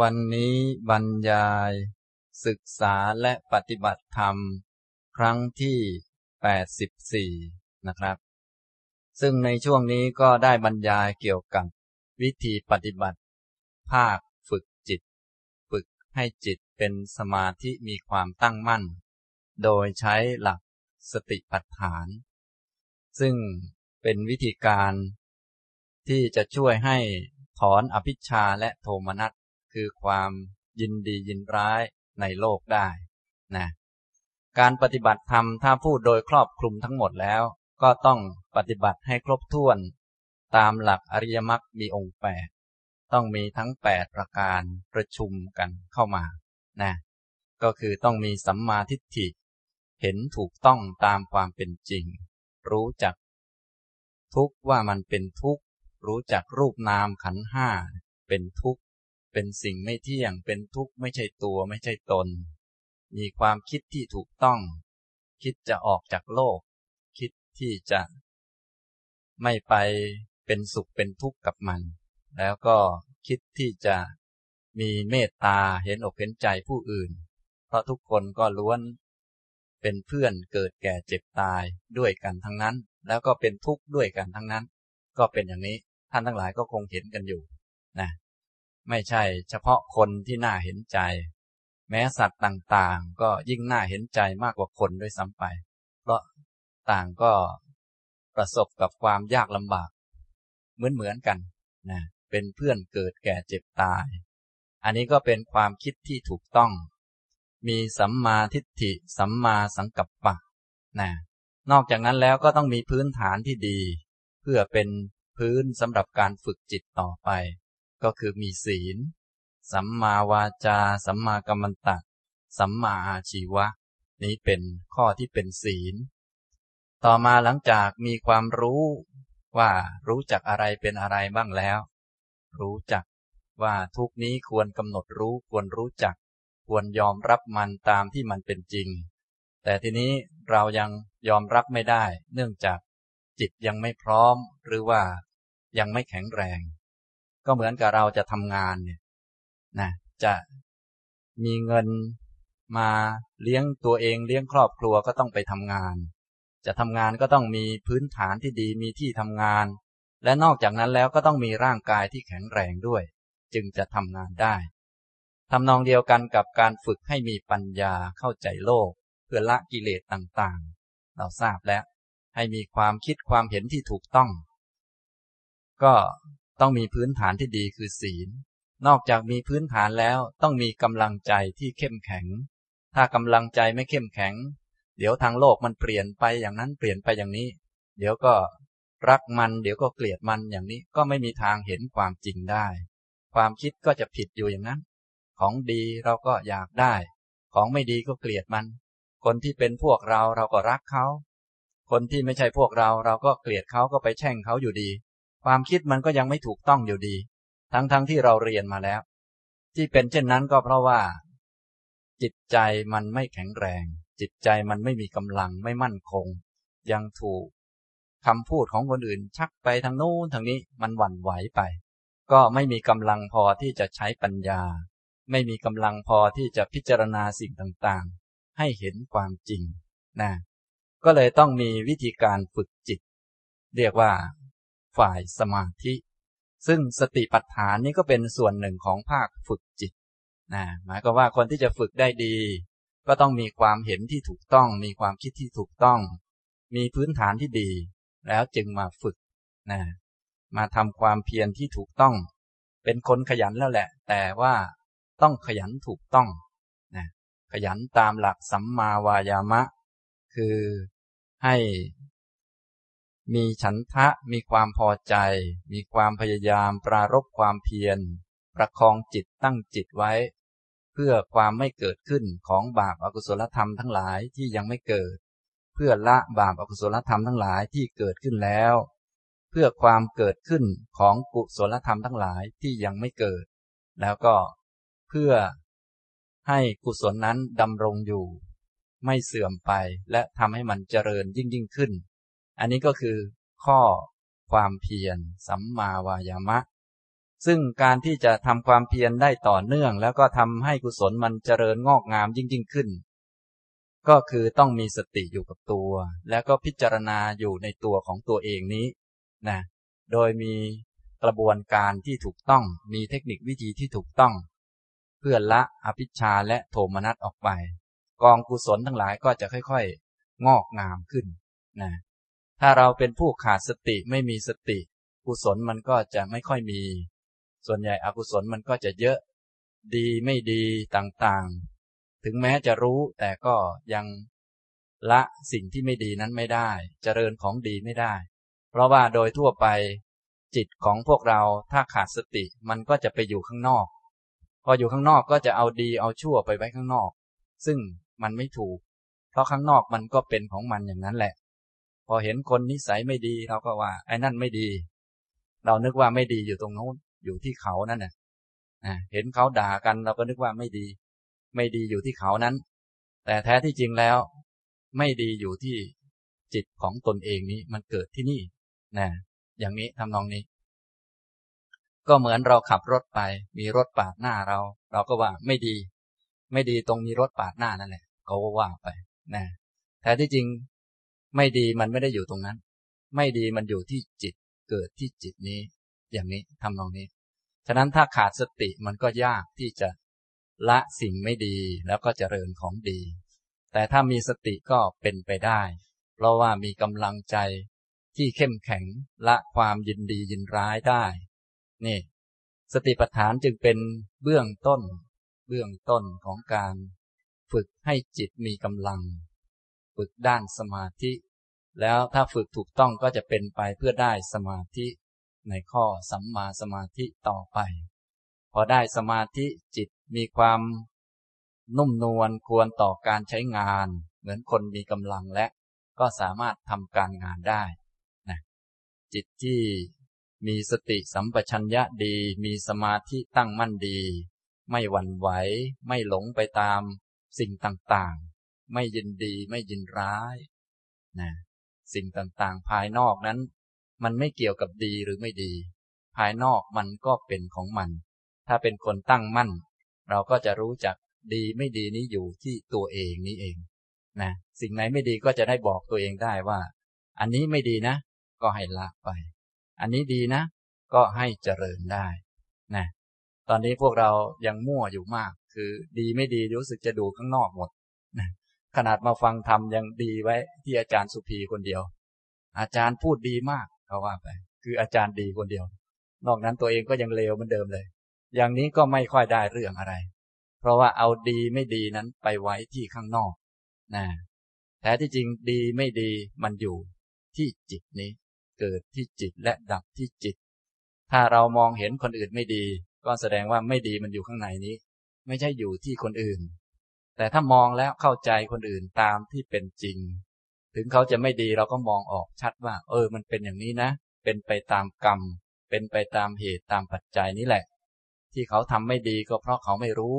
วันนี้บรรยาย ศึกษาและปฏิบัติธรรม ครั้งที่ 84 นะครับ ซึ่งในช่วงนี้ก็ได้บรรยายเกี่ยวกับ วิธีปฏิบัติ ภาคฝึกจิต ฝึกให้จิตเป็นสมาธิมีความตั้งมั่น โดยใช้หลักสติปัฏฐาน ซึ่งเป็นวิธีการที่จะช่วยให้ถอนอภิชาและโทมนัส คือความยินดียินร้ายในโลกได้นะการปฏิบัติธรรมถ้าพูดโดยครอบคลุมทั้งหมดแล้ว ก็ต้องปฏิบัติให้ครบถ้วน ตามหลักอริยมรรคมีองค์แปดต้องมีทั้งแปดประการประชุมกันเข้ามานะก็คือต้องมีสัมมาทิฏฐิ เห็นถูกต้องตามความเป็นจริง รู้จัก ทุกว่ามันเป็นทุกรู้จักรูปนามขันห้าเป็นทุกข์ เป็นสิ่งไม่เที่ยง เป็นทุกข์ไม่ใช่ตัวไม่ใช่ตน มีความคิดที่ถูกต้อง คิดจะออกจากโลก คิดที่จะ ไม่ไปเป็นสุขเป็นทุกข์กับมัน แล้วก็คิดที่จะมีเมตตาเห็นอกเห็นใจผู้อื่น เพราะทุกคนก็ล้วน เป็นเพื่อนเกิดแก่เจ็บตายด้วยกันทั้งนั้น แล้วก็เป็นทุกข์ด้วยกันทั้งนั้น ก็เป็นอย่างนี้ท่านทั้งหลายก็คงเห็นกันอยู่นะ ไม่ใช่เฉพาะคนที่น่าเห็นใจ แม้สัตว์ต่างๆ ก็ยิ่งน่าเห็นใจมากกว่าคนด้วยซ้ำไป เพราะต่างก็ประสบกับความยากลำบาก เหมือนๆกันนะเป็นเพื่อนเกิดแก่เจ็บตาย อันนี้ก็เป็นความคิดที่ถูกต้อง มีสัมมาทิฏฐิ สัมมาสังกัปปะนะนอกจากนั้นแล้วก็ต้องมีพื้นฐานที่ดี เพื่อเป็นพื้นสำหรับการฝึกจิตต่อไป ก็คือมีศีล สัมมาวาจา สัมมากัมมันตะ สัมมาอาชีวะ นี้เป็นข้อที่เป็นศีล ต่อมาหลังจากมีความรู้ว่ารู้จักอะไรเป็นอะไรบ้างแล้ว รู้จักว่าทุกนี้ควรกำหนดรู้ควรรู้จัก ควรยอมรับมันตามที่มันเป็นจริง แต่ทีนี้เรายังยอมรับไม่ได้ เนื่องจากจิตยังไม่พร้อมหรือว่ายังไม่แข็งแรง ก็เหมือนกับเราจะทำงานเนี่ยนะจะมีเงินมาเลี้ยงตัวเองเลี้ยงครอบครัวก็ต้องไปทำงาน จะทำงานก็ต้องมีพื้นฐานที่ดีมีที่ทำงาน และนอกจากนั้นแล้วก็ต้องมีร่างกายที่แข็งแรงด้วย จึงจะทำงานได้ทำนองเดียวกันกับการฝึกให้มีปัญญาเข้าใจโลก เพื่อละกิเลสต่างๆ เราทราบแล้ว ให้มีความคิดความเห็นที่ถูกต้อง ก็ ต้องมีพื้นฐานที่ดีคือศีล นอกจากมีพื้นฐานแล้วต้องมีกำลังใจที่เข้มแข็ง ถ้ากำลังใจไม่เข้มแข็ง เดี๋ยวทางโลกมันเปลี่ยนไปอย่างนั้นเปลี่ยนไปอย่างนี้ เดี๋ยวก็รักมัน เดี๋ยวก็เกลียดมันอย่างนี้ก็ไม่มีทางเห็นความจริงได้ ความคิดก็จะผิดอยู่อย่างนั้น ของดีเราก็อยากได้ ของไม่ดีก็เกลียดมัน คนที่เป็นพวกเราเราก็รักเขา คนที่ไม่ใช่พวกเราเราก็เกลียดเขาก็ไปแช่งเขาอยู่ดี ความคิดมันก็ยังไม่ถูกต้องอยู่ดี ทั้งๆทที่เราเรียนมาแล้ว ที่เป็นเช่นนั้นก็เพราะว่า จิตใจมันไม่แข็งแรง จิตใจมันไม่มีกำลังไม่มั่นคง ยังถูกคำพูดของคนอื่น ชักไปทางโน้นทางนี้มันหวั่นไหวไป ก็ไม่มีกำลังพอที่จะใช้ปัญญา ไม่มีกำลังพอที่จะพิจารณาสิ่งต่างๆ ให้เห็นความจริงนะก็เลยต้องมีวิธีการฝึกจิต เรียกว่า ฝ่ายสมาธิ ซึ่งสติปัฏฐานนี้ก็เป็นส่วนหนึ่งของภาคฝึกจิตนะหมายก็ว่าคนที่จะฝึกได้ดี ก็ต้องมีความเห็นที่ถูกต้อง มีความคิดที่ถูกต้อง มีพื้นฐานที่ดี แล้วจึงมาฝึกนะมาทำความเพียรที่ถูกต้อง เป็นคนขยันแล้วแหละ แต่ว่าต้องขยันถูกต้องนะขยันตามหลักสัมมาวายามะ คือให้ มีฉันทะมีความพอใจ มีความพยายามปรารบความเพียร ประคองจิตตั้งจิตไว้ เพื่อความไม่เกิดขึ้นของบาปอากุศลธรรมทั้งหลายที่ยังไม่เกิด เพื่อละบาปอากุศลธรรมทั้งหลายที่เกิดขึ้นแล้ว เพื่อความเกิดขึ้นของกุศลธรรมทั้งหลายที่ยังไม่เกิด แล้วก็ เพื่อให้กุศลนั้นดำรงอยู่ ไม่เสื่อมไปและทำให้มันเจริญยิ่งยิ่งขึ้น อันนี้ก็คือข้อความเพียรสัมมาวายามะ ซึ่งการที่จะทำความเพียรได้ต่อเนื่อง แล้วก็ทำให้กุศลมันเจริญงอกงามยิ่งยิ่งขึ้น ก็คือต้องมีสติอยู่กับตัว แล้วก็พิจารณาอยู่ในตัวของตัวเองนี้นะโดยมีกระบวนการที่ถูกต้องมีเทคนิควิธีที่ถูกต้อง เพื่อละอภิชาและโทมนัสออกไป กองกุศลทั้งหลายก็จะค่อยๆ งอกงามขึ้นนะ ถ้าเราเป็นผู้ขาดสติไม่มีสติ กุศลมันก็จะไม่ค่อยมี ส่วนใหญ่อกุศลมันก็จะเยอะ ดีไม่ดีต่างๆ ถึงแม้จะรู้แต่ก็ยังละสิ่งที่ไม่ดีนั้นไม่ได้ เจริญของดีไม่ได้ เพราะว่าโดยทั่วไป จิตของพวกเราถ้าขาดสติมันก็จะไปอยู่ข้างนอก พออยู่ข้างนอกก็จะเอาดีเอาชั่วไปไว้ข้างนอก ซึ่งมันไม่ถูก เพราะข้างนอกมันก็เป็นของมันอย่างนั้นแหละ พอเห็นคนนิสัยไม่ดีเราก็ว่า ไอ้นั่นไม่ดี เรานึกว่าไม่ดีอยู่ตรงโน้นอยู่ที่เขานั่นน่ะเห็นเขาด่ากันเราก็นึกว่าไม่ดี ไม่ดีอยู่ที่เขานั้น แต่แท้ที่จริงแล้ว ไม่ดีอยู่ที่จิตของตนเองนี้มันเกิดที่นี่นะอย่างนี้ทำนองนี้ ก็เหมือนเราขับรถไป มีรถปาดหน้าเรา เราก็ว่าไม่ดี ไม่ดีตรงมีรถปาดหน้านั่นแหละเขาก็ว่าไปนะแต่ที่จริง ไม่ดีมันไม่ได้อยู่ตรงนั้น ไม่ดีมันอยู่ที่จิตเกิดที่จิตนี้ อย่างนี้ทำนองนี้ ฉะนั้นถ้าขาดสติมันก็ยากที่จะละสิ่งไม่ดีแล้วก็เจริญของดี แต่ถ้ามีสติก็เป็นไปได้ เพราะว่ามีกำลังใจที่เข้มแข็งละความยินดียินร้ายได้ นี่ สติปัฏฐานจึงเป็นเบื้องต้น เบื้องต้นของการ ฝึกให้จิตมีกำลัง ฝึกด้านสมาธิ แล้วถ้าฝึกถูกต้องก็จะเป็นไปเพื่อได้สมาธิในข้อสัมมาสมาธิต่อไป พอได้สมาธิจิตมีความนุ่มนวลควรต่อการใช้งาน เหมือนคนมีกำลังและก็สามารถทำการงานได้จิตที่มีสติสัมปชัญญะดี มีสมาธิตั้งมั่นดี ไม่หวั่นไหว ไม่หลงไปตามสิ่งต่าง ไม่ยินดีไม่ยินร้ายนะสิ่งต่างๆ ภายนอกนั้น มันไม่เกี่ยวกับดีหรือไม่ดี ภายนอกมันก็เป็นของมัน ถ้าเป็นคนตั้งมั่น เราก็จะรู้จักดีไม่ดีนี้อยู่ที่ตัวเองนี้เองนะสิ่งไหนไม่ดีก็จะได้บอกตัวเองได้ว่า อันนี้ไม่ดีนะ ก็ให้ละไป อันนี้ดีนะ ก็ให้เจริญได้นะตอนนี้พวกเรายังมั่วอยู่มาก คือดีไม่ดีรู้สึกจะดูข้างนอกหมด ขนาดมาฟังธรรมยังดีไว้ที่อาจารย์สุภีคนเดียว อาจารย์พูดดีมากเขาว่าไป คืออาจารย์ดีคนเดียว นอกนั้นตัวเองก็ยังเลวเหมือนเดิมเลย อย่างนี้ก็ไม่ค่อยได้เรื่องอะไร เพราะว่าเอาดีไม่ดีนั้นไปไว้ที่ข้างนอกนะแท้ที่จริงดีไม่ดีมันอยู่ที่จิตนี้ เกิดที่จิตและดับที่จิต ถ้าเรามองเห็นคนอื่นไม่ดี ก็แสดงว่าไม่ดีมันอยู่ข้างในนี้ ไม่ใช่อยู่ที่คนอื่น แต่ถ้ามองแล้วเข้าใจคนอื่นตามที่เป็นจริง ถึงเขาจะไม่ดีเราก็มองออกชัดว่า เออ มันเป็นอย่างนี้นะ เป็นไปตามกรรม เป็นไปตามเหตุตามปัจจัยนี้แหละ ที่เขาทำไม่ดีก็เพราะเขาไม่รู้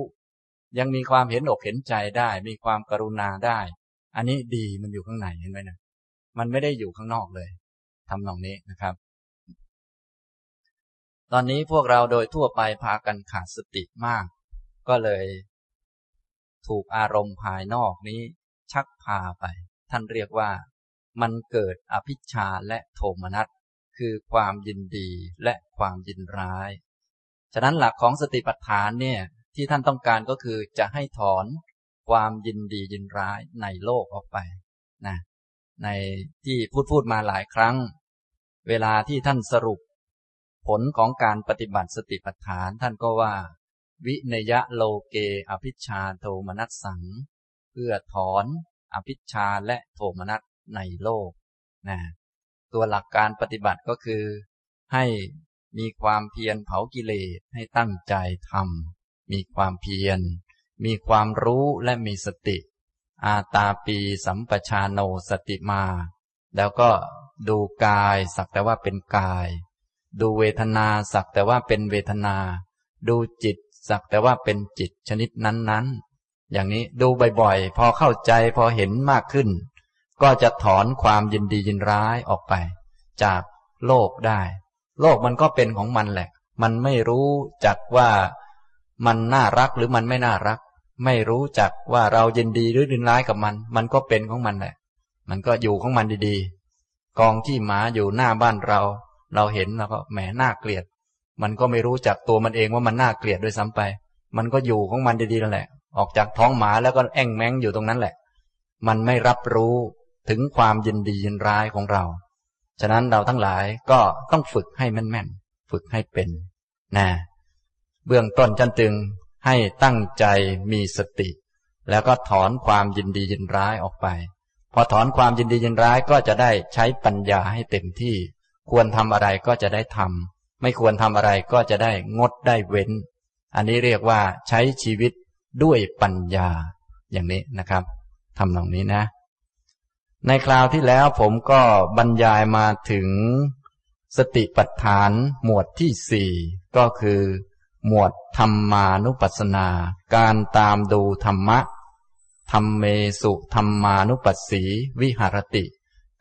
ยังมีความเห็นอกเห็นใจได้ มีความกรุณาได้ อันนี้ดีมันอยู่ข้างในเห็นไหมนะมันไม่ได้อยู่ข้างนอกเลยทำนองนี้นะครับ ตอนนี้พวกเราโดยทั่วไปพากันขาดสติมาก ก็เลย ถูกอารมณ์ภายนอกนี้ ชักพาไป ท่านเรียกว่า มันเกิดอภิชาและโทมนัสคือความยินดีและความยินร้าย ฉะนั้นหลักของสติปัฏฐานเนี่ยที่ท่านต้องการก็คือจะให้ถอนความยินดียินร้ายในโลกออกไปนะในที่พูดพูดมาหลายครั้ง เวลาที่ท่านสรุป ผลของการปฏิบัติสติปัฏฐานท่านก็ว่า วิเนยะโลเกอภิชาโทมนัสสัง เพื่อถอนอภิชาและโทมนัสในโลกนะตัวหลักการปฏิบัติก็คือ ให้มีความเพียรเผากิเลสให้ตั้งใจทำมีความเพียร มีความรู้และมีสติ อาตาปีสัมปชาโนสติมา แล้วก็ดูกายสักแต่ว่าเป็นกาย ดูเวทนาสักแต่ว่าเป็นเวทนา ดูจิต สักแต่ว่าเป็นจิตชนิดนั้นๆ อย่างนี้ดูบ่อยๆ พอเข้าใจพอเห็นมากขึ้น ก็จะถอนความยินดียินร้ายออกไป จากโลกได้ โลกมันก็เป็นของมันแหละ มันไม่รู้จักว่ามันน่ารักหรือมันไม่น่ารัก ไม่รู้จักว่าเรายินดีหรือดินร้ายกับมัน มันก็เป็นของมันแหละ มันก็อยู่ของมันดีๆ กองที่หมาอยู่หน้าบ้านเรา เราเห็นเราก็แหมน่าเกลียด มันก็ไม่รู้จักตัวมันเองว่ามันน่าเกลียดด้วยซ้ำไป มันก็อยู่ของมันดีๆนั่นแหละ ออกจากท้องหมาแล้วก็แอ่งแมงอยู่ตรงนั้นแหละ มันไม่รับรู้ถึงความยินดียินร้ายของเรา ฉะนั้นเราทั้งหลายก็ต้องฝึกให้แม่นๆ ฝึกให้เป็นนะเบื้องต้นจันตึงให้ตั้งใจมีสติ แล้วก็ถอนความยินดียินร้ายออกไป พอถอนความยินดียินร้ายก็จะได้ใช้ปัญญาให้เต็มที่ ควรทำอะไรก็จะได้ทำ ไม่ควรทำอะไรก็จะได้งดได้เว้น อันนี้เรียกว่าใช้ชีวิตด้วยปัญญา อย่างนี้นะครับทำตรงนี้นะ ในคราวที่แล้วผมก็บรรยายมาถึงสติปัฏฐานหมวดที่สี่ก็คือ หมวดธรรมานุปัสสนา การตามดูธรรมะธรรมเมสุธรรมานุปัสสีวิหารติ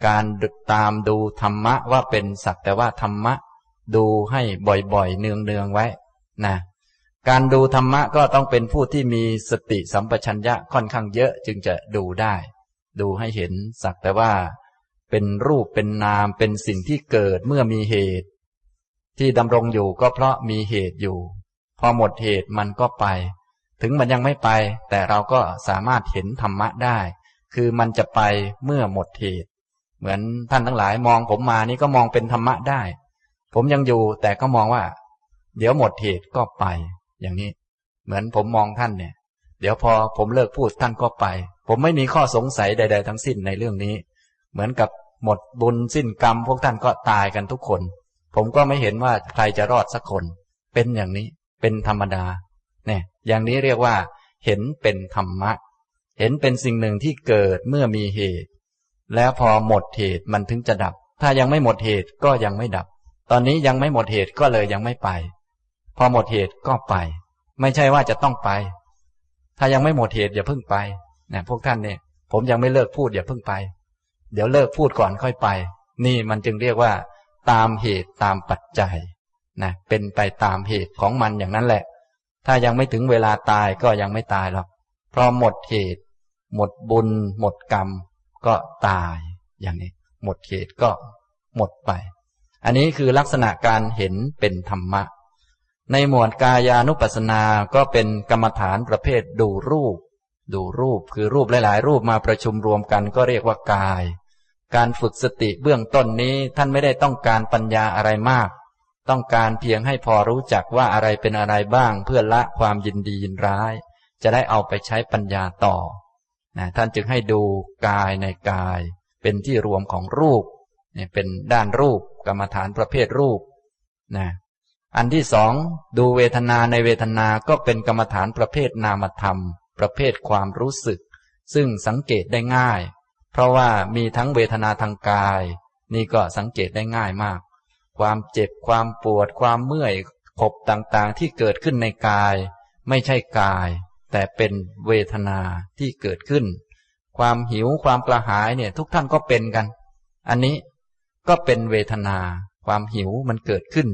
การดึกตามดูธรรมะว่าเป็นสักแต่ว่าธรรมะ ดูให้บ่อยๆ เนืองๆไว้นะการดูธรรมะก็ต้องเป็นผู้ที่มีสติสัมปชัญญะค่อนข้างเยอะจึงจะดูได้ ดูให้เห็นสักแต่ว่า เป็นรูปเป็นนามเป็นสิ่งที่เกิดเมื่อมีเหตุ ที่ดำรงอยู่ก็เพราะมีเหตุอยู่ พอหมดเหตุมันก็ไป ถึงมันยังไม่ไป แต่เราก็สามารถเห็นธรรมะได้ คือมันจะไปเมื่อหมดเหตุ เหมือนท่านทั้งหลายมองผมมานี่ก็มองเป็นธรรมะได้ ผมยังอยู่แต่ก็มองว่า เดี๋ยวหมดเหตุก็ไป อย่างนี้ เหมือนผมมองท่านเนี่ย เดี๋ยวพอผมเลิกพูดท่านก็ไป ผมไม่มีข้อสงสัยใด ๆ ทั้งสิ้นในเรื่องนี้ เหมือนกับหมดบุญสิ้นกรรม พวกท่านก็ตายกันทุกคน ผมก็ไม่เห็นว่าใครจะรอดสักคน เป็นอย่างนี้เป็นธรรมดา เนี่ย อย่างนี้เรียกว่า เห็นเป็นธรรมะ เห็นเป็นสิ่งหนึ่งที่เกิดเมื่อมีเหตุ แล้วพอหมดเหตุมันถึงจะดับ ถ้ายังไม่หมดเหตุก็ยังไม่ดับ ตอนนี้ยังไม่หมดเหตุก็เลยยังไม่ไป พอหมดเหตุก็ไป ไม่ใช่ว่าจะต้องไป ถ้ายังไม่หมดเหตุอย่าเพิ่งไปนะพวกท่านเนี่ย ผมยังไม่เลิกพูดอย่าเพิ่งไป เดี๋ยวเลิกพูดก่อนค่อยไป นี่มันจึงเรียกว่า ตามเหตุตามปัจจัยนะเป็นไปตามเหตุของมันอย่างนั้นแหละ ถ้ายังไม่ถึงเวลาตายก็ยังไม่ตายหรอกเพราะหมดเหตุ หมดบุญ หมดกรรม ก็ตายอย่างนี้ หมดเหตุก็หมดไป อันนี้คือลักษณะการเห็นเป็นธรรมะ ในหมวดกายานุปัสสนาก็เป็นกรรมฐานประเภทดูรูป ดูรูปคือรูปหลาย ๆ รูปมาประชุมรวมกันก็เรียกว่ากาย การฝึกสติเบื้องต้นนี้ท่านไม่ได้ต้องการปัญญาอะไรมาก ต้องการเพียงให้พอรู้จักว่าอะไรเป็นอะไรบ้าง เพื่อละความยินดียินร้าย จะได้เอาไปใช้ปัญญาต่อนะท่านจึงให้ดูกายในกาย เป็นที่รวมของรูปเนี่ยเป็นด้านรูป กรรมฐานประเภทรูปนะอันที่สองดูเวทนาในเวทนาก็เป็นกรรมฐานประเภทนามธรรม ประเภทความรู้สึก ซึ่งสังเกตได้ง่าย เพราะว่ามีทั้งเวทนาทางกาย นี่ก็สังเกตได้ง่ายมาก ความเจ็บความปวด ความเมื่อยขบต่างๆที่เกิดขึ้นในกาย ไม่ใช่กาย แต่เป็นเวทนาที่เกิดขึ้น ความหิวความกระหายเนี่ยทุกท่านก็เป็นกัน อันนี้ ก็เป็นเวทนา ความหิวมันเกิดขึ้น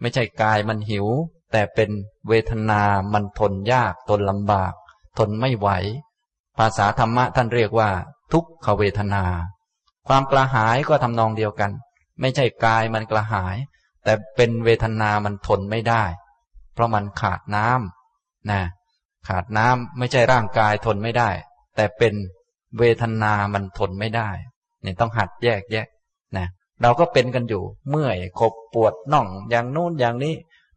ไม่ใช่กายมันหิว แต่เป็นเวทนามันทนยากทนลำบาก ทนไม่ไหว ภาษาธรรมะท่านเรียกว่า ทุกขเวทนา ความกระหายก็ทำนองเดียวกัน ไม่ใช่กายมันกระหาย แต่เป็นเวทนามันทนไม่ได้ เพราะมันขาดน้ำนะขาดน้ำไม่ใช่ร่างกายทนไม่ได้ แต่เป็นเวทนามันทนไม่ได้เนี่ยต้องหัดแยกแยะนะ เราก็เป็นกันอยู่ เมื่อยขบปวดน่องอย่างนู้นอย่างนี้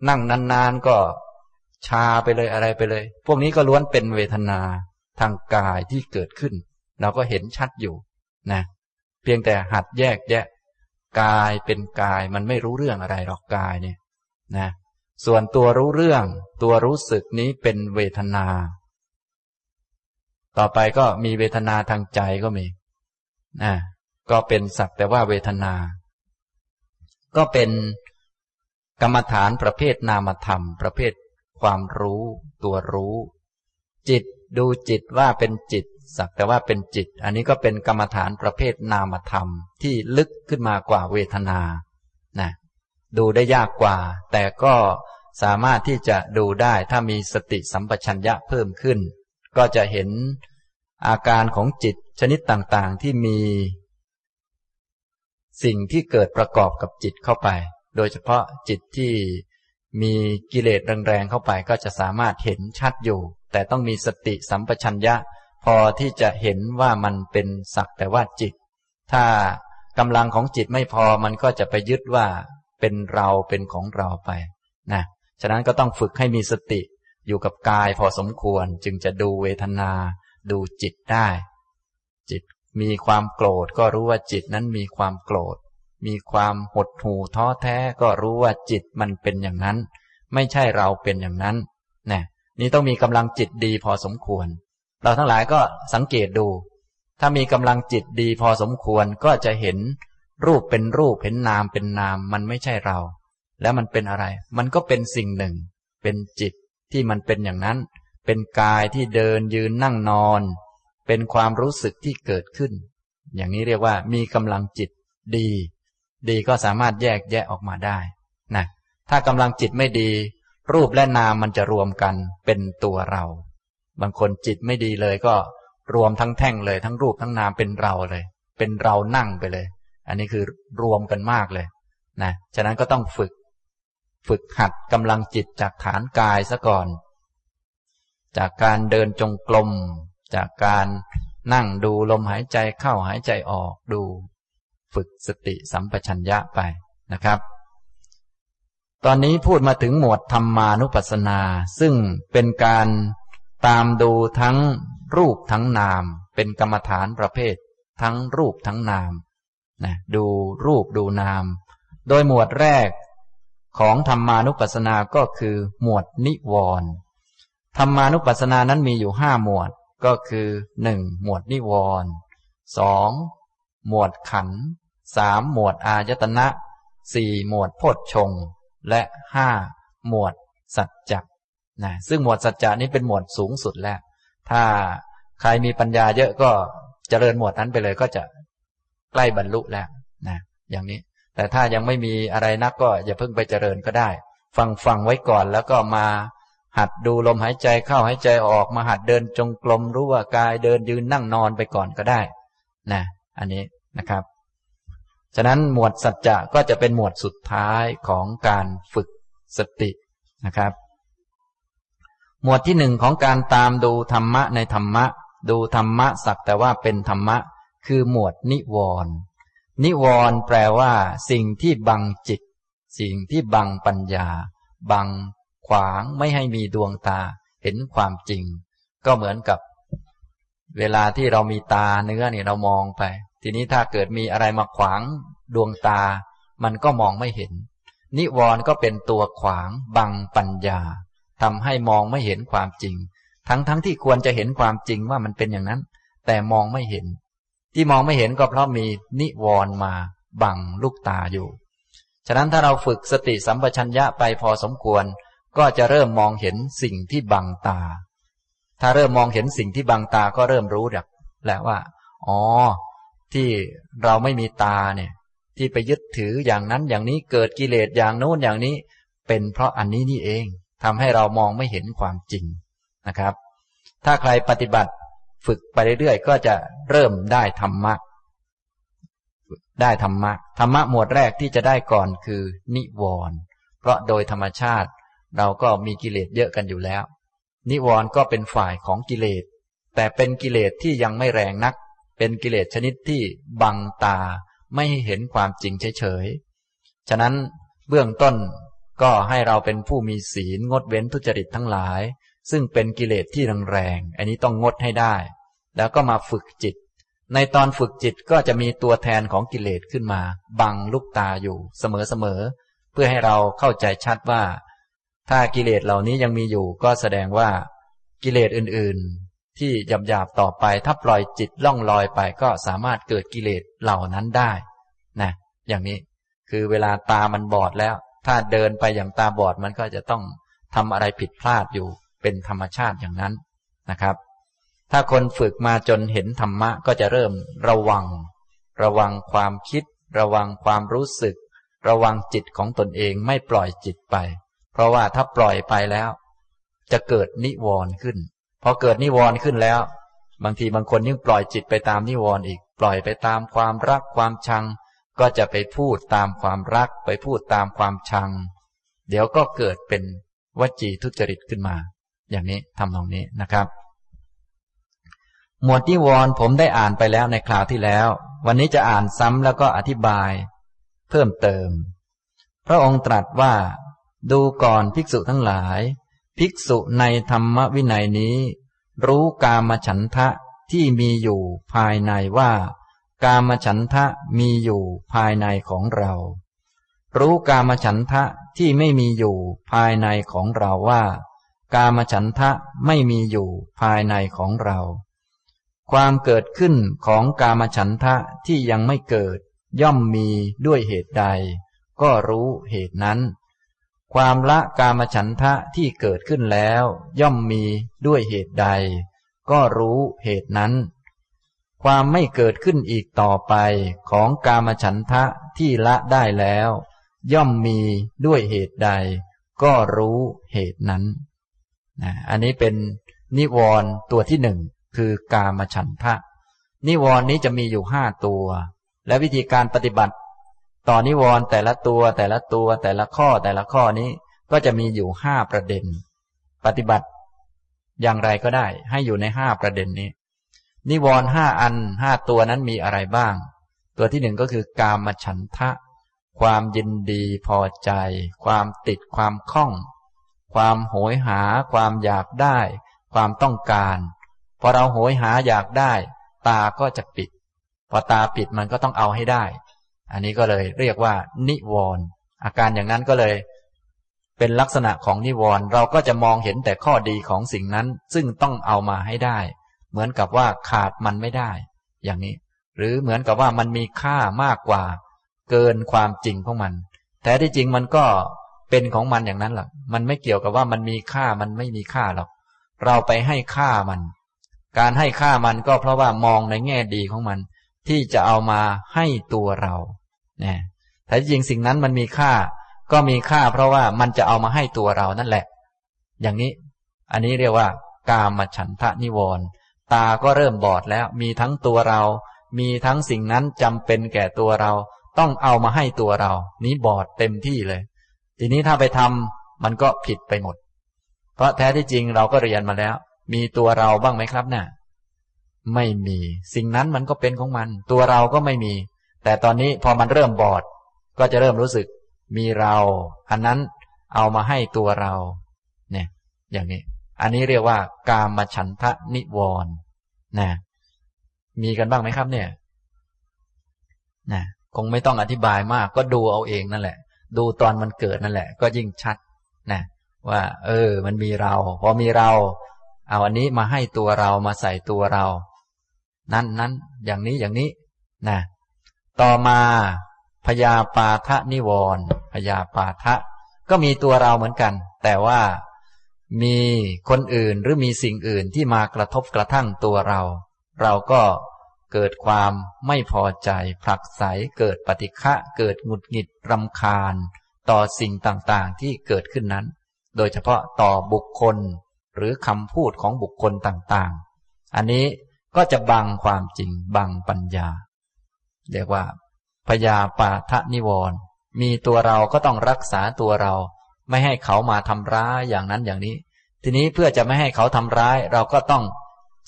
นั่งนานๆก็ชาไปเลยอะไรไปเลย พวกนี้ก็ล้วนเป็นเวทนาทางกายที่เกิดขึ้น เราก็เห็นชัดอยู่นะ เพียงแต่หัดแยกแยะ กายเป็นกายมันไม่รู้เรื่องอะไรหรอกกายเนี่ยนะ ส่วนตัวรู้เรื่อง ตัวรู้สึกนี้เป็นเวทนา ต่อไปก็มีเวทนาทางใจก็มีนะ ก็เป็นสักแต่ว่าเวทนา ก็เป็นกรรมฐานประเภทนามธรรม ประเภทความรู้ ตัวรู้ จิตดูจิตว่าเป็นจิต สักแต่ว่าเป็นจิต อันนี้ก็เป็นกรรมฐานประเภทนามธรรมที่ลึกขึ้นมากว่าเวทนานะดูได้ยากกว่า แต่ก็สามารถที่จะดูได้ถ้ามีสติสัมปชัญญะเพิ่มขึ้น ก็จะเห็นอาการของจิตชนิดต่างๆที่มี สิ่งที่เกิดประกอบกับจิตเข้าไป โดยเฉพาะจิตที่มีกิเลสแรงๆเข้าไปก็จะสามารถเห็นชัดอยู่ แต่ต้องมีสติสัมปชัญญะ พอที่จะเห็นว่ามันเป็นสักแต่ว่าจิต ถ้ากำลังของจิตไม่พอมันก็จะไปยึดว่าเป็นเราเป็นของเราไปนะฉะนั้นก็ต้องฝึกให้มีสติอยู่กับกายพอสมควรจึงจะดูเวทนา ดูจิตได้ จิต มีความโกรธก็รู้ว่าจิตนั้นมีความโกรธ มีความหดหู่ท้อแท้ก็รู้ว่าจิตมันเป็นอย่างนั้น ไม่ใช่เราเป็นอย่างนั้นนะนี่ต้องมีกำลังจิตดีพอสมควร เราทั้งหลายก็สังเกตดู ถ้ามีกำลังจิตดีพอสมควรก็จะเห็นรูปเป็นรูปเห็นนามเป็นนาม มันไม่ใช่เรา แล้วมันเป็นอะไร มันก็เป็นสิ่งหนึ่ง เป็นจิตที่มันเป็นอย่างนั้น เป็นกายที่เดินยืนนั่งนอน เป็นความรู้สึกที่เกิดขึ้น อย่างนี้เรียกว่ามีกำลังจิตดี ดีก็สามารถแยกแยะออกมาได้นะถ้ากำลังจิตไม่ดี รูปและนามมันจะรวมกันเป็นตัวเรา บางคนจิตไม่ดีเลยก็รวมทั้งแท่งเลย ทั้งรูปทั้งนามเป็นเราเลย เป็นเรานั่งไปเลย อันนี้คือรวมกันมากเลยนะฉะนั้นก็ต้องฝึก ฝึกหัดกำลังจิตจากฐานกายซะก่อน จากการเดินจงกรม จากการนั่งดูลมหายใจเข้าหายใจออกดู ฝึกสติสัมปชัญญะไปนะครับ ตอนนี้พูดมาถึงหมวดธรรมานุปัสสนา ซึ่งเป็นการตามดูทั้งรูปทั้งนาม เป็นกรรมฐานประเภท ทั้งรูปทั้งนามนะดูรูปดูนาม โดยหมวดแรกของธรรมานุปัสสนาก็คือหมวดนิวรณ์ธรรมานุปัสสนานั้นมีอยู่ห้าหมวด ก็คือหนึ่งหมวดนิวรณ์สองหมวดขันสามหมวดอายตนะสี่หมวดโพชฌงและห้าหมวดสัจจะนะซึ่งหมวดสัจจะนี้เป็นหมวดสูงสุดแล้ว ถ้าใครมีปัญญาเยอะก็เจริญหมวดนั้นไปเลยก็จะใกล้บรรลุแล้วนะอย่างนี้ แต่ถ้ายังไม่มีอะไรนักก็อย่าเพิ่งไปเจริญก็ได้ ฟังฟังไว้ก่อนแล้วก็มา หัดดูลมหายใจเข้าหายใจออกมาหัดเดินจงกรมรู้ว่ากายเดินยืนนั่งนอนไปก่อนก็ได้นะอันนี้นะครับ ฉะนั้นหมวดสัจจะก็จะเป็นหมวดสุดท้ายของการฝึกสตินะครับ หมวดที่หนึ่งของการตามดูธรรมะในธรรมะ ดูธรรมะสักแต่ว่าเป็นธรรมะ คือหมวดนิวรณ์นิวรณ์แปลว่า สิ่งที่บังจิต สิ่งที่บังปัญญา บัง ขวางไม่ให้มีดวงตาเห็นความจริง ก็เหมือนกับ เวลาที่เรามีตาเนื้อเนี่ยเรามองไป ทีนี้ถ้าเกิดมีอะไรมาขวางดวงตา มันก็มองไม่เห็น นิวรณ์ก็เป็นตัวขวางบังปัญญาทำให้มองไม่เห็นความจริง ทั้งทั้งที่ควรจะเห็นความจริงว่ามันเป็นอย่างนั้น แต่มองไม่เห็น ที่มองไม่เห็นก็เพราะมีนิวรณ์มาบังลูกตาอยู่ ฉะนั้นถ้าเราฝึกสติสัมปชัญญะไปพอสมควร ก็จะเริ่มมองเห็นสิ่งที่บังตา ถ้าเริ่มมองเห็นสิ่งที่บังตาก็เริ่มรู้ดักแล้วว่า อ๋อ ที่เราไม่มีตาเนี่ย ที่ไปยึดถืออย่างนั้นอย่างนี้เกิดกิเลสอย่างโน้นอย่างนี้ เป็นเพราะอันนี้นี่เองทำให้เรามองไม่เห็นความจริงนะครับ ถ้าใครปฏิบัติฝึกไปเรื่อยๆ ก็จะเริ่มได้ธรรมะ ได้ธรรมะ ธรรมะหมวดแรกที่จะได้ก่อนคือ นิวรณ์เพราะโดยธรรมชาติ เราก็มีกิเลสเยอะกันอยู่แล้ว นิวรณ์ก็เป็นฝ่ายของกิเลส แต่เป็นกิเลสที่ยังไม่แรงนัก เป็นกิเลสชนิดที่บังตาไม่เห็นความจริงเฉยๆ ฉะนั้นเบื้องต้นก็ให้เราเป็นผู้มีศีลงดเว้นทุจริตทั้งหลาย ซึ่งเป็นกิเลสที่แรงๆ อันนี้ต้องงดให้ได้ แล้วก็มาฝึกจิต ในตอนฝึกจิตก็จะมีตัวแทนของกิเลสขึ้นมา บังลูกตาอยู่เสมอๆ เพื่อให้เราเข้าใจชัดว่า ถ้ากิเลสเหล่านี้ยังมีอยู่ก็แสดงว่ากิเลสอื่นๆ ที่หยาบๆต่อไป ถ้าปล่อยจิตล่องลอยไปก็สามารถเกิดกิเลสเหล่านั้นได้นะอย่างนี้คือเวลาตามันบอดแล้ว ถ้าเดินไปอย่างตาบอดมันก็จะต้องทำอะไรผิดพลาดอยู่เป็นธรรมชาติอย่างนั้นนะครับ ถ้าคนฝึกมาจนเห็นธรรมะก็จะเริ่มระวัง ระวังความคิด ระวังความรู้สึก ระวังจิตของตนเองไม่ปล่อยจิตไป เพราะว่าถ้าปล่อยไปแล้ว จะเกิดนิวรณ์ขึ้นพอเกิดนิวรณ์ขึ้นแล้ว บางทีบางคนยิ่งปล่อยจิตไปตามนิวรณ์อีก ปล่อยไปตามความรักความชัง ก็จะไปพูดตามความรัก ไปพูดตามความชัง เดี๋ยวก็เกิดเป็นวจีทุจริตขึ้นมา อย่างนี้ทำตรงนี้นะครับ หมวดนิวรณ์ผมได้อ่านไปแล้วในคราวที่แล้ว วันนี้จะอ่านซ้ำแล้วก็อธิบาย เพิ่มเติม พระองค์ตรัสว่า ดูก่อนภิกษุทั้งหลาย ภิกษุในธรรมวินัยนี้ รู้กามฉันทะที่มีอยู่ภายในว่า กามฉันทะมีอยู่ภายในของเรา รู้กามฉันทะที่ไม่มีอยู่ภายในของเราว่า กามฉันทะไม่มีอยู่ภายในของเรา ความเกิดขึ้นของกามฉันทะที่ยังไม่เกิด ย่อมมีด้วยเหตุใด ก็รู้เหตุนั้น ความละกามฉันทะที่เกิดขึ้นแล้ว ย่อมมีด้วยเหตุใด ก็รู้เหตุนั้น ความไม่เกิดขึ้นอีกต่อไปของกามฉันทะที่ละได้แล้ว ย่อมมีด้วยเหตุใด ก็รู้เหตุนั้นนะอันนี้เป็นนิวรณ์ตัวที่หนึ่งคือกามฉันทะ นิวรณ์นี้จะมีอยู่ห้าตัว และวิธีการปฏิบัติ ต่อนิวรณ์แต่ละตัวแต่ละตัวแต่ละข้อแต่ละข้อนี้ก็จะมีอยู่ห้าประเด็น ปฏิบัติ อย่างไรก็ได้ ให้อยู่ในห้าประเด็นนี้ นิวรณ์ห้าอันห้าตัวนั้นมีอะไรบ้าง ตัวที่หนึ่งก็คือกามฉันทะ ความยินดีพอใจ ความติดความคล่อง ความโหยหา ความอยากได้ ความต้องการพอเราโหยหาอยากได้ ตาก็จะปิด พอตาปิดมันก็ต้องเอาให้ได้ อันนี้ก็เลยเรียกว่า นิวรณ์อาการอย่างนั้นก็เลย เป็นลักษณะของนิวรณ์เราก็จะมองเห็นแต่ข้อดีของสิ่งนั้น ซึ่งต้องเอามาให้ได้ เหมือนกับว่าขาดมันไม่ได้ อย่างนี้ หรือเหมือนกับว่ามันมีค่ามากกว่า เกินความจริงของมันแต่ที่จริงมันก็เป็นของมันอย่างนั้นหรอกมันไม่เกี่ยวกับว่ามันมีค่ามันไม่มีค่าหรอก เราไปให้ค่ามัน การให้ค่ามันก็เพราะว่ามองในแง่ดีของมัน ที่จะเอามาให้ตัวเรา นะแต่จริงสิ่งนั้นมันมีค่า ก็มีค่า เพราะว่ามันจะเอามาให้ตัวเรานั่นแหละ อย่างนี้ อันนี้เรียกว่า กามฉันทะนิวรณ์ตาก็เริ่มบอดแล้ว มีทั้งตัวเรา มีทั้งสิ่งนั้นจำเป็นแก่ตัวเรา ต้องเอามาให้ตัวเรา นี้บอดเต็มที่เลย ทีนี้ถ้าไปทำมันก็ผิดไปหมด เพราะแท้ที่จริงเราก็เรียนมาแล้ว มีตัวเราบ้างไหมครับเนะ่ยไม่มี สิ่งนั้นมันก็เป็นของมัน ตัวเราก็ไม่มี แต่ตอนนี้พอมันเริ่มบอด ก็จะเริ่มรู้สึกมีเรา อันนั้นเอามาให้ตัวเรา เนี่ย อย่างนี้ อันนี้เรียกว่ากามฉันทะนิวรณ์นะมีกันบ้างไหมครับ เนี่ยนะคงไม่ต้องอธิบายมาก ก็ดูเอาเองนั่นแหละ ดูตอนมันเกิดนั่นแหละ ก็ยิ่งชัดนะว่า เออ มันมีเรา พอมีเรา เอาอันนี้มาให้ตัวเรามาใส่ตัวเรา นั้นนั้นอย่างนี้อย่างนี้นะ ต่อมาพยาปาทะนิวรณ์พยาปาทะ ก็มีตัวเราเหมือนกัน แต่ว่ามีคนอื่นหรือมีสิ่งอื่นที่มากระทบกระทั่งตัวเรา เราก็เกิดความไม่พอใจผลักไสเกิดปฏิฆะเกิดหงุดหงิดรำคาญ ต่อสิ่งต่างๆที่เกิดขึ้นนั้น โดยเฉพาะต่อบุคคลหรือคำพูดของบุคคลต่างๆ อันนี้ก็จะบังความจริงบังปัญญา เรียกว่าพยาปาทะนิวรณ์มีตัวเราก็ต้องรักษาตัวเรา ไม่ให้เขามาทำร้ายอย่างนั้นอย่างนี้ ทีนี้เพื่อจะไม่ให้เขาทำร้าย เราก็ต้อง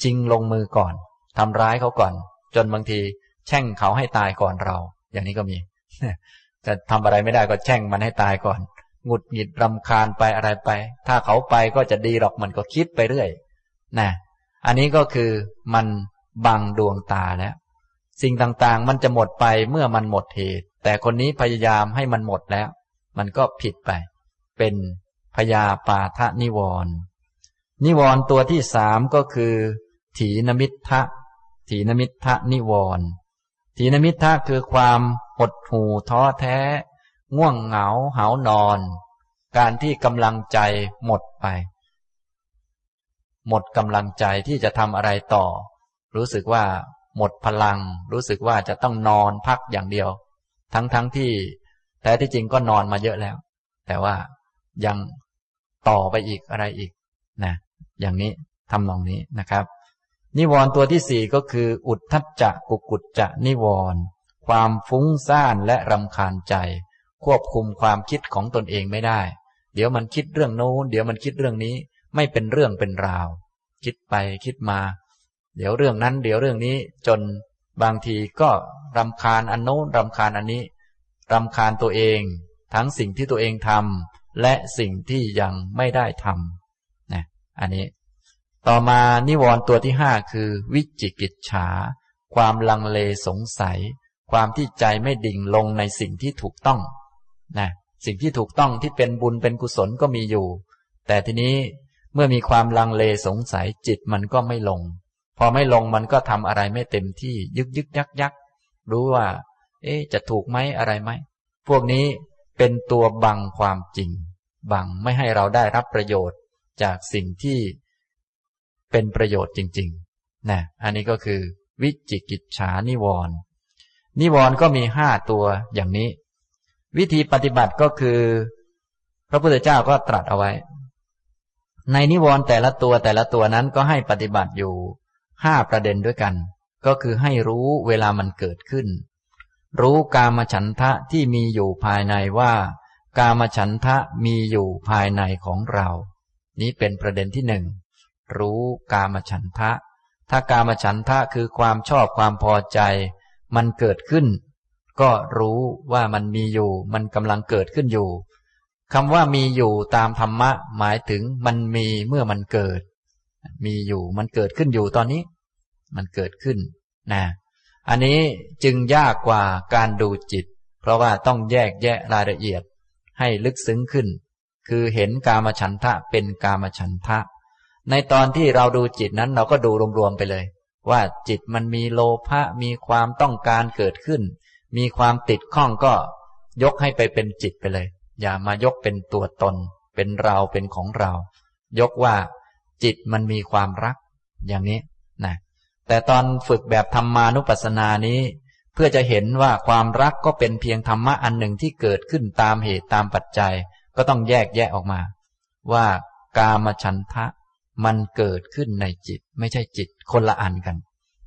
จริงลงมือก่อนทำร้ายเขาก่อน จนบางที แช่งเขาให้ตายก่อนเรา อย่างนี้ก็มีจะทำอะไรไม่ได้ก็แช่งมันให้ตายก่อนหงุดหงิดรำคาญไปอะไรไป ถ้าเขาไปก็จะดีหรอกมันก็คิดไปเรื่อยนะอันนี้ก็คือมันบังดวงตาแล้ว สิ่งต่างๆ มันจะหมดไปเมื่อมันหมดเหตุ แต่คนนี้พยายามให้มันหมดแล้ว มันก็ผิดไป เป็นพยาปาทะนิวรณ์นิวรณ์ตัวที่สามก็คือ ถีนมิทะถีนมิทะนิวรณ์ถีนมิทะคือความหดหู่ท้อแท้ ง่วงเหงาเหานอน การที่กำลังใจหมดไป หมดกำลังใจที่จะทำอะไรต่อ รู้สึกว่า หมดพลัง รู้สึกว่าจะต้องนอนพักอย่างเดียว ทั้งๆทที่แต่ที่จริงก็นอนมาเยอะแล้ว แต่ว่ายังต่อไปอีกอะไรอีกนะอย่างนี้ทำนองนี้นะครับ นิวรณ์ตัวที่สี่ก็คือ อุทธัจจะกุกุจจะนิวรณ์ความฟุ้งซ่านและรำคาญใจ ควบคุมความคิดของตนเองไม่ได้ เดี๋ยวมันคิดเรื่องโน้นเดี๋ยวมันคิดเรื่องนี้ ไม่เป็นเรื่องเป็นราว คิดไปคิดมา เดี๋ยวเรื่องนั้น เดี๋ยวเรื่องนี้จนบางทีก็รำคาญอันโน้นรำคาญอันนี้รำคาญตัวเอง ทั้งสิ่งที่ตัวเองทำและสิ่งที่ยังไม่ได้ทำนะอันนี้ ต่อมานิวรณ์ตัวที่ห้าคือวิจิกิจฉา ความลังเลสงสัย ความที่ใจไม่ดิ่งลงในสิ่งที่ถูกต้องนะสิ่งที่ถูกต้องที่เป็นบุญเป็นกุศลก็มีอยู่ แต่ทีนี้เมื่อมีความลังเลสงสัยจิตมันก็ไม่ลง พอไม่ลงมันก็ทำอะไรไม่เต็มที่ยึกยึกยักยักรู้ว่า เอ๊จะถูกไหมอะไรไหมพวกนี้เป็นตัวบังความจริง บังไม่ให้เราได้รับประโยชน์จากสิ่งที่เป็นประโยชน์จริงๆนะอันนี้ก็คือ วิจิกิจฉานิวรณ์นิวรณ์ก็มีห้าตัวอย่างนี้ วิธีปฏิบัติก็คือ พระพุทธเจ้าก็ตรัสเอาไว้ ในนิวรณ์แต่ละตัวแต่ละตัวนั้นก็ให้ปฏิบัติอยู่ ห้าประเด็นด้วยกัน ก็คือให้รู้เวลามันเกิดขึ้น รู้กามฉันทะที่มีอยู่ภายในว่า กามฉันทะมีอยู่ภายในของเรา นี้เป็นประเด็นที่หนึ่งรู้กามฉันทะ ถ้ากามฉันทะคือความชอบความพอใจ มันเกิดขึ้น ก็รู้ว่ามันมีอยู่ มันกำลังเกิดขึ้นอยู่คำว่ามีอยู่ตามธรรมะ หมายถึงมันมีเมื่อมันเกิด มีอยู่มันเกิดขึ้นอยู่ตอนนี้ มันเกิดขึ้นนะอันนี้จึงยากกว่าการดูจิต เพราะว่าต้องแยกแยะรายละเอียดให้ลึกซึ้งขึ้น คือเห็นกามฉันทะเป็นกามฉันทะ ในตอนที่เราดูจิตนั้นเราก็ดูรวมๆไปเลย ว่าจิตมันมีโลภะมีความต้องการเกิดขึ้น มีความติดข้องก็ยกให้ไปเป็นจิตไปเลย อย่ามายกเป็นตัวตน เป็นเราเป็นของเรา ยกว่า จิตมันมีความรัก อย่างนี้นะแต่ตอนฝึกแบบธรรมานุปัสสนานี้ เพื่อจะเห็นว่าความรักก็เป็นเพียงธรรมะอันหนึ่งที่เกิดขึ้นตามเหตุตามปัจจัย ก็ต้องแยกแยะออกมา ว่ากามฉันทะ มันเกิดขึ้นในจิต ไม่ใช่จิตคนละอันกัน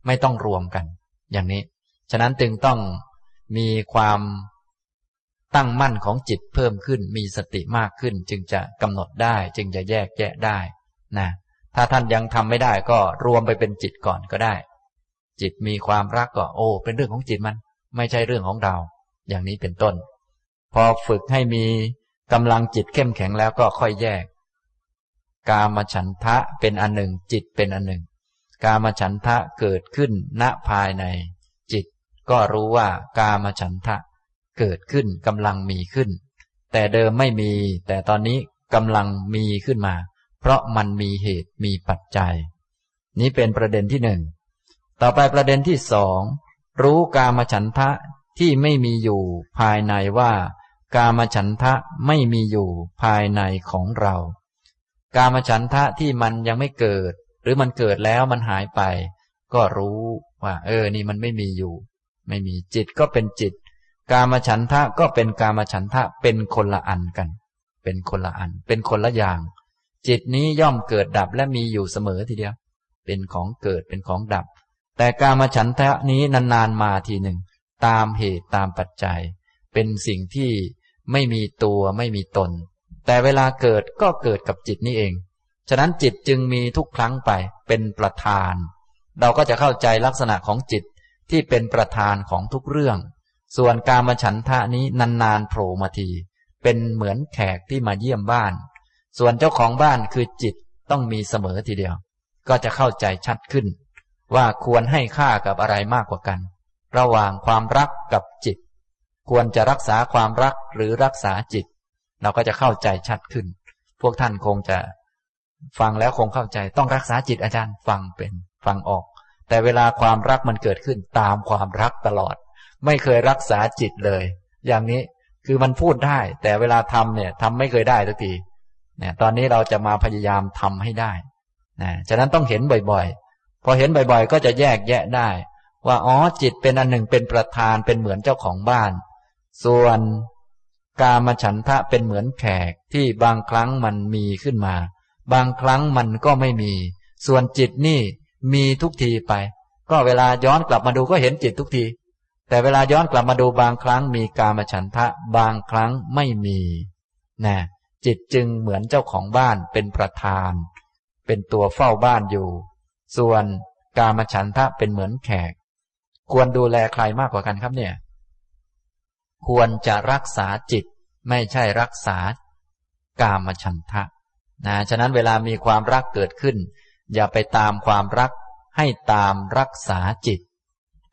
ไม่ต้องรวมกัน อย่างนี้ ฉะนั้นจึงต้องมีความตั้งมั่นของจิตเพิ่มขึ้น มีสติมากขึ้น จึงจะกำหนดได้ จึงจะแยกแยะได้ นะถ้าท่านยังทำไม่ได้ก็รวมไปเป็นจิตก่อนก็ได้ จิตมีความรักก็โอ้ เป็นเรื่องของจิตมัน ไม่ใช่เรื่องของเรา อย่างนี้เป็นต้น พอฝึกให้มีกำลังจิตเข้มแข็งแล้วก็ค่อยแยก กามฉันทะเป็นอันหนึ่ง จิตเป็นอันหนึ่ง กามฉันทะเกิดขึ้นณภายใน จิต ก็รู้ว่ากามฉันทะเกิดขึ้นกำลังมีขึ้น แต่เดิมไม่มี แต่ตอนนี้กำลังมีขึ้นมา เพราะมันมีเหตุมีปัจจัย นี้เป็นประเด็นที่หนึ่งต่อไปประเด็นที่สองรู้กามฉันทะที่ไม่มีอยู่ภายในว่า กามฉันทะไม่มีอยู่ภายในของเรา กามฉันทะที่มันยังไม่เกิด หรือมันเกิดแล้วมันหายไป ก็รู้ว่า เออ นี่มันไม่มีอยู่ ไม่มีจิตก็เป็นจิต กามฉันทะก็เป็นกามฉันทะเป็นคนละอันกัน เป็นคนละอัน เป็นคนละอย่าง จิตนี้ย่อมเกิดดับและมีอยู่เสมอทีเดียว เป็นของเกิดเป็นของดับ แต่การมาฉันทะนี้นานๆมาทีหนึ่ง ตามเหตุตามปัจจัย เป็นสิ่งที่ไม่มีตัวไม่มีตน แต่เวลาเกิดก็เกิดกับจิตนี้เอง ฉะนั้นจิตจึงมีทุกครั้งไป เป็นประธาน เราก็จะเข้าใจลักษณะของจิตที่เป็นประธานของทุกเรื่อง ส่วนการมาฉันทะนี้นานๆโผล่มาที เป็นเหมือนแขกที่มาเยี่ยมบ้าน ส่วนเจ้าของบ้านคือจิตต้องมีเสมอทีเดียว ก็จะเข้าใจชัดขึ้น ว่าควรให้ค่ากับอะไรมากกว่ากัน ระหว่างความรักกับจิต ควรจะรักษาความรักหรือรักษาจิต เราก็จะเข้าใจชัดขึ้น พวกท่านคงจะฟังแล้วคงเข้าใจต้องรักษาจิตอาจารย์ฟังเป็นฟังออก แต่เวลาความรักมันเกิดขึ้นตามความรักตลอด ไม่เคยรักษาจิตเลย อย่างนี้คือมันพูดได้ แต่เวลาทำเนี่ยทำไม่เคยได้สักที นี่ยตอนนี้เราจะมาพยายามทำให้ได้นะฉะนั้นต้องเห็นบ่อยๆ พอเห็นบ่อยๆ ก็จะแยกแยะได้ ว่าอ๋อจิตเป็นอันหนึ่งเป็นประธานเป็นเหมือนเจ้าของบ้าน ส่วนกามฉันทะเป็นเหมือนแขกที่บางครั้งมันมีขึ้นมา บางครั้งมันก็ไม่มี ส่วนจิตนี่มีทุกทีไป ก็เวลาย้อนกลับมาดูก็เห็นจิตทุกที แต่เวลาย้อนกลับมาดูบางครั้งมีกามฉันทะ บางครั้งไม่มีนะ จิตจึงเหมือนเจ้าของบ้านเป็นประธาน เป็นตัวเฝ้าบ้านอยู่ ส่วนกามฉันทะเป็นเหมือนแขก ควรดูแลใครมากกว่ากันครับเนี่ย ควรจะรักษาจิตไม่ใช่รักษากามฉันทะนะฉะนั้นเวลามีความรักเกิดขึ้น อย่าไปตามความรัก ให้ตามรักษาจิต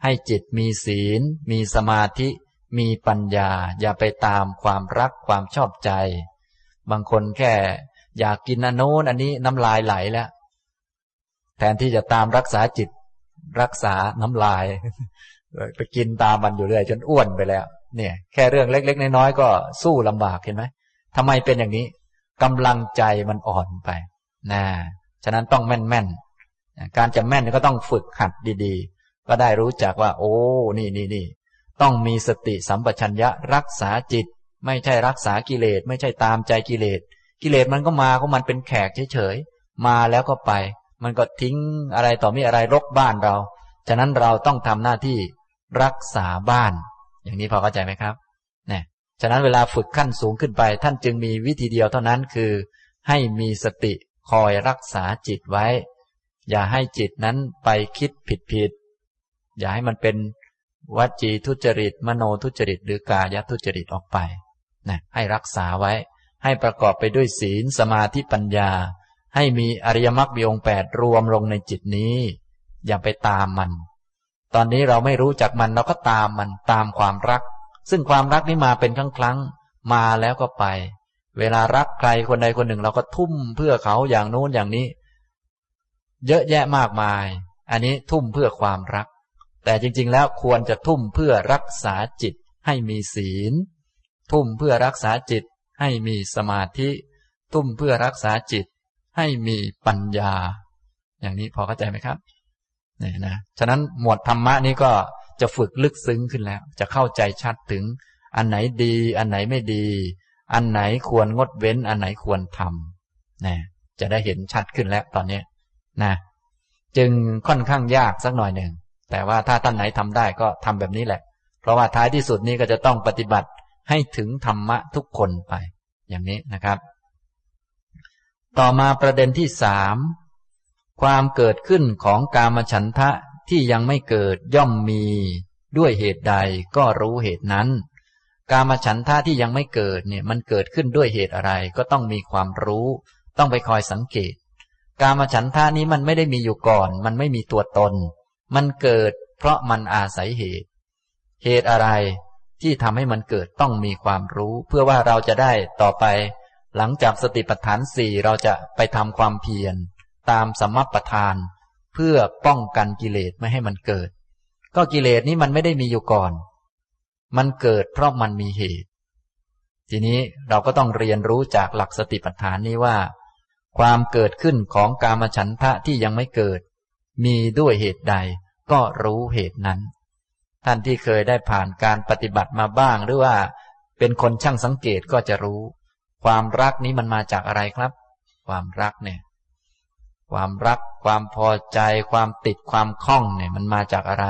ให้จิตมีศีล มีสมาธิ มีปัญญา อย่าไปตามความรักความชอบใจ บางคนแค่อยากกินอันโน้นอันนี้น้ำลายไหลแล้ว แทนที่จะตามรักษาจิต รักษาน้ำลายไปกินตามมันอยู่เรื่อยจนอ้วนไปแล้ว เนี่ย แค่เรื่องเล็ก ๆ น้อยๆก็สู้ลำบากเห็นไหมทำไมเป็นอย่างนี้กำลังใจมันอ่อนไปนะฉะนั้นต้องแม่นๆการจะแม่นก็ต้องฝึกหัดดี ๆ ก็ได้รู้จักว่า โอ้ นี่นี่นี่ต้องมีสติสัมปชัญญะรักษาจิต ไม่ใช่รักษากิเลส ไม่ใช่ตามใจกิเลส กิเลสมันก็มาก็มันเป็นแขกเฉยๆ มาแล้วก็ไป มันก็ทิ้งอะไรต่อมีอะไรรกบ้านเรา ฉะนั้นเราต้องทำหน้าที่รักษาบ้าน อย่างนี้พอเข้าใจไหมครับเนี่ยฉะนั้นเวลาฝึกขั้นสูงขึ้นไป ท่านจึงมีวิธีเดียวเท่านั้นคือ ให้มีสติคอยรักษาจิตไว้ อย่าให้จิตนั้นไปคิดผิดผิดอย่าให้มันเป็นวัจีทุจริต มโนทุจริต หรือกายทุจริตออกไป นะให้รักษาไว้ ให้ประกอบไปด้วยศีลสมาธิปัญญา ให้มีอริยมรรคมีองค์แปดรวมลงในจิตนี้ อย่าไปตามมัน ตอนนี้เราไม่รู้จักมันเราก็ตามมันตามความรัก ซึ่งความรักนี้มาเป็นครั้งครั้งมาแล้วก็ไป เวลารักใครคนใดคนหนึ่งเราก็ทุ่มเพื่อเขาอย่างโน้นอย่างนี้ เยอะแยะมากมาย อันนี้ทุ่มเพื่อความรัก แต่จริง ๆ แล้วควรจะทุ่มเพื่อรักษาจิตให้มีศีล ทุ่มเพื่อรักษาจิตให้มีสมาธิ ทุ่มเพื่อรักษาจิตให้มีปัญญา อย่างนี้พอเข้าใจไหมครับนี่นะฉะนั้นหมวดธรรมะนี้ก็จะฝึกลึกซึ้งขึ้นแล้ว จะเข้าใจชัดถึง อันไหนดี อันไหนไม่ดี อันไหนควรงดเว้น อันไหนควรทำนะจะได้เห็นชัดขึ้นแล้วตอนนี้นะ จึงค่อนข้างยากสักหน่อยหนึ่งแต่ว่าถ้าท่านไหนทำได้ก็ทำแบบนี้แหละ เพราะว่าท้ายที่สุดนี้ก็จะต้องปฏิบัติ ให้ถึงธรรมะทุกคนไป อย่างนี้นะครับ ต่อมาประเด็นที่สามความเกิดขึ้นของกามฉันทะที่ยังไม่เกิดย่อมมี ด้วยเหตุใดก็รู้เหตุนั้น กามฉันทะที่ยังไม่เกิดเนี่ยมันเกิดขึ้นด้วยเหตุอะไรก็ต้องมีความรู้ ต้องไปคอยสังเกต กามฉันทะนี้มันไม่ได้มีอยู่ก่อน มันไม่มีตัวตน มันเกิด เพราะมันอาศัยเหตุ เหตุอะไร ที่ทำให้มันเกิดต้องมีความรู้ เพื่อว่าเราจะได้ต่อไป หลังจากสติปัฏฐานสี่เราจะไปทำความเพียร ตามสมัปปทาน เพื่อป้องกันกิเลสไม่ให้มันเกิด ก็กิเลสนี้มันไม่ได้มีอยู่ก่อน มันเกิดเพราะมันมีเหตุ ทีนี้เราก็ต้องเรียนรู้จากหลักสติปัฏฐานนี้ว่า ความเกิดขึ้นของกามฉันทะที่ยังไม่เกิด มีด้วยเหตุใดก็รู้เหตุนั้น ท่านที่เคยได้ผ่านการปฏิบัติมาบ้าง หรือว่าเป็นคนช่างสังเกตก็จะรู้ ความรักนี้มันมาจากอะไรครับ ความรักเนี่ย ความรัก ความพอใจ ความติดความคล้องเนี่ย มันมาจากอะไร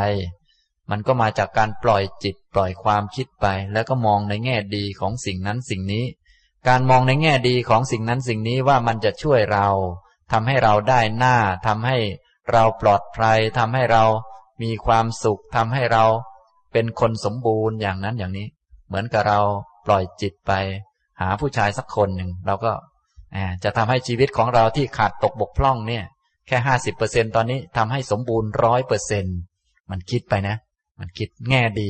มันก็มาจากการปล่อยจิต ปล่อยความคิดไป แล้วก็มองในแง่ดีของสิ่งนั้นสิ่งนี้ การมองในแง่ดีของสิ่งนั้นสิ่งนี้ว่ามันจะช่วยเราทำให้เราได้หน้าทำให้เราปลอดภัยทำให้เรา มีความสุขทำให้เราเป็นคนสมบูรณ์อย่างนั้นอย่างนี้ เหมือนกับเราปล่อยจิตไป หาผู้ชายสักคนหนึ่งเราก็จะทำให้ชีวิตของเราที่ขาดตกบกพร่องเนี่ย แค่ห้าสิบเปอร์เซ็นตอนนี้ทำให้สมบูรณ์ร้อยเปอร์เซ็นมันคิดไปนะ มันคิดแง่ดี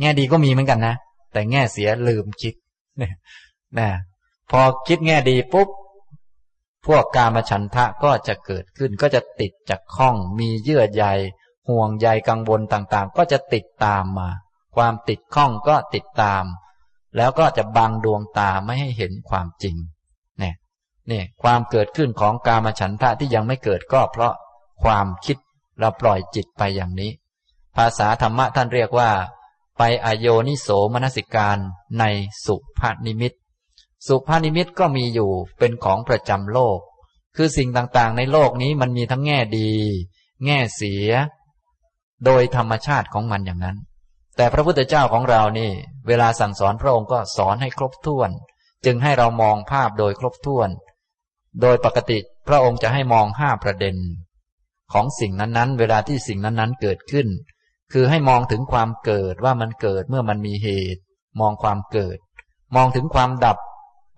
แง่ดีก็มีเหมือนกันนะ แต่แง่เสียลืมคิดเนี่ยนะพอคิดแง่ดีปุ๊บพวกกามฉันทะก็จะเกิดขึ้นก็จะติดจากข้องมีเยื่อใย ห่วงใยกังวลต่างๆ ก็จะติดตามมา ความติดข้องก็ติดตาม แล้วก็จะบังดวงตาไม่ให้เห็นความจริงเนี่ยนี่ความเกิดขึ้นของกามฉันทะที่ยังไม่เกิดก็เพราะความคิดเราปล่อยจิตไปอย่างนี้ ภาษาธรรมะท่านเรียกว่า ไปอโยนิโสมนสิการในสุภานิมิต สุภานิมิตก็มีอยู่เป็นของประจำโลก คือสิ่งต่างๆ ในโลกนี้มันมีทั้งแง่ดี แง่เสีย โดยธรรมชาติของมันอย่างนั้น แต่พระพุทธเจ้าของเรานี่ เวลาสั่งสอนพระองค์ก็สอนให้ครบถ้วน จึงให้เรามองภาพโดยครบถ้วน โดยปกติพระองค์จะให้มองห้าประเด็น ของสิ่งนั้นๆ เวลาที่สิ่งนั้นๆเกิดขึ้น คือให้มองถึงความเกิดว่ามันเกิดเมื่อมันมีเหตุ มองความเกิด มองถึงความดับ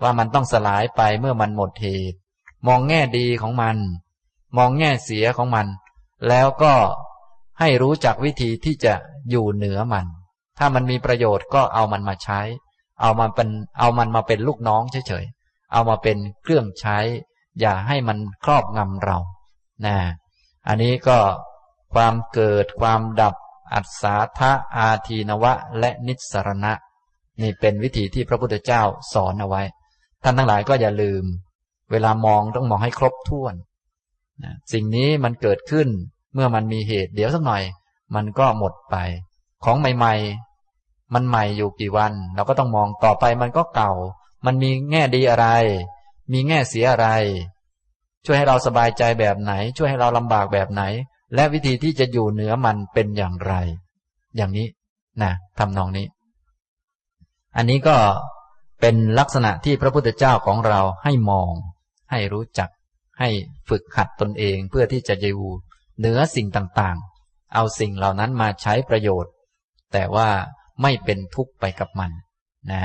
ว่ามันต้องสลายไปเมื่อมันหมดเหตุ มองแง่ดีของมัน มองแง่เสียของมัน แล้วก็ ให้รู้จักวิธีที่จะอยู่เหนือมัน ถ้ามันมีประโยชน์ก็เอามันมาใช้ เอามันเป็นเอามันมาเป็นลูกน้องเฉยๆ เอามาเป็นเครื่องใช้ อย่าให้มันครอบงำเรา นะ อันนี้ก็ความเกิดความดับ อัศาทะอาทีนวะ และนิสรณะ นี่เป็นวิธีที่พระพุทธเจ้าสอนเอาไว้ ท่านทั้งหลายก็อย่าลืม เวลามองต้องมองให้ครบถ้วนสิ่งนี้มันเกิดขึ้น เมื่อมันมีเหตุเดี๋ยวสักหน่อย มันก็หมดไป ของใหม่ ๆ มันใหม่อยู่กี่วัน เราก็ต้องมองต่อไปมันก็เก่า มันมีแง่ดีอะไร มีแง่เสียอะไร ช่วยให้เราสบายใจแบบไหน ช่วยให้เราลำบากแบบไหน และวิธีที่จะอยู่เหนือมันเป็นอย่างไร อย่างนี้นะทำนองนี้ อันนี้ก็เป็นลักษณะที่พระพุทธเจ้าของเราให้มอง ให้รู้จัก ให้ฝึกหัดตนเองเพื่อที่จะอยู่ เหนือสิ่งต่างๆ เอาสิ่งเหล่านั้นมาใช้ประโยชน์ แต่ว่าไม่เป็นทุกข์ไปกับมันนะ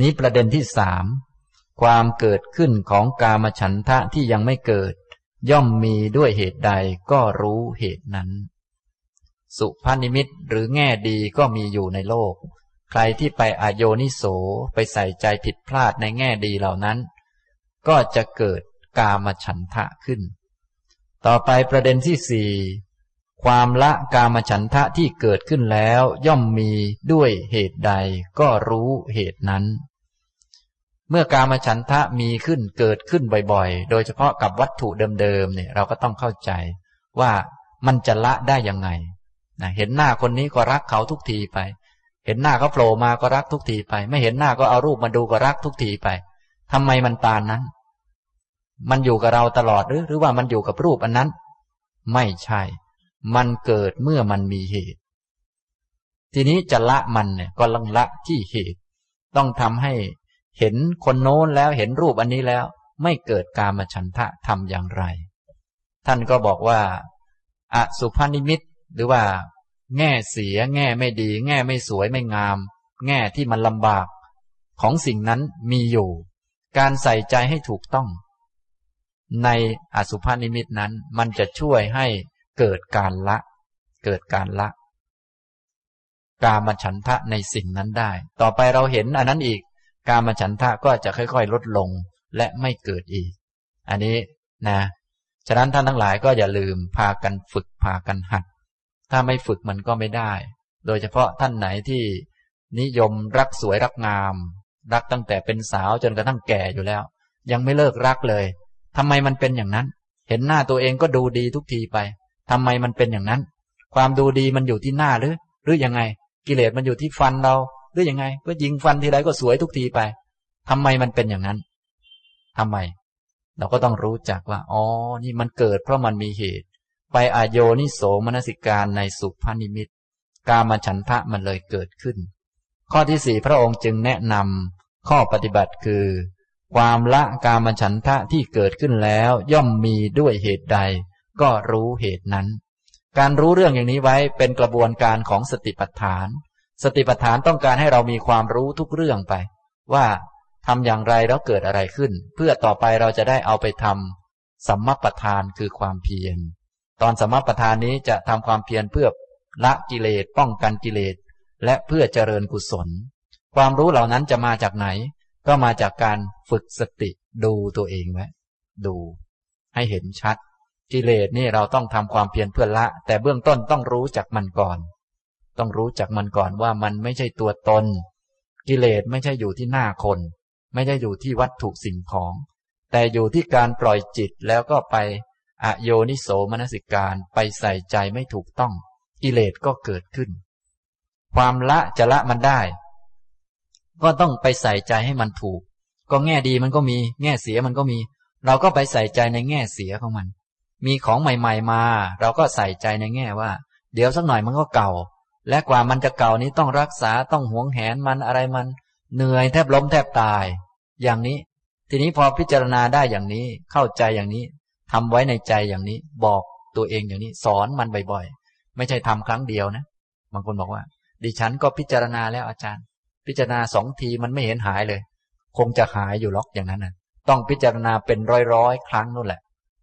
นี้ประเด็นที่สามความเกิดขึ้นของกามฉันทะที่ยังไม่เกิด ย่อมมีด้วยเหตุใดก็รู้เหตุนั้น สุภานิมิตหรือแง่ดีก็มีอยู่ในโลก ใครที่ไปอโยนิโสไปใส่ใจผิดพลาดในแง่ดีเหล่านั้น ก็จะเกิดกามฉันทะขึ้น ต่อไปประเด็นที่สี่ความละกามฉันทะที่เกิดขึ้นแล้วย่อมมีด้วยเหตุใดก็รู้เหตุนั้น เมื่อกามฉันทะมีขึ้นเกิดขึ้นบ่อยๆ โดยเฉพาะกับวัตถุเดิมๆเนี่ยเราก็ต้องเข้าใจ ว่ามันจะละได้ยังไงนะเห็นหน้าคนนี้ก็รักเขาทุกทีไป เห็นหน้าเขาโผล่มาก็รักทุกทีไป ไม่เห็นหน้าก็เอารูปมาดูก็รักทุกทีไปทำไมมันปานนั้น มันอยู่กับเราตลอดหรือ หรือว่ามันอยู่กับรูปอันนั้น ไม่ใช่ มันเกิดเมื่อมันมีเหตุ ทีนี้จะละมันเนี่ยก็ลังละที่เหตุ ต้องทำให้เห็นคนโน้นแล้วเห็นรูปอันนี้แล้ว ไม่เกิดการมาฉันทะทำอย่างไร ท่านก็บอกว่าอสุภนิมิตหรือว่า แง่เสีย แง่ไม่ดี แง่ไม่สวยไม่งาม แง่ที่มันลำบาก ของสิ่งนั้นมีอยู่ การใส่ใจให้ถูกต้อง ในอสุภานิมิตนั้น มันจะช่วยให้เกิดการละ เกิดการละ กามฉันทะในสิ่งนั้นได้ ต่อไปเราเห็นอันนั้นอีก กามฉันทะก็จะค่อยๆ ลดลงและไม่เกิดอีก อันนี้นะ ฉะนั้นท่านทั้งหลายก็อย่าลืมพากันฝึกพากันหัด ถ้าไม่ฝึกมันก็ไม่ได้ โดยเฉพาะท่านไหนที่นิยมรักสวยรักงาม รักตั้งแต่เป็นสาวจนกระทั่งแก่อยู่แล้ว ยังไม่เลิกรักเลย ทำไมมันเป็นอย่างนั้น เห็นหน้าตัวเองก็ดูดีทุกทีไปทำไมมันเป็นอย่างนั้น ความดูดีมันอยู่ที่หน้าหรือ หรือยังไง กิเลสมันอยู่ที่ฟันเรา หรือยังไง ก็ยิงฟันทีไรก็สวยทุกทีไปทำไมมันเป็นอย่างนั้นทำไม เราก็ต้องรู้จักว่า อ๋อ นี่มันเกิดเพราะมันมีเหตุ ไปอายโยนิโสมนสิการในสุภานิมิต กามฉันทะมันเลยเกิดขึ้น ข้อที่สี่พระองค์จึงแนะนำข้อปฏิบัติคือ ความละกามฉันทะที่เกิดขึ้นแล้ว ย่อมมีด้วยเหตุใด ก็รู้เหตุนั้น การรู้เรื่องอย่างนี้ไว้เป็นกระบวนการของสติปัฏฐาน สติปัฏฐานต้องการให้เรามีความรู้ทุกเรื่องไป ว่าทำอย่างไรแล้วเกิดอะไรขึ้น เพื่อต่อไปเราจะได้เอาไปทำสัมมาประธานคือความเพียร ตอนสัมมาประธานนี้จะทำความเพียรเพื่อละกิเลสป้องกันกิเลสและเพื่อเจริญกุศล ความรู้เหล่านั้นจะมาจากไหน ก็มาจากการฝึกสติดูตัวเองไว้ดู ให้เห็นชัดกิเลสนี่เราต้องทำความเพียรเพื่อละ แต่เบื้องต้นต้องรู้จักมันก่อน ต้องรู้จักมันก่อนว่ามันไม่ใช่ตัวตน กิเลสไม่ใช่อยู่ที่หน้าคน ไม่ใช่อยู่ที่วัตถุสิ่งของ แต่อยู่ที่การปล่อยจิตแล้วก็ไปอโยนิโสมนสิการไปใส่ใจไม่ถูกต้อง กิเลสก็เกิดขึ้น ความละจะละมันได้ ก็ต้องไปใส่ใจให้มันถูก ก็แง่ดีมันก็มี แง่เสียมันก็มี เราก็ไปใส่ใจในแง่เสียของมัน มีของใหม่ ๆ มา เราก็ใส่ใจในแง่ว่า เดี๋ยวสักหน่อยมันก็เก่า และกว่ามันจะเก่านี้ต้องรักษาต้องหวงแหนมันอะไรมัน เหนื่อยแทบล้มแทบตาย อย่างนี้ ทีนี้พอพิจารณาได้อย่างนี้เข้าใจอย่างนี้ทำไว้ในใจอย่างนี้ บอกตัวเองอย่างนี้ สอนมันบ่อยๆ ไม่ใช่ทำครั้งเดียวนะบางคนบอกว่า ดิฉันก็พิจารณาแล้วอาจารย์ พิจารณาสองทีมันไม่เห็นหายเลย คงจะหายอยู่ล็อกอย่างนั้นนะต้องพิจารณาเป็นร้อยๆ ครั้งนู่นแหละ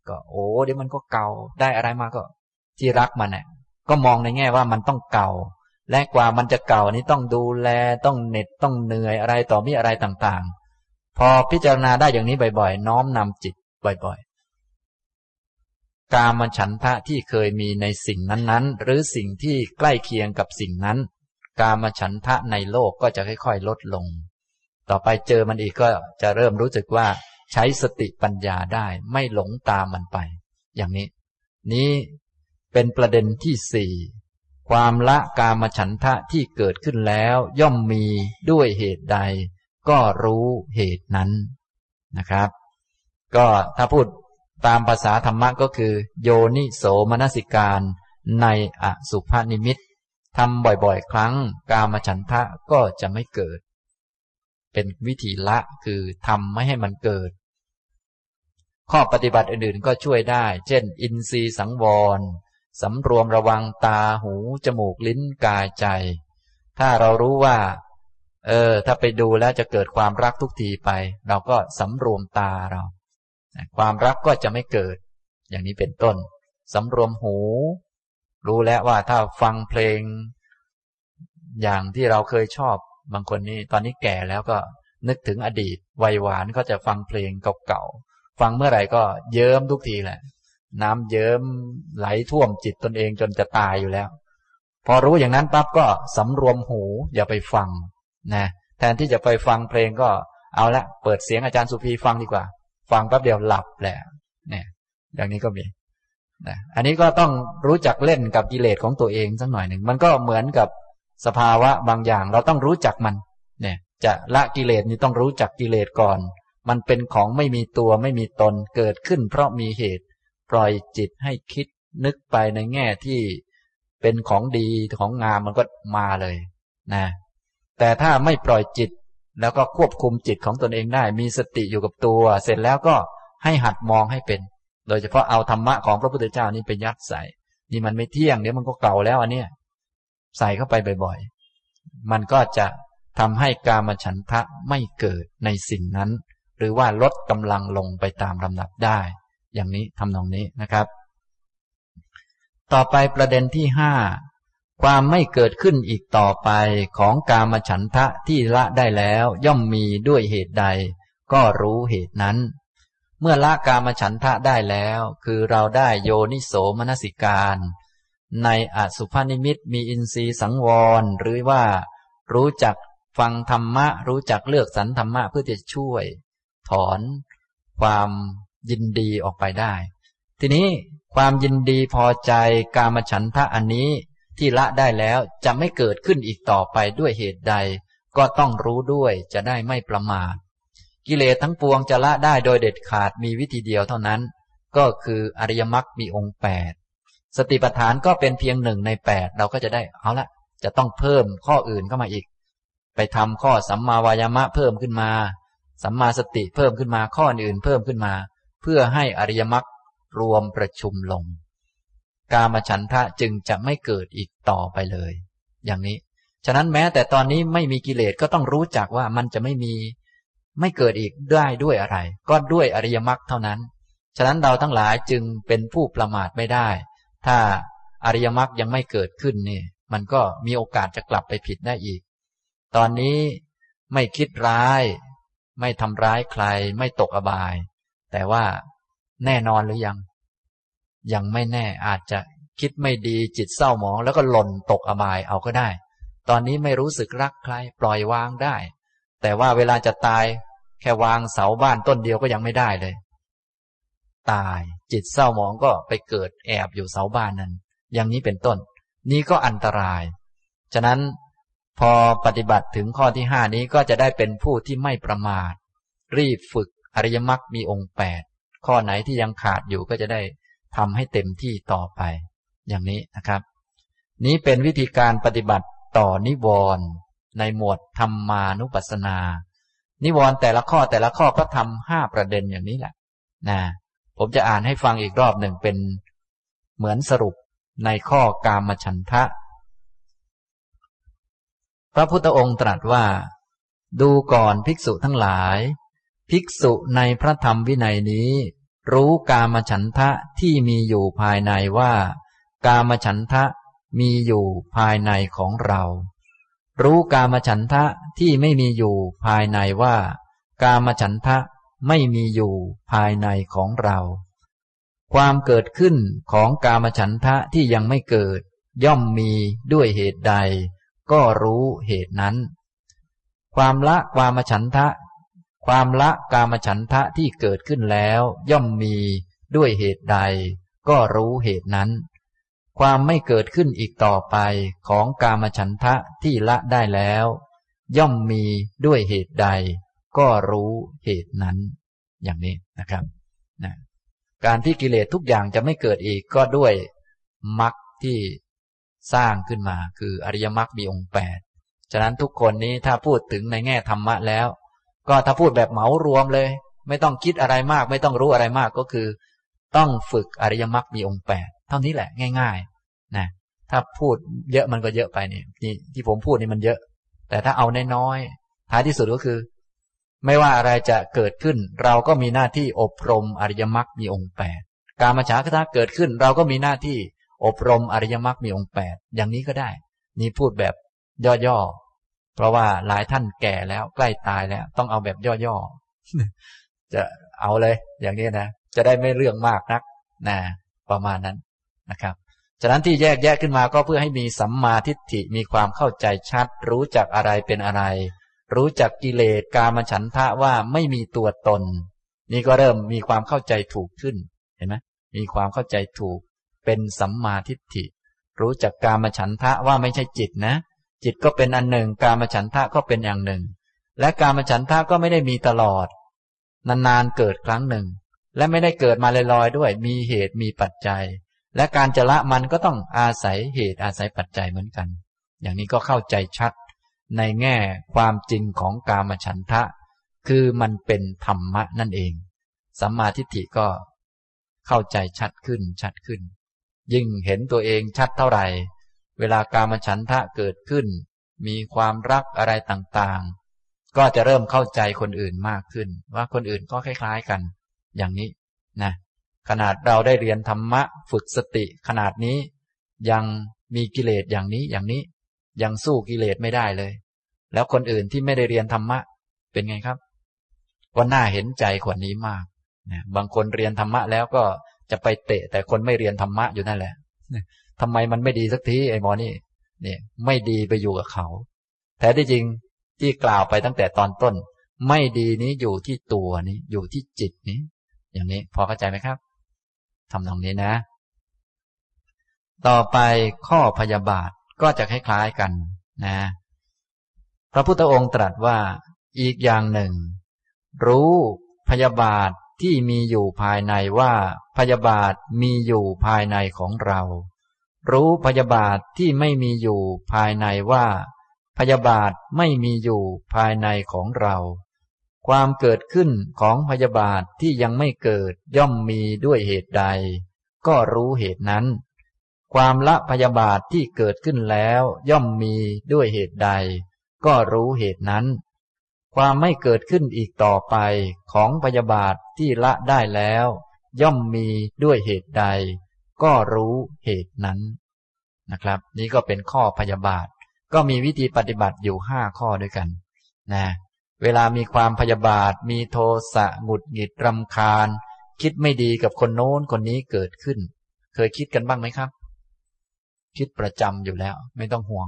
ก็โอ้เดี๋ยวมันก็เก่าได้อะไรมาก็ที่รักมันเนี่ยก็มองในแง่ว่ามันต้องเก่า และกว่ามันจะเก่านี้ต้องดูแลต้องเหน็ดต้องเหนื่อยอะไรต่อมีอะไรต่างๆ พอพิจารณาได้อย่างนี้บ่อยๆ น้อมนำจิตบ่อยๆ กามฉันทะที่เคยมีในสิ่งนั้นๆ หรือสิ่งที่ใกล้เคียงกับสิ่งนั้น กามฉันทะในโลกก็จะค่อยๆ ลดลง ต่อไปเจอมันอีกก็จะเริ่มรู้สึกว่าใช้สติปัญญาได้ไม่หลงตามมันไป อย่างนี้ นี้เป็นประเด็นที่สี่ความละกามฉันทะที่เกิดขึ้นแล้ว ย่อมมีด้วยเหตุใด ก็รู้เหตุนั้นนะครับ ก็ถ้าพูดตามภาษาธรรมะก็คือ โยนิโสมนสิการในอสุภานิมิต ทำบ่อยๆ ครั้ง กามฉันทะก็จะไม่เกิด เป็นวิธีละคือทำไม่ให้มันเกิด ข้อปฏิบัติอื่นๆก็ช่วยได้ เช่น อินทรีย์สังวรสำรวมระวังตาหู จมูกลิ้นกายใจ ถ้าเรารู้ว่า เออ ถ้าไปดูแล้วจะเกิดความรักทุกทีไป เราก็สำรวมตาเรา ความรักก็จะไม่เกิด อย่างนี้เป็นต้นสำรวมหู รู้แล้วว่าถ้าฟังเพลง อย่างที่เราเคยชอบบางคนนี่ตอนนี้แก่แล้วก็นึกถึงอดีต วัยหวานก็จะฟังเพลงเก่าๆ ฟังเมื่อไหร่ก็เยิ้มทุกทีแหละ น้ำเยิ้มไหลท่วมจิตตนเองจนจะตายอยู่แล้ว พอรู้อย่างนั้นปั๊บก็สำรวมหูอย่าไปฟังนะแทนที่จะไปฟังเพลงก็เอาละ เปิดเสียงอาจารย์สุภีฟังดีกว่า ฟังแป๊บเดียวหลับแหละเนี่ยอย่างนี้ก็มี นะอันนี้ก็ต้องรู้จักเล่นกับกิเลสของตัวเองสักหน่อยหนึ่ง มันก็เหมือนกับสภาวะบางอย่าง เราต้องรู้จักมัน เนี่ย จะละกิเลสนี่ต้องรู้จักกิเลสก่อน มันเป็นของไม่มีตัวไม่มีตนเกิดขึ้น เพราะมีเหตุ ปล่อยจิตให้คิดนึกไปในแง่ที่เป็นของดีของงามมันก็มาเลยนะ แต่ถ้าไม่ปล่อยจิตแล้วก็ควบคุมจิตของตนเองได้ มีสติอยู่กับตัว เสร็จแล้วก็ให้หัดมองให้เป็น โดยเฉพาะเอาธรรมะของพระพุทธเจ้านี้ไปยัดใส่ นี่มันไม่เที่ยงเดี๋ยวมันก็เก่าแล้วอันเนี้ยใส่เข้าไปบ่อยๆ มันก็จะทำให้กามฉันทะไม่เกิดในสิ่งนั้น หรือว่าลดกำลังลงไปตามลำดับได้ อย่างนี้ทำนองนี้นะครับ ต่อไปประเด็นที่ห้าความไม่เกิดขึ้นอีกต่อไปของกามฉันทะที่ละได้แล้ว ย่อมมีด้วยเหตุใด ก็รู้เหตุนั้น เมื่อละกามฉันทะได้แล้ว คือเราได้โยนิโสมนสิการ ในอสุภานิมิตมีอินทรีย์สังวร หรือว่า รู้จักฟังธรรมะ รู้จักเลือกสรรธรรมะเพื่อจะช่วย ถอนความยินดีออกไปได้ ทีนี้ความยินดีพอใจกามฉันทะอันนี้ที่ละได้แล้วจะไม่เกิดขึ้นอีกต่อไปด้วยเหตุใด ก็ต้องรู้ด้วยจะได้ไม่ประมาท กิเลสทั้งปวงจะละได้โดยเด็ดขาดมีวิธีเดียวเท่านั้น ก็คืออริยมรรคมีองค์แปดสติปัฏฐานก็เป็นเพียงหนึ่งในแปดเราก็จะได้เอาละจะต้องเพิ่มข้ออื่นเข้ามาอีก ไปทำข้อสัมมาวายามะเพิ่มขึ้นมา สัมมาสติเพิ่มขึ้นมาข้ออื่นเพิ่มขึ้นมา เพื่อให้อริยมรรครวมประชุมลง กามฉันทะจึงจะไม่เกิดอีกต่อไปเลย อย่างนี้ ฉะนั้นแม้แต่ตอนนี้ไม่มีกิเลสก็ต้องรู้จักว่ามันจะไม่มี ไม่เกิดอีกได้ด้วยอะไร ก็ด้วยอริยมรรคเท่านั้น ฉะนั้นเราทั้งหลายจึงเป็นผู้ประมาทไม่ได้ ถ้าอริยมรรคยังไม่เกิดขึ้นนี่ มันก็มีโอกาสจะกลับไปผิดได้อีก ตอนนี้ไม่คิดร้าย ไม่ทำร้ายใคร ไม่ตกอบาย แต่ว่าแน่นอนหรือยัง ยังไม่แน่อาจจะคิดไม่ดีจิตเศร้าหมอง แล้วก็หล่นตกอบายเอาก็ได้ ตอนนี้ไม่รู้สึกรักใคร ปล่อยวางได้ แต่ว่าเวลาจะตาย แค่วางเสาบ้านต้นเดียวก็ยังไม่ได้เลย ตายจิตเศร้าหมองก็ไปเกิดแอบอยู่เสาบ้านนั้น อย่างนี้เป็นต้น นี้ก็อันตราย ฉะนั้นพอปฏิบัติถึงข้อที่ห้านี้ก็จะได้เป็นผู้ที่ไม่ประมาท รีบฝึกอริยมรรคมีองค์แปดข้อไหนที่ยังขาดอยู่ก็จะได้ทำให้เต็มที่ต่อไป อย่างนี้นะครับ นี้เป็นวิธีการปฏิบัติต่อนิวรณ์ในหมวดธรรมานุปัสสนา นิวรณ์แต่ละข้อแต่ละข้อก็ทำห้าประเด็นอย่างนี้แหละนะผมจะอ่านให้ฟังอีกรอบหนึ่งเป็นเหมือนสรุปในข้อกามฉันทะ พระพุทธองค์ตรัสว่า ดูก่อนภิกษุทั้งหลาย ภิกษุในพระธรรมวินัยนี้ รู้กามฉันทะที่มีอยู่ภายในว่า กามฉันทะมีอยู่ภายในของเรา รู้กามฉันทะที่ไม่มีอยู่ภายในว่า กามฉันทะไม่มีอยู่ภายในของเรา ความเกิดขึ้นของกามฉันทะที่ยังไม่เกิด ย่อมมีด้วยเหตุใด ก็รู้เหตุนั้น ความละกามฉันทะ ความละกามฉันทะที่เกิดขึ้นแล้ว ย่อมมีด้วยเหตุใด ก็รู้เหตุนั้น ความไม่เกิดขึ้นอีกต่อไปของกามฉันทะที่ละได้แล้ว ย่อมมีด้วยเหตุใด ก็รู้เหตุนั้น อย่างนี้นะครับนะการที่กิเลสทุกอย่างจะไม่เกิดอีกก็ด้วยมรรคที่สร้างขึ้นมา คืออริยมรรคมีองค์แปดฉะนั้นทุกคนนี้ถ้าพูดถึงในแง่ธรรมะแล้ว ก็ถ้าพูดแบบเหมารวมเลย ไม่ต้องคิดอะไรมาก ไม่ต้องรู้อะไรมากก็คือ ต้องฝึกอริยมรรคมีองค์แปด เท่านี้แหละง่ายๆนะถ้าพูดเยอะมันก็เยอะไปนี่ที่ผมพูดนี่มันเยอะ แต่ถ้าเอาน้อยๆท้ายที่สุดก็คือ ไม่ว่าอะไรจะเกิดขึ้น เราก็มีหน้าที่อบรมอริยมรรคมีองค์แปดการมาฉาคตาเกิดขึ้น เราก็มีหน้าที่อบรมอริยมรรคมีองค์แปดอย่างนี้ก็ได้ นี่พูดแบบย่อๆเพราะว่าหลายท่านแก่แล้วใกล้ตายแล้ว ต้องเอาแบบย่อๆจะเอาเลย อย่างนี้นะจะได้ไม่เรื่องมากนักนะประมาณนั้น นะครับฉะนั้นที่แยกแยกขึ้นมาก็เพื่อให้มีสัมมาทิฏฐิมีความเข้าใจชัด รู้จักอะไรเป็นอะไร รู้จักกิเลสกามฉันทะว่าไม่มีตัวตน นี่ก็เริ่มมีความเข้าใจถูกขึ้นเห็นไหมมีความเข้าใจถูก เป็นสัมมาทิฏฐิ รู้จักกามฉันทะว่าไม่ใช่จิตนะ จิตก็เป็นอันหนึ่ง กามฉันทะก็เป็นอย่างหนึ่ง และกามฉันทะก็ไม่ได้มีตลอด นานๆเกิดครั้งหนึ่ง และไม่ได้เกิดมาลอยๆด้วย มีเหตุมีปัจจัย และการจะละมันก็ต้องอาศัยเหตุอาศัยปัจจัยเหมือนกัน อย่างนี้ก็เข้าใจชัด ในแง่ความจริงของกามฉันทะ คือมันเป็นธรรมะนั่นเอง สัมมาทิฏฐิก็เข้าใจชัดขึ้นชัดขึ้น ยิ่งเห็นตัวเองชัดเท่าไหร่ เวลากามฉันทะเกิดขึ้น มีความรักอะไรต่างๆ ก็จะเริ่มเข้าใจคนอื่นมากขึ้น ว่าคนอื่นก็คล้าย ๆกัน อย่างนี้นะ ขนาดเราได้เรียนธรรมะฝึกสติขนาดนี้ ยังมีกิเลสอย่างนี้อย่างนี้ ยังสู้กิเลสไม่ได้เลย แล้วคนอื่นที่ไม่ได้เรียนธรรมะ เป็นไงครับก็น่าเห็นใจคนนี้มากนะบางคนเรียนธรรมะแล้วก็จะไปเตะ แต่คนไม่เรียนธรรมะอยู่นั่นแหละทำไมมันไม่ดีสักทีไอ้หมอนี่เนี่ยไม่ดีไปอยู่กับเขา แท้ที่จริงที่กล่าวไปตั้งแต่ตอนต้น ไม่ดีนี้อยู่ที่ตัวนี้ อยู่ที่จิตนี้ อย่างนี้พอเข้าใจไหมครับ ทำตรงนี้นะ ต่อไปข้อพยาบาทก็จะคล้ายๆกันนะ พระพุทธองค์ตรัสว่าอีกอย่างหนึ่ง รู้พยาบาทที่มีอยู่ภายในว่าพยาบาทมีอยู่ภายในของเรา รู้พยาบาทที่ไม่มีอยู่ภายในว่า พยาบาทไม่มีอยู่ภายในของเรา ความเกิดขึ้นของพยาบาทที่ยังไม่เกิดย่อมมีด้วยเหตุใด ก็รู้เหตุนั้น ความละพยาบาทที่เกิดขึ้นแล้วย่อมมีด้วยเหตุใด ก็รู้เหตุนั้น ความไม่เกิดขึ้นอีกต่อไปของพยาบาทที่ละได้แล้ว ย่อมมีด้วยเหตุใด ก็รู้เหตุนั้นนะครับ นี่ก็เป็นข้อพยาบาท ก็มีวิธีปฏิบัติอยู่ห้าข้อด้วยกัน นะ เวลามีความพยาบาท มีโทสะหงุดหงิดรำคาญ คิดไม่ดีกับคนโน้นคนนี้เกิดขึ้น เคยคิดกันบ้างไหมครับ คิดประจำอยู่แล้ว ไม่ต้องห่วง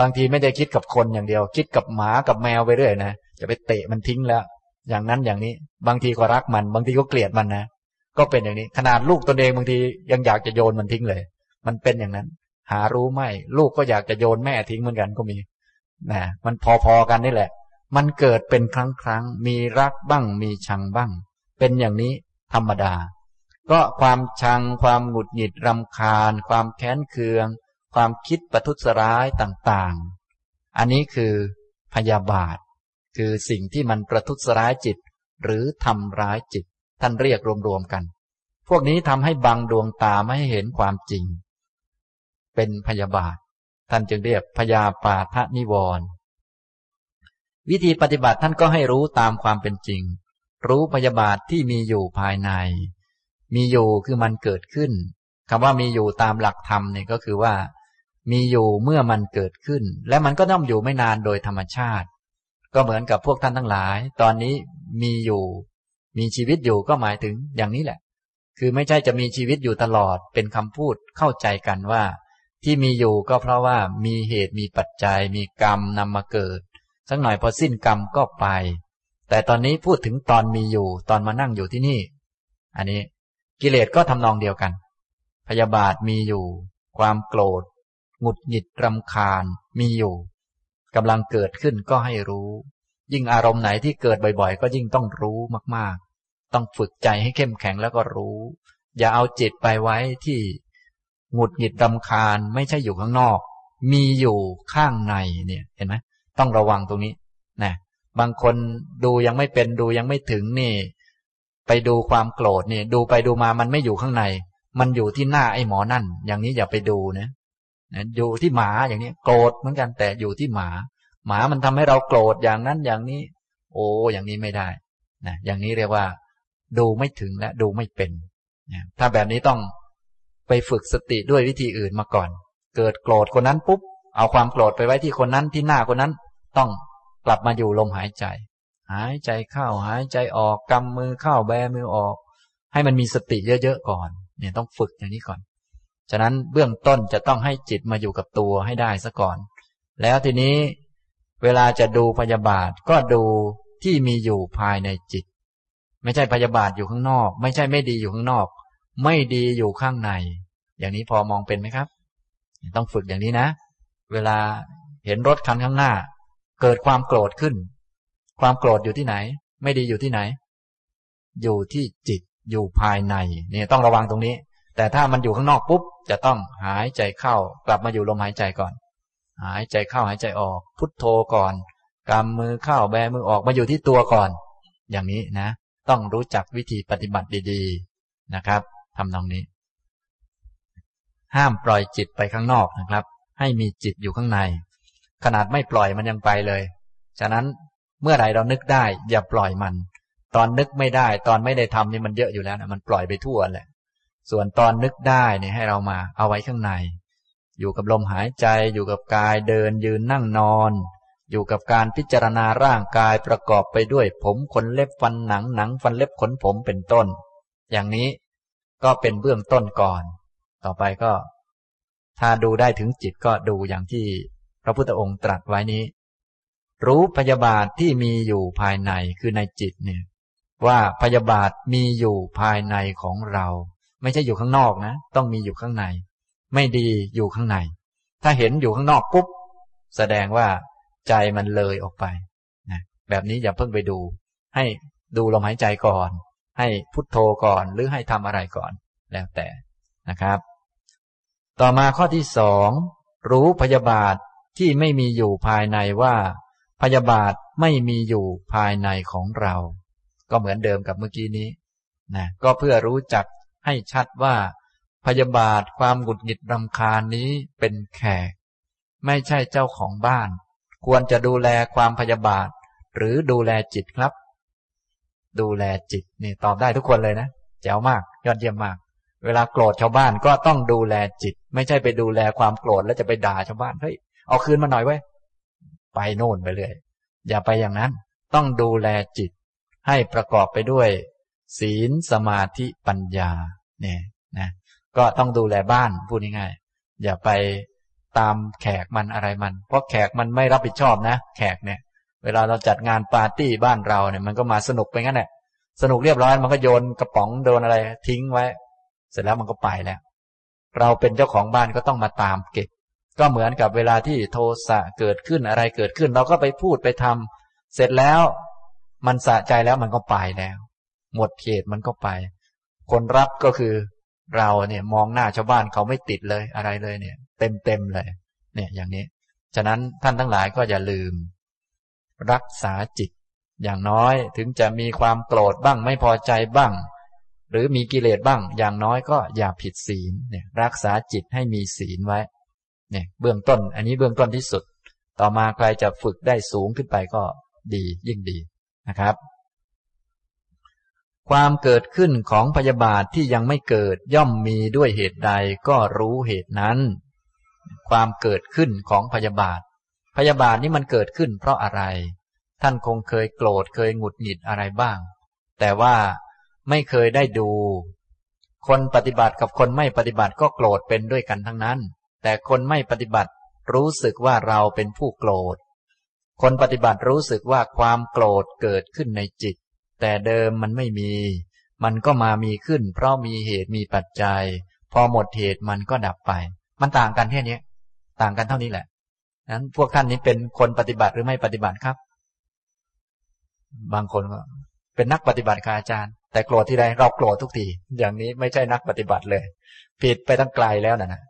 บางทีไม่ได้คิดกับคนอย่างเดียว คิดกับหมากับแมวไปเรื่อยนะจะไปเตะมันทิ้งแล้ว อย่างนั้นอย่างนี้ บางทีก็รักมัน บางทีก็เกลียดมันนะก็เป็นอย่างนี้ ขนาดลูกตนเองบางทียังอยากจะโยนมันทิ้งเลย มันเป็นอย่างนั้น หารู้ไหมลูกก็อยากจะโยนแม่ทิ้งเหมือนกันก็มีนะมันพอๆกันนี่แหละ มันเกิดเป็นครั้งครั้งมีรักบ้างมีชังบ้าง เป็นอย่างนี้ธรรมดา ก็ความชังความหงุดหงิดรำคาญ ความแค้นเคือง ความคิดประทุษร้ายต่างๆ อันนี้คือพยาบาท คือสิ่งที่มันประทุษร้ายจิต หรือทำร้ายจิต ท่านเรียกรวมๆกัน พวกนี้ทำให้บังดวงตาไม่ให้เห็นความจริง เป็นพยาบาท ท่านจึงเรียกพยาปาทะนิวรณ์ วิธีปฏิบัติท่านก็ให้รู้ตามความเป็นจริง รู้พยาบาทที่มีอยู่ภายใน มีอยู่คือมันเกิดขึ้นคำว่ามีอยู่ตามหลักธรรมเนี่ยก็คือว่า มีอยู่เมื่อมันเกิดขึ้น และมันก็ต้องอยู่ไม่นานโดยธรรมชาติ ก็เหมือนกับพวกท่านทั้งหลาย ตอนนี้มีอยู่ มีชีวิตอยู่ก็หมายถึงอย่างนี้แหละ คือไม่ใช่จะมีชีวิตอยู่ตลอดเป็นคำพูดเข้าใจกันว่า ที่มีอยู่ก็เพราะว่ามีเหตุมีปัจจัย มีกรรมนำมาเกิด สักหน่อยพอสิ้นกรรมก็ไป แต่ตอนนี้พูดถึงตอนมีอยู่ ตอนมานั่งอยู่ที่นี่ อันนี้กิเลสก็ทำนองเดียวกัน พยาบาทมีอยู่ ความโกรธหงุดหงิดรำคาญมีอยู่กำลังเกิดขึ้นก็ให้รู้ ยิ่งอารมณ์ไหนที่เกิดบ่อยๆ ก็ยิ่งต้องรู้มากๆ ต้องฝึกใจให้เข้มแข็งแล้วก็รู้ อย่าเอาจิตไปไว้ที่หงุดหงิดรำคาญไม่ใช่อยู่ข้างนอก มีอยู่ข้างในเนี่ย เห็นไหม ต้องระวังตรงนี้นะบางคนดูยังไม่เป็นดูยังไม่ถึงนี่ ไปดูความโกรธนี่ ดูไปดูมามันไม่อยู่ข้างใน มันอยู่ที่หน้าไอ้หมอนั่น อย่างนี้อย่าไปดูนะนะอยู่ที่หมาอย่างนี้โกรธเหมือนกันแต่อยู่ที่หมา หมามันทำให้เราโกรธอย่างนั้นอย่างนี้ โอ้อย่างนี้ไม่ได้นะอย่างนี้เรียกว่า ดูไม่ถึงและดูไม่เป็นนะถ้าแบบนี้ต้องไปฝึกสติด้วยวิธีอื่นมาก่อน เกิดโกรธคนนั้นปุ๊บ เอาความโกรธไปไว้ที่คนนั้นที่หน้าคนนั้น ต้องกลับมาอยู่ลมหายใจ หายใจเข้าหายใจออกกำมือเข้าแบมือออก ให้มันมีสติเยอะๆก่อน เนี่ยต้องฝึกอย่างนี้ก่อน ฉะนั้นเบื้องต้นจะต้องให้จิตมาอยู่กับตัวให้ได้ซะก่อน แล้วทีนี้เวลาจะดูพยาบาทก็ดูที่มีอยู่ภายในจิต ไม่ใช่พยาบาทอยู่ข้างนอก ไม่ใช่ไม่ดีอยู่ข้างนอก ไม่ดีอยู่ข้างใน อย่างนี้พอมองเป็นไหมครับ ต้องฝึกอย่างนี้นะ เวลาเห็นรถคันข้างหน้า เกิดความโกรธขึ้น ความโกรธอยู่ที่ไหน ไม่ดีอยู่ที่ไหน อยู่ที่จิตอยู่ภายในเนี่ยต้องระวังตรงนี้ แต่ถ้ามันอยู่ข้างนอกปุ๊บจะต้องหายใจเข้ากลับมาอยู่ลมหายใจก่อน หายใจเข้าหายใจออก พุทโธก่อนกำมือเข้าแบมือออกมาอยู่ที่ตัวก่อน อย่างนี้นะ ต้องรู้จักวิธีปฏิบัติดีๆนะครับทำตรงนี้ ห้ามปล่อยจิตไปข้างนอกนะครับ ให้มีจิตอยู่ข้างใน ขนาดไม่ปล่อยมันยังไปเลย ฉะนั้นเมื่อไหร่เรานึกได้ อย่าปล่อยมัน ตอนนึกไม่ได้ ตอนไม่ได้ทำนี่มันเยอะอยู่แล้วนะมันปล่อยไปทั่วแหละ ส่วนตอนนึกได้เนี่ยให้เรามาเอาไว้ข้างใน อยู่กับลมหายใจ อยู่กับกายเดินยืนนั่งนอน อยู่กับการพิจารณาร่างกายประกอบไปด้วยผมขนเล็บฟันหนังหนังฟันเล็บขนผมเป็นต้น อย่างนี้ก็เป็นเบื้องต้นก่อน ต่อไปก็ ถ้าดูได้ถึงจิตก็ดูอย่างที่พระพุทธองค์ตรัสไว้นี้ รู้พยาบาทที่มีอยู่ภายในคือในจิตเนี่ยว่าพยาบาทมีอยู่ภายในของเรา ไม่ใช่อยู่ข้างนอกนะ ต้องมีอยู่ข้างใน ไม่ดีอยู่ข้างใน ถ้าเห็นอยู่ข้างนอกปุ๊บแสดงว่าใจมันเลยออกไปนะแบบนี้อย่าเพิ่งไปดู ให้ดูลมหายใจก่อน ให้พุทโธก่อนหรือให้ทำอะไรก่อน แล้วแต่นะครับ ต่อมาข้อที่สองรู้พยาบาทที่ไม่มีอยู่ภายในว่า พยาบาทไม่มีอยู่ภายในของเรา ก็เหมือนเดิมกับเมื่อกี้นี้นะก็เพื่อรู้จักให้ชัดว่า พยาบาทความหงุดหงิดรำคาญนี้เป็นแขก ไม่ใช่เจ้าของบ้าน ควรจะดูแลความพยาบาท หรือดูแลจิตครับ ดูแลจิตนี่ตอบได้ทุกคนเลยนะแจ๋วมาก ยอดเยี่ยมมาก เวลาโกรธชาวบ้านก็ต้องดูแลจิต ไม่ใช่ไปดูแลความโกรธแล้วจะไปด่าชาวบ้านเฮ้ยเอาคืนมาหน่อยไว้ไปโน่นไปเลยอย่าไปอย่างนั้น ต้องดูแลจิต ให้ประกอบไปด้วย ศีลสมาธิปัญญาเนี่ยนะก็ต้องดูแลบ้านพูดง่ายๆอย่าไปตามแขกมันอะไรมัน เพราะแขกมันไม่รับผิดชอบนะ แขกเนี่ย เวลาเราจัดงานปาร์ตี้บ้านเราเนี่ยมันก็มาสนุกไปงั้นแหละสนุกเรียบร้อยมันก็โยนกระป๋องโดนอะไรทิ้งไว้ เสร็จแล้วมันก็ไปแล้ว เราเป็นเจ้าของบ้านก็ต้องมาตามเก็บ ก็เหมือนกับเวลาที่โทสะเกิดขึ้นอะไรเกิดขึ้น เราก็ไปพูดไปทำเสร็จแล้ว มันสะใจแล้วมันก็ไปแล้ว หมดเหตุมันก็ไป คนรับก็คือ เราเนี่ยมองหน้าชาวบ้านเขาไม่ติดเลยอะไรเลยเนี่ย เต็มเต็มเลย เนี่ยอย่างนี้ ฉะนั้นท่านทั้งหลายก็อย่าลืม รักษาจิต อย่างน้อยถึงจะมีความโกรธบ้างไม่พอใจบ้าง หรือมีกิเลสบ้าง อย่างน้อยก็อย่าผิดศีลเนี่ยรักษาจิตให้มีศีลไว้เนี่ยเบื้องต้น อันนี้เบื้องต้นที่สุด ต่อมาใครจะฝึกได้สูงขึ้นไปก็ดียิ่งดีนะครับ ความเกิดขึ้นของพยาบาทที่ยังไม่เกิดย่อมมีด้วยเหตุใดก็รู้เหตุนั้น ความเกิดขึ้นของพยาบาท พยาบาทนี้มันเกิดขึ้นเพราะอะไร ท่านคงเคยโกรธเคยหงุดหงิดอะไรบ้าง แต่ว่า ไม่เคยได้ดู คนปฏิบัติกับคนไม่ปฏิบัติก็โกรธเป็นด้วยกันทั้งนั้น แต่คนไม่ปฏิบัติรู้สึกว่าเราเป็นผู้โกรธ คนปฏิบัติรู้สึกว่าความโกรธเกิดขึ้นในจิต แต่เดิมมันไม่มี มันก็มามีขึ้น เพราะมีเหตุมีปัจจัย พอหมดเหตุมันก็ดับไป มันต่างกันแค่นี้ต่างกันเท่านี้แหละนั้นพวกท่านนี้เป็นคนปฏิบัติหรือไม่ปฏิบัติครับ บางคนก็เป็นนักปฏิบัติค่ะอาจารย์ แต่โกรธที่ใดเราโกรธทุกที อย่างนี้ไม่ใช่นักปฏิบัติเลย ผิดไปตั้งไกลแล้วนะนะ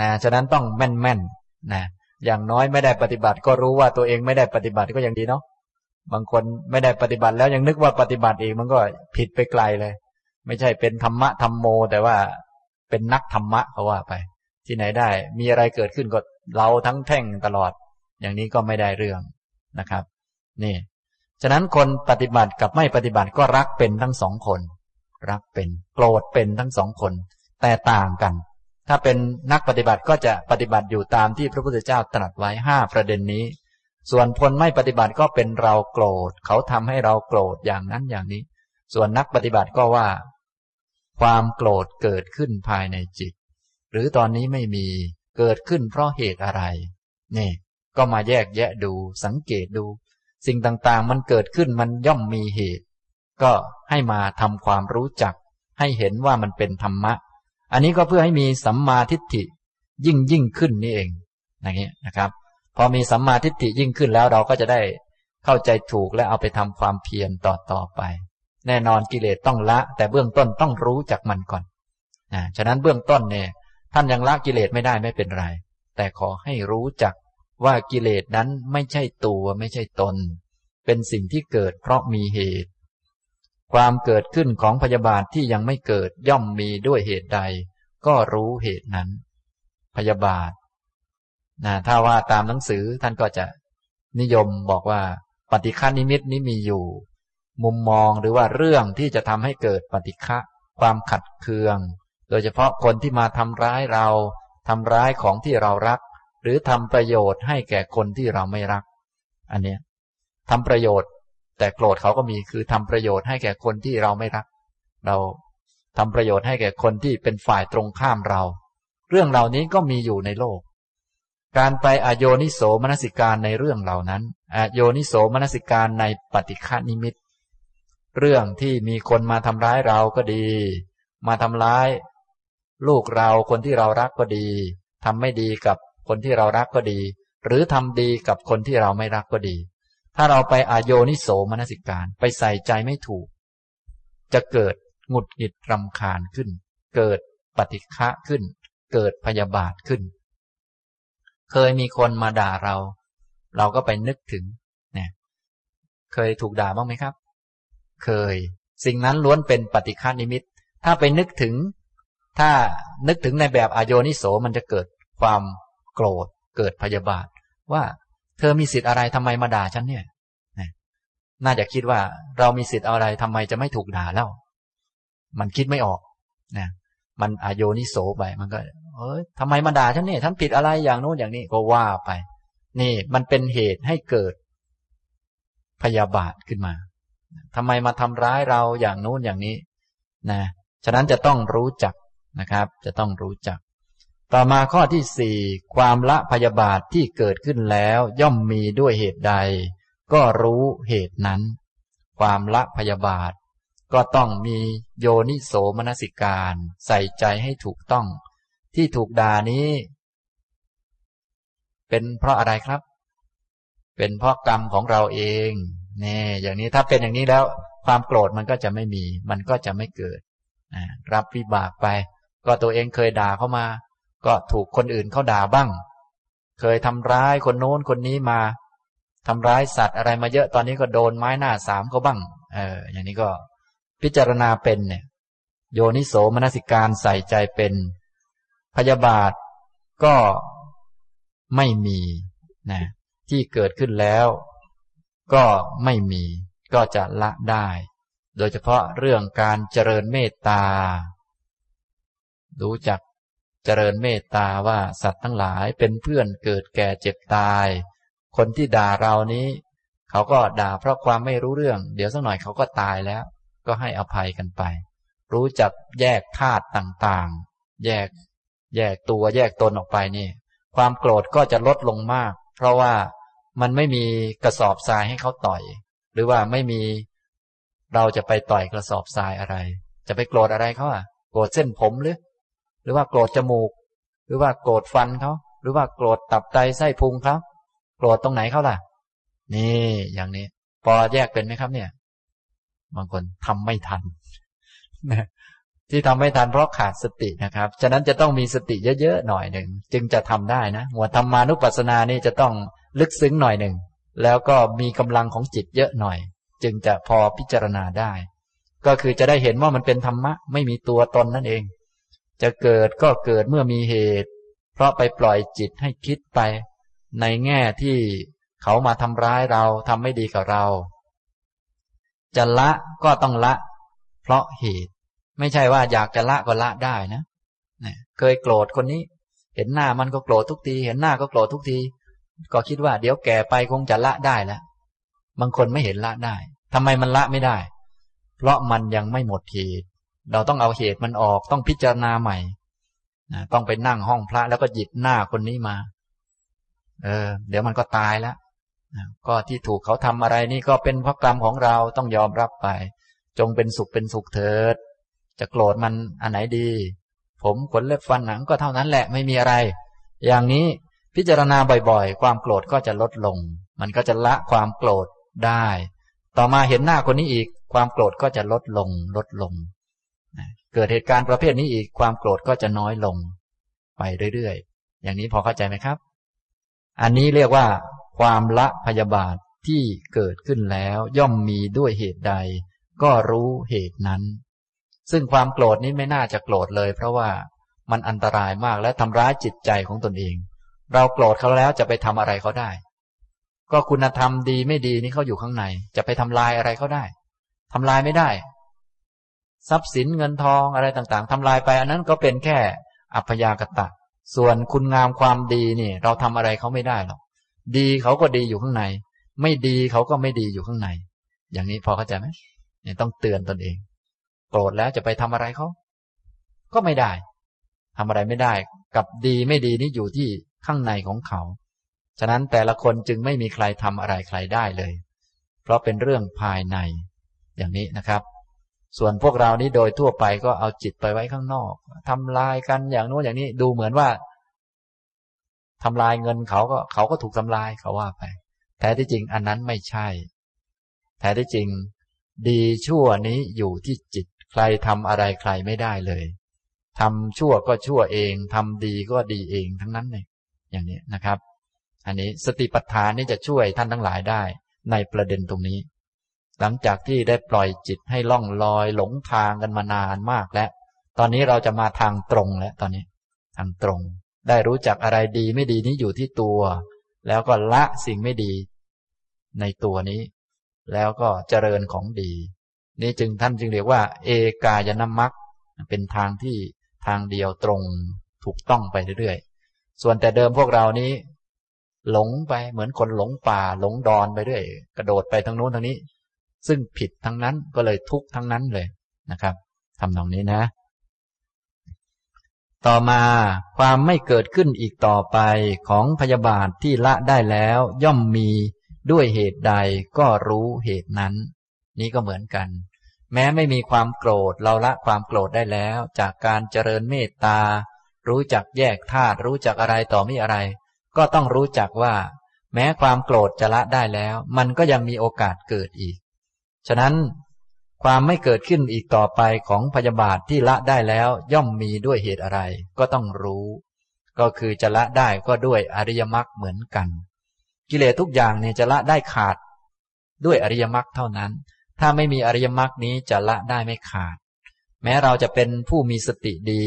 นะฉะนั้นต้องแม่นแม่นนะอย่างน้อยไม่ได้ปฏิบัติ ก็รู้ว่าตัวเองไม่ได้ปฏิบัติก็ยังดีเนาะบางคนไม่ได้ปฏิบัติแล้วยังนึกว่าปฏิบัติเองมันก็ผิดไปไกลเลย ไม่ใช่เป็นธรรมะธรรมโม แต่ว่าเป็นนักธรรมะเขาว่าไป ที่ไหนได้ มีอะไรเกิดขึ้นก็เราทั้งแท่งตลอด อย่างนี้ก็ไม่ได้เรื่องนะครับ นี่ ฉะนั้นคนปฏิบัติกับไม่ปฏิบัติก็รักเป็นทั้งสองคน รักเป็นโกรธเป็นทั้งสองคน แต่ต่างกัน ถ้าเป็นนักปฏิบัติก็จะปฏิบัติอยู่ตามที่พระพุทธเจ้าตรัสไว้ห้าประเด็นนี้ ส่วนคนไม่ปฏิบัติก็เป็นเราโกรธ เขาทำให้เราโกรธอย่างนั้นอย่างนี้ ส่วนนักปฏิบัติก็ว่า ความโกรธเกิดขึ้นภายในจิต หรือตอนนี้ไม่มีเกิดขึ้นเพราะเหตุอะไรนี่ก็มาแยกแยะดูสังเกตดู สิ่งต่างๆ มันเกิดขึ้นมันย่อมมีเหตุ ก็ให้มาทำความรู้จัก ให้เห็นว่ามันเป็นธรรมะ อันนี้ก็เพื่อให้มีสัมมาทิฏฐิยิ่งยิ่งขึ้นนี่เองอย่างนี้นะครับ พอมีสัมมาทิฏฐิยิ่งขึ้นแล้วเราก็จะได้เข้าใจถูกและเอาไปทำความเพียรต่อต่อไป แน่นอนกิเลสต้องละ แต่เบื้องต้นต้องรู้จักมันก่อนนะฉะนั้นเบื้องต้นเนี่ยท่านยังละกิเลสไม่ได้ไม่เป็นไร แต่ขอให้รู้จัก ว่ากิเลสนั้นไม่ใช่ตัวไม่ใช่ตน เป็นสิ่งที่เกิดเพราะมีเหตุ ความเกิดขึ้นของพยาบาทที่ยังไม่เกิดย่อมมีด้วยเหตุใด ก็รู้เหตุนั้น พยาบาทนะถ้าว่าตามหนังสือท่านก็จะนิยมบอกว่า ปฏิฆานิมิตนี้มีอยู่ มุมมองหรือว่าเรื่องที่จะทำให้เกิดปฏิฆะความขัดเคือง โดยเฉพาะคนที่มาทำร้ายเราทำร้ายของที่เรารัก หรือทำประโยชน์ให้แก่คนที่เราไม่รัก อันเนี้ยทำประโยชน์ แต่โกรธเขาก็มีคือทำประโยชน์ให้แก่คนที่เราไม่รัก เราทำประโยชน์ให้แก่คนที่เป็นฝ่ายตรงข้ามเรา เรื่องเหล่านี้ก็มีอยู่ในโลก การไปอโยนิโสมนสิการในเรื่องเหล่านั้น อโยนิโสมนสิการในปฏิฆานิมิต เรื่องที่มีคนมาทำร้ายเราก็ดี มาทำร้าย ลูกเราคนที่เรารักก็ดีทำไม่ดีกับ คนที่เรารักก็ดี หรือทำดีกับคนที่เราไม่รักก็ดี ถ้าเราไปอโยนิโสมนสิการไปใส่ใจไม่ถูก จะเกิดหงุดหงิดรำคาญขึ้น เกิดปฏิฆะขึ้น เกิดพยาบาทขึ้น เคยมีคนมาด่าเรา เราก็ไปนึกถึงเนี่ยเคยถูกด่าบ้างไหมครับ เคย สิ่งนั้นล้วนเป็นปฏิฆานิมิต ถ้าไปนึกถึง ถ้านึกถึงในแบบอโยนิโสมันจะเกิดความ โกรธ เกิดพยาบาท ว่าเธอมีสิทธิ์อะไรทำไมมาด่าฉันเนี่ย น่าจะคิดว่าเรามีสิทธิ์อะไรทำไมจะไม่ถูกด่าแล้วมันคิดไม่ออกนะมันอโยนิโสไป มันก็ เอ้ยทำไมมาด่าฉันเนี่ยฉันผิดอะไรอย่างโน้นอย่างนี้ก็ว่าไป นี่มันเป็นเหตุให้เกิดพยาบาทขึ้นมาทำไมมาทำร้ายเราอย่างโน้นอย่างนี้ นะ ฉะนั้นจะต้องรู้จักนะครับ จะต้องรู้จัก ต่อมาข้อที่สี่ความละพยาบาทที่เกิดขึ้นแล้วย่อมมีด้วยเหตุใด ก็รู้เหตุนั้น ความละพยาบาท ก็ต้องมีโยนิโสมนสิการ ใส่ใจให้ถูกต้อง ที่ถูกด่านี้ เป็นเพราะอะไรครับ เป็นเพราะกรรมของเราเองนี่อย่างนี้ถ้าเป็นอย่างนี้แล้ว ความโกรธมันก็จะไม่มี มันก็จะไม่เกิดรับวิบากไป ก็ตัวเองเคยด่าเข้ามา ก็ถูกคนอื่นเขาด่าบ้าง เคยทำร้ายคนโน้นคนนี้มาทำร้ายสัตว์อะไรมาเยอะตอนนี้ก็โดนไม้หน้าสามเขาบ้าง เออ อย่างนี้ก็พิจารณาเป็นเนี่ย โยนิโสมนสิการใส่ใจเป็น พยาบาทก็ไม่มีนะที่เกิดขึ้นแล้ว ก็ไม่มีก็จะละได้ โดยเฉพาะเรื่องการเจริญเมตตา รู้จัก เจริญเมตตาว่าสัตว์ทั้งหลายเป็นเพื่อนเกิดแก่เจ็บตาย คนที่ด่าเรานี้ เขาก็ด่าเพราะความไม่รู้เรื่อง เดี๋ยวสักหน่อยเขาก็ตายแล้ว ก็ให้อภัยกันไป รู้จักแยกธาตุต่างๆ แยกแยกตัวแยกตนออกไปนี่ ความโกรธก็จะลดลงมาก เพราะว่ามันไม่มีกระสอบทรายให้เขาต่อย หรือว่าไม่มีเราจะไปต่อยกระสอบทรายอะไร จะไปโกรธอะไรเขาอะโกรธเส้นผมหรือ รือว่าโกรธจมูก หรือว่าโกรธฟันเขาหรือว่าโกรธตับไตไส้พุงเขาโกรธตรงไหนเขาล่ะ นี่อย่างนี้ พอแยกเป็นไหมครับ เนี่ยบางคนทำไม่ทันที่ทำไม่ทันเพราะขาดสตินะครับ ฉะนั้นจะต้องมีสติเยอะๆหน่อยหนึ่งจึงจะทำได้นะหมวธรรมานุปัสสนานี่จะต้องลึกซึ้งหน่อยหนึ่งแล้วก็มีกำลังของจิตเยอะหน่อย จึงจะพอพิจารณาได้ ก็คือจะได้เห็นว่ามันเป็นธรรมะ ไม่มีตัวตนนั่นเอง จะเกิดก็เกิดเมื่อมีเหตุ เพราะไปปล่อยจิตให้คิดไป ในแง่ที่เขามาทำร้ายเราทำไม่ดีกับเรา จะละก็ต้องละ เพราะเหตุ ไม่ใช่ว่าอยากจะละก็ละได้นะนเคยโกรธคนนี้ เห็นหน้ามันก็โกรธทุกที เห็นหน้าก็โกรธทุกที ก็คิดว่าเดี๋ยวแก่ไปคงจะละได้แล้วบางคนไม่เห็นละได้ทำไมมันละไม่ได้ เพราะมันยังไม่หมดเหตุ เราต้องเอาเหตุมันออกต้องพิจารณาใหม่นะต้องไปนั่งห้องพระแล้วก็หยิบหน้าคนนี้มา เออ เดี๋ยวมันก็ตายแล้วนะก็ที่ถูกเขาทำอะไรนี่ก็เป็นพระกรรมของเราต้องยอมรับไป จงเป็นสุขเป็นสุขเถิด จะโกรธมันอันไหนดี ผมขนเล็บฟันหนังก็เท่านั้นแหละไม่มีอะไร อย่างนี้พิจารณาบ่อยๆ ความโกรธก็จะลดลง มันก็จะละความโกรธได้ ต่อมาเห็นหน้าคนนี้อีก ความโกรธก็จะลดลงลดลง เกิดเหตุการณ์ประเภทนี้อีกความโกรธก็จะน้อยลง ไปเรื่อยๆ อย่างนี้พอเข้าใจไหมครับ อันนี้เรียกว่า ความละพยาบาทที่เกิดขึ้นแล้วย่อมมีด้วยเหตุใด ก็รู้เหตุนั้น ซึ่งความโกรธนี้ไม่น่าจะโกรธเลย เพราะว่ามันอันตรายมากและทำร้ายจิตใจของตนเอง เราโกรธเขาแล้วจะไปทำอะไรเขาได้ ก็คุณธรรมดีไม่ดีนี่เขาอยู่ข้างใน จะไปทำลายอะไรเขาได้ทำลายไม่ได้ ทรัพย์สินเงินทองอะไรต่างๆทำลายไป อันนั้นก็เป็นแค่อัพยากตะ ส่วนคุณงามความดีนี่ เราทำอะไรเขาไม่ได้หรอกดีเขาก็ดีอยู่ข้างใน ไม่ดีเขาก็ไม่ดีอยู่ข้างใน อย่างนี้พอเข้าใจไหมเนี่ยต้องเตือนตนเอง โกรธแล้วจะไปทำอะไรเขาก็ไม่ได้ทำอะไรไม่ได้ กับดีไม่ดีนี่อยู่ที่ข้างในของเขา ฉะนั้นแต่ละคนจึงไม่มีใครทำอะไรใครได้เลย เพราะเป็นเรื่องภายในอย่างนี้นะครับ ส่วนพวกเรานี้โดยทั่วไปก็เอาจิตไปไว้ข้างนอกทำลายกันอย่างโน้นอย่างนี้ดูเหมือนว่าทำลายเงินเขาก็เขาก็ถูกทำลายเขาว่าไป แท้ที่จริงอันนั้นไม่ใช่ แท้ที่จริง ดีชั่วนี้อยู่ที่จิตใครทำอะไรใครไม่ได้เลยทำชั่วก็ชั่วเองทำดีก็ดีเองทั้งนั้นเลยอย่างนี้นะครับ อันนี้สติปัฏฐานนี่จะช่วยท่านทั้งหลายได้ ในประเด็นตรงนี้ หลังจากที่ได้ปล่อยจิตให้ล่องลอยหลงทางกันมานานมากแล้ว ตอนนี้เราจะมาทางตรงแล้วตอนนี้ ทางตรง ได้รู้จักอะไรดีไม่ดีนี้อยู่ที่ตัว แล้วก็ละสิ่งไม่ดี ในตัวนี้ แล้วก็เจริญของดี นี่จึงท่านจึงเรียกว่า เอกายนามัคเป็นทางที่ทางเดียวตรงถูกต้องไปเรื่อยๆ ส่วนแต่เดิมพวกเรานี้ หลงไปเหมือนคนหลงป่า หลงดอนไปเรื่อยกระโดดไปทางโน้นทางนี้ ซึ่งผิดทั้งนั้นก็เลยทุกทั้งนั้นเลยนะครับทำตรงนี้นะ ต่อมาความไม่เกิดขึ้นอีกต่อไปของพยาบาทที่ละได้แล้ว ย่อมมีด้วยเหตุใดก็รู้เหตุนั้น นี้ก็เหมือนกัน แม้ไม่มีความโกรธเราละความโกรธได้แล้ว จากการเจริญเมตตา รู้จักแยกธาตุรู้จักอะไรต่อมีอะไร ก็ต้องรู้จักว่า แม้ความโกรธจะละได้แล้ว มันก็ยังมีโอกาสเกิดอีก ฉะนั้นความไม่เกิดขึ้นอีกต่อไปของพยาบาทที่ละได้แล้วย่อมมีด้วยเหตุอะไร ก็ต้องรู้ ก็คือจะละได้ก็ด้วยอริยมรรคเหมือนกัน กิเลสทุกอย่างเนี่ยจะละได้ขาด ด้วยอริยมรรคเท่านั้น ถ้าไม่มีอริยมรรคนี้จะละได้ไม่ขาด แม้เราจะเป็นผู้มีสติดี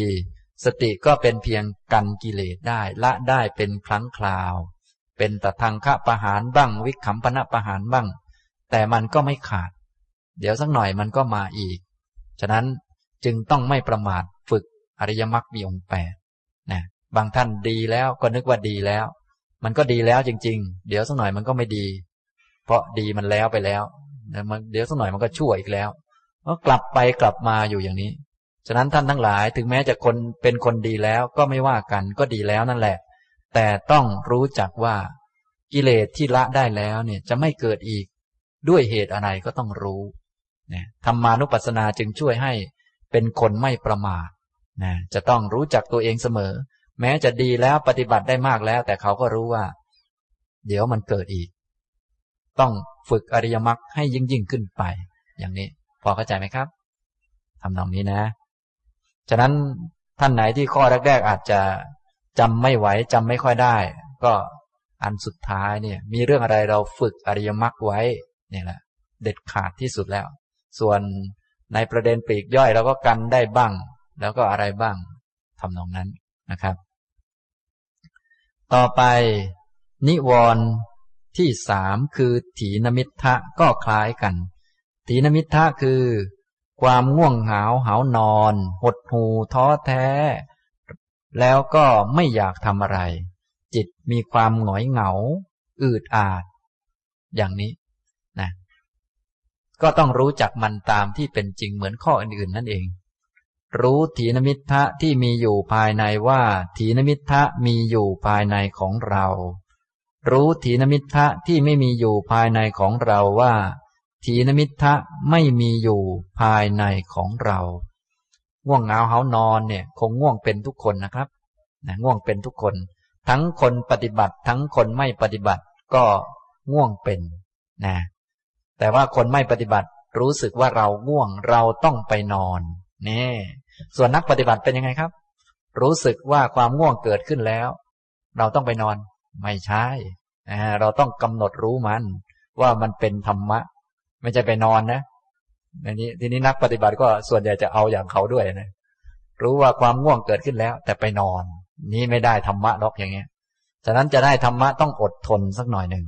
สติก็เป็นเพียงกันกิเลสได้ละได้เป็นครั้งคราว เป็นตทางคะประหารบ้าง วิคัมปนะประหารบ้าง แต่มันก็ไม่ขาด เดี๋ยวสักหน่อยมันก็มาอีก ฉะนั้นจึงต้องไม่ประมาทฝึกอริยมรรคมีองค์แปดนะบางท่านดีแล้วก็นึกว่าดีแล้ว มันก็ดีแล้วจริง ๆ เดี๋ยวสักหน่อยมันก็ไม่ดี เพราะดีมันแล้วไปแล้วเดี๋ยวสักหน่อยมันก็ชั่วอีกแล้วก็กลับไปกลับมาอยู่อย่างนี้ ฉะนั้นท่านทั้งหลายถึงแม้จะคนเป็นคนดีแล้วก็ไม่ว่ากันก็ดีแล้วนั่นแหละ แต่ต้องรู้จักว่ากิเลสที่ละได้แล้วเนี่ยจะไม่เกิดอีก ด้วยเหตุอะไรก็ต้องรู้ นะธรรมานุปัสสนาจึงช่วยให้เป็นคนไม่ประมาทนะจะต้องรู้จักตัวเองเสมอ แม้จะดีแล้วปฏิบัติได้มากแล้ว แต่เขาก็รู้ว่า เดี๋ยวมันเกิดอีก ต้องฝึกอริยมรรคให้ยิ่งยิ่งขึ้นไป อย่างนี้ พอเข้าใจไหมครับทำนองนี้นะ ฉะนั้นท่านไหนที่ข้อแรก ๆ อาจจะจำไม่ไหวจำไม่ค่อยได้ ก็อันสุดท้ายเนี่ย มีเรื่องอะไรเราฝึกอริยมรรคไว้ เนี่ยแหละ เด็ดขาดที่สุดแล้ว ส่วนในประเด็นปีกย่อยเราก็กันได้บ้าง แล้วก็อะไรบ้างทำนองนั้นนะครับ ต่อไปนิวรณ์ที่สามคือถีนมิทะก็คล้ายกัน ถีนมิทะคือ ความง่วงเหาเหานอน หดหูท้อแท้ แล้วก็ไม่อยากทำอะไร จิตมีความหงอยเหงา อืดอาด อย่างนี้ ก็ต้องรู้จักมันตามที่เป็นจริงเหมือนข้ออื่นๆนั่นเอง รู้ถีนมิทธะที่มีอยู่ภายในว่าถีนมิทธะมีอยู่ภายในของเรา รู้ถีนมิทธะที่ไม่มีอยู่ภายในของเราว่าถีนมิทธะไม่มีอยู่ภายในของเรา ง่วงเหงาเหานอนเนี่ย คงง่วงเป็นทุกคนนะครับนะง่วงเป็นทุกคน ทั้งคนปฏิบัติ ทั้งคนไม่ปฏิบัติก็ง่วงเป็นนะ แต่ว่าคนไม่ปฏิบัติรู้สึกว่าเราง่วงเราต้องไปนอนนี่ส่วนนักปฏิบัติเป็นยังไงครับ รู้สึกว่าความง่วงเกิดขึ้นแล้ว เราต้องไปนอน ไม่ใช่เราต้องกำหนดรู้มัน ว่ามันเป็นธรรมะ ไม่ใช่ไปนอนนะในนี้ทีนี้นักปฏิบัติก็ส่วนใหญ่จะเอาอย่างเขาด้วยนะรู้ว่าความง่วงเกิดขึ้นแล้ว แต่ไปนอน นี่ไม่ได้ธรรมะหรอกอย่างเงี้ยฉะนั้นจะได้ธรรมะต้องอดทนสักหน่อยหนึ่ง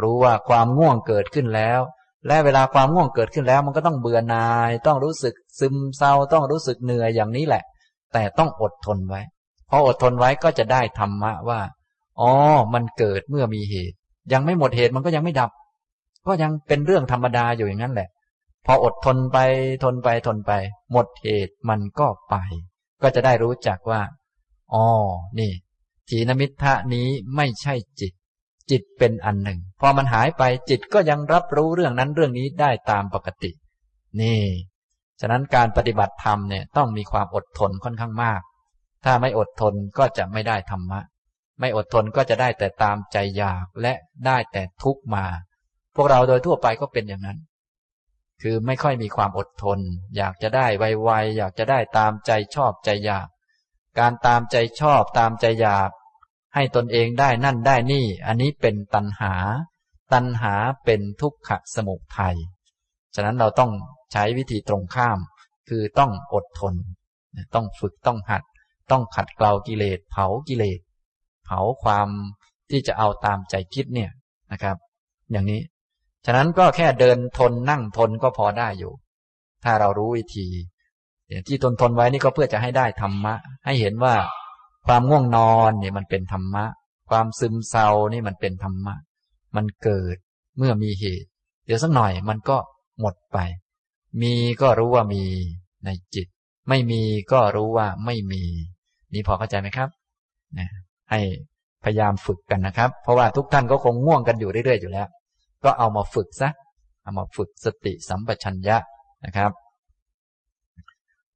รู้ว่าความง่วงเกิดขึ้นแล้ว และเวลาความง่วงเกิดขึ้นแล้ว มันก็ต้องเบื่อหน่าย ต้องรู้สึกซึมเศร้าต้องรู้สึกเหนื่อยอย่างนี้แหละ แต่ต้องอดทนไว้พออดทนไว้ก็จะได้ธรรมะว่าอ๋อมันเกิดเมื่อมีเหตุ ยังไม่หมดเหตุมันก็ยังไม่ดับ ก็ยังเป็นเรื่องธรรมดาอยู่อย่างนั้นแหละ พออดทนไปทนไปทนไป หมดเหตุมันก็ไป ก็จะได้รู้จักว่าอ๋อนี่ ถีนมิทะนี้ไม่ใช่จิต จิตเป็นอันหนึ่ง พอมันหายไปจิตก็ยังรับรู้เรื่องนั้นเรื่องนี้ได้ตามปกติ นี่ ฉะนั้นการปฏิบัติธรรมเนี่ยต้องมีความอดทนค่อนข้างมาก ถ้าไม่อดทนก็จะไม่ได้ธรรมะ ไม่อดทนก็จะได้แต่ตามใจอยากและได้แต่ทุกมา พวกเราโดยทั่วไปก็เป็นอย่างนั้น คือไม่ค่อยมีความอดทน อยากจะได้ไวๆอยากจะได้ตามใจชอบใจอยาก การตามใจชอบตามใจอยาก ให้ตนเองได้นั่นได้นี่ อันนี้เป็นตัณหา ตัณหาเป็นทุกขสมุทัยฉะนั้นเราต้องใช้วิธีตรงข้าม คือต้องอดทน ต้องฝึกต้องหัด ต้องขัดเกลากิเลส เผากิเลส เผาความที่จะเอาตามใจคิดเนี่ยนะครับ อย่างนี้ ฉะนั้นก็แค่เดินทนนั่งทนก็พอได้อยู่ ถ้าเรารู้วิธีที่ทนทนไว้นี่ก็เพื่อจะให้ได้ธรรมะ ให้เห็นว่า ความง่วงนอนเนี่ยมันเป็นธรรมะ ความซึมเศร้านี่มันเป็นธรรมะ มันเกิดเมื่อมีเหตุ เดี๋ยวสักหน่อยมันก็หมดไป มีก็รู้ว่ามีในจิต ไม่มีก็รู้ว่าไม่มี นี่พอเข้าใจไหมครับนะให้พยายามฝึกกันนะครับ เพราะว่าทุกท่านก็คงง่วงกันอยู่เรื่อยๆอยู่แล้ว ก็เอามาฝึกซะเอามาฝึกสติสัมปชัญญะนะครับ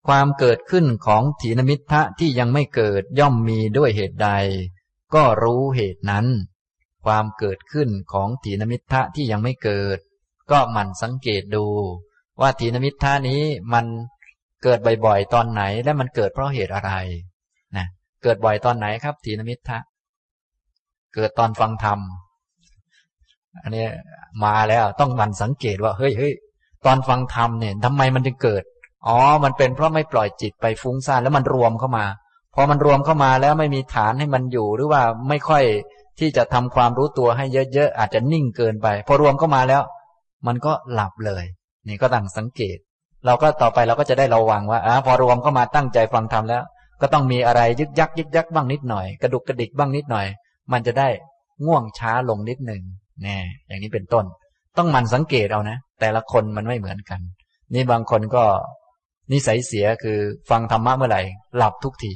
ความเกิดขึ้นของถีนมิทะที่ยังไม่เกิดย่อมมีด้วยเหตุใด ก็รู้เหตุนั้น ความเกิดขึ้นของถีนมิทะที่ยังไม่เกิด ก็มันสังเกตดู ว่าถีนมิทะนี้มันเกิดบ่อยๆตอนไหนและมันเกิดเพราะเหตุอะไรนะเกิดบ่อยตอนไหนครับถีนมิทะเกิดตอนฟังธรรมอันนี้มาแล้วต้องมันสังเกตว่าเฮ้ยเฮ้ยตอนฟังธรรมเนี่ยทำไมมันจึงเกิด อ๋อ มันเป็นเพราะไม่ปล่อยจิตไปฟุ้งซ่านแล้วมันรวมเข้ามา พอมันรวมเข้ามาแล้วไม่มีฐานให้มันอยู่หรือว่าไม่ค่อยที่จะทำความรู้ตัวให้เยอะๆอาจจะนิ่งเกินไป พอรวมเข้ามาแล้ว มันก็หลับเลย นี่ก็ตั้งสังเกต เราก็ต่อไปเราก็จะได้ระวังว่าอ๋อพอรวมเข้ามาตั้งใจฟังธรรมแล้ว ก็ต้องมีอะไรยึกยักยึกยักบ้างนิดหน่อย กระดุกกระดิกบ้างนิดหน่อย มันจะได้ง่วงช้าลงนิดหนึ่งแน่อย่างนี้เป็นต้น ต้องมันสังเกตเอานะ แต่ละคนมันไม่เหมือนกัน นี่บางคนก็ นิสัยเสียคือฟังธรรมะเมื่อไหร่ หลับทุกที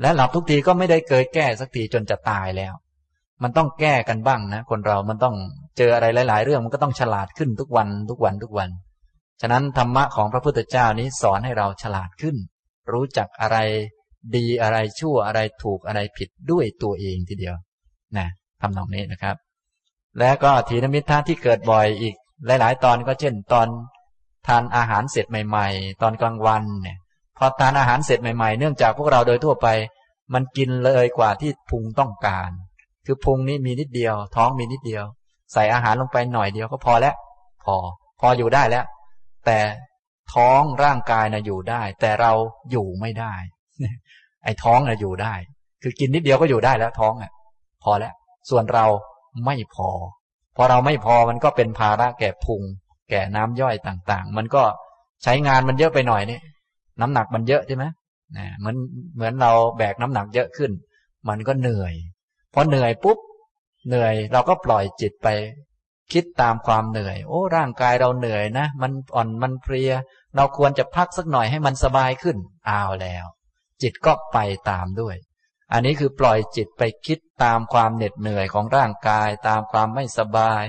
และหลับทุกทีก็ไม่ได้เกิดแก้สักทีจนจะตายแล้ว มันต้องแก้กันบ้างนะ คนเรามันต้องเจออะไรหลาย ๆ เรื่องมันก็ต้องฉลาดขึ้นทุกวันทุกวันทุกวัน ฉะนั้นธรรมะของพระพุทธเจ้านี้สอนให้เราฉลาดขึ้น รู้จักอะไรดีอะไรชั่วอะไรถูกอะไรผิดด้วยตัวเองทีเดียวนะทำนองนี้นะครับ และก็ถีนมิทะที่เกิดบ่อยอีก หลาย ๆ ตอนก็เช่น ตอน ทานอาหารเสร็จใหม่ ๆ ตอนกลางวันเนี่ยพอทานอาหารเสร็จใหม่ๆ เนื่องจากพวกเราโดยทั่วไป มันกินเลยกว่าที่พุงต้องการ คือพุงนี้มีนิดเดียว ท้องมีนิดเดียว ใส่อาหารลงไปหน่อยเดียวก็พอแล้ว พอ พออยู่ได้แล้ว แต่ท้องร่างกายนะอยู่ได้ แต่เราอยู่ไม่ได้ ไอ้ท้องนะอยู่ได้ คือกินนิดเดียวก็อยู่ได้แล้วท้องอะ พอแล้ว ส่วนเราไม่พอ พอเราไม่พอมันก็เป็นภาระแก่พุง แก่น้ำย่อยต่างๆ มันก็ใช้งานมันเยอะไปหน่อยนี่น้ำหนักมันเยอะใช่ไหมนะเหมือนเหมือนเราแบกน้ำหนักเยอะขึ้น มันก็เหนื่อยพอเหนื่อยปุ๊บเหนื่อยเราก็ปล่อยจิตไป คิดตามความเหนื่อย โอ้ร่างกายเราเหนื่อยนะ มันอ่อนมันเพลีย เราควรจะพักสักหน่อยให้มันสบายขึ้นอ้าวแล้ว จิตก็ไปตามด้วย อันนี้คือปล่อยจิตไปคิดตามความเหน็ดเหนื่อยของร่างกาย ตามความไม่สบาย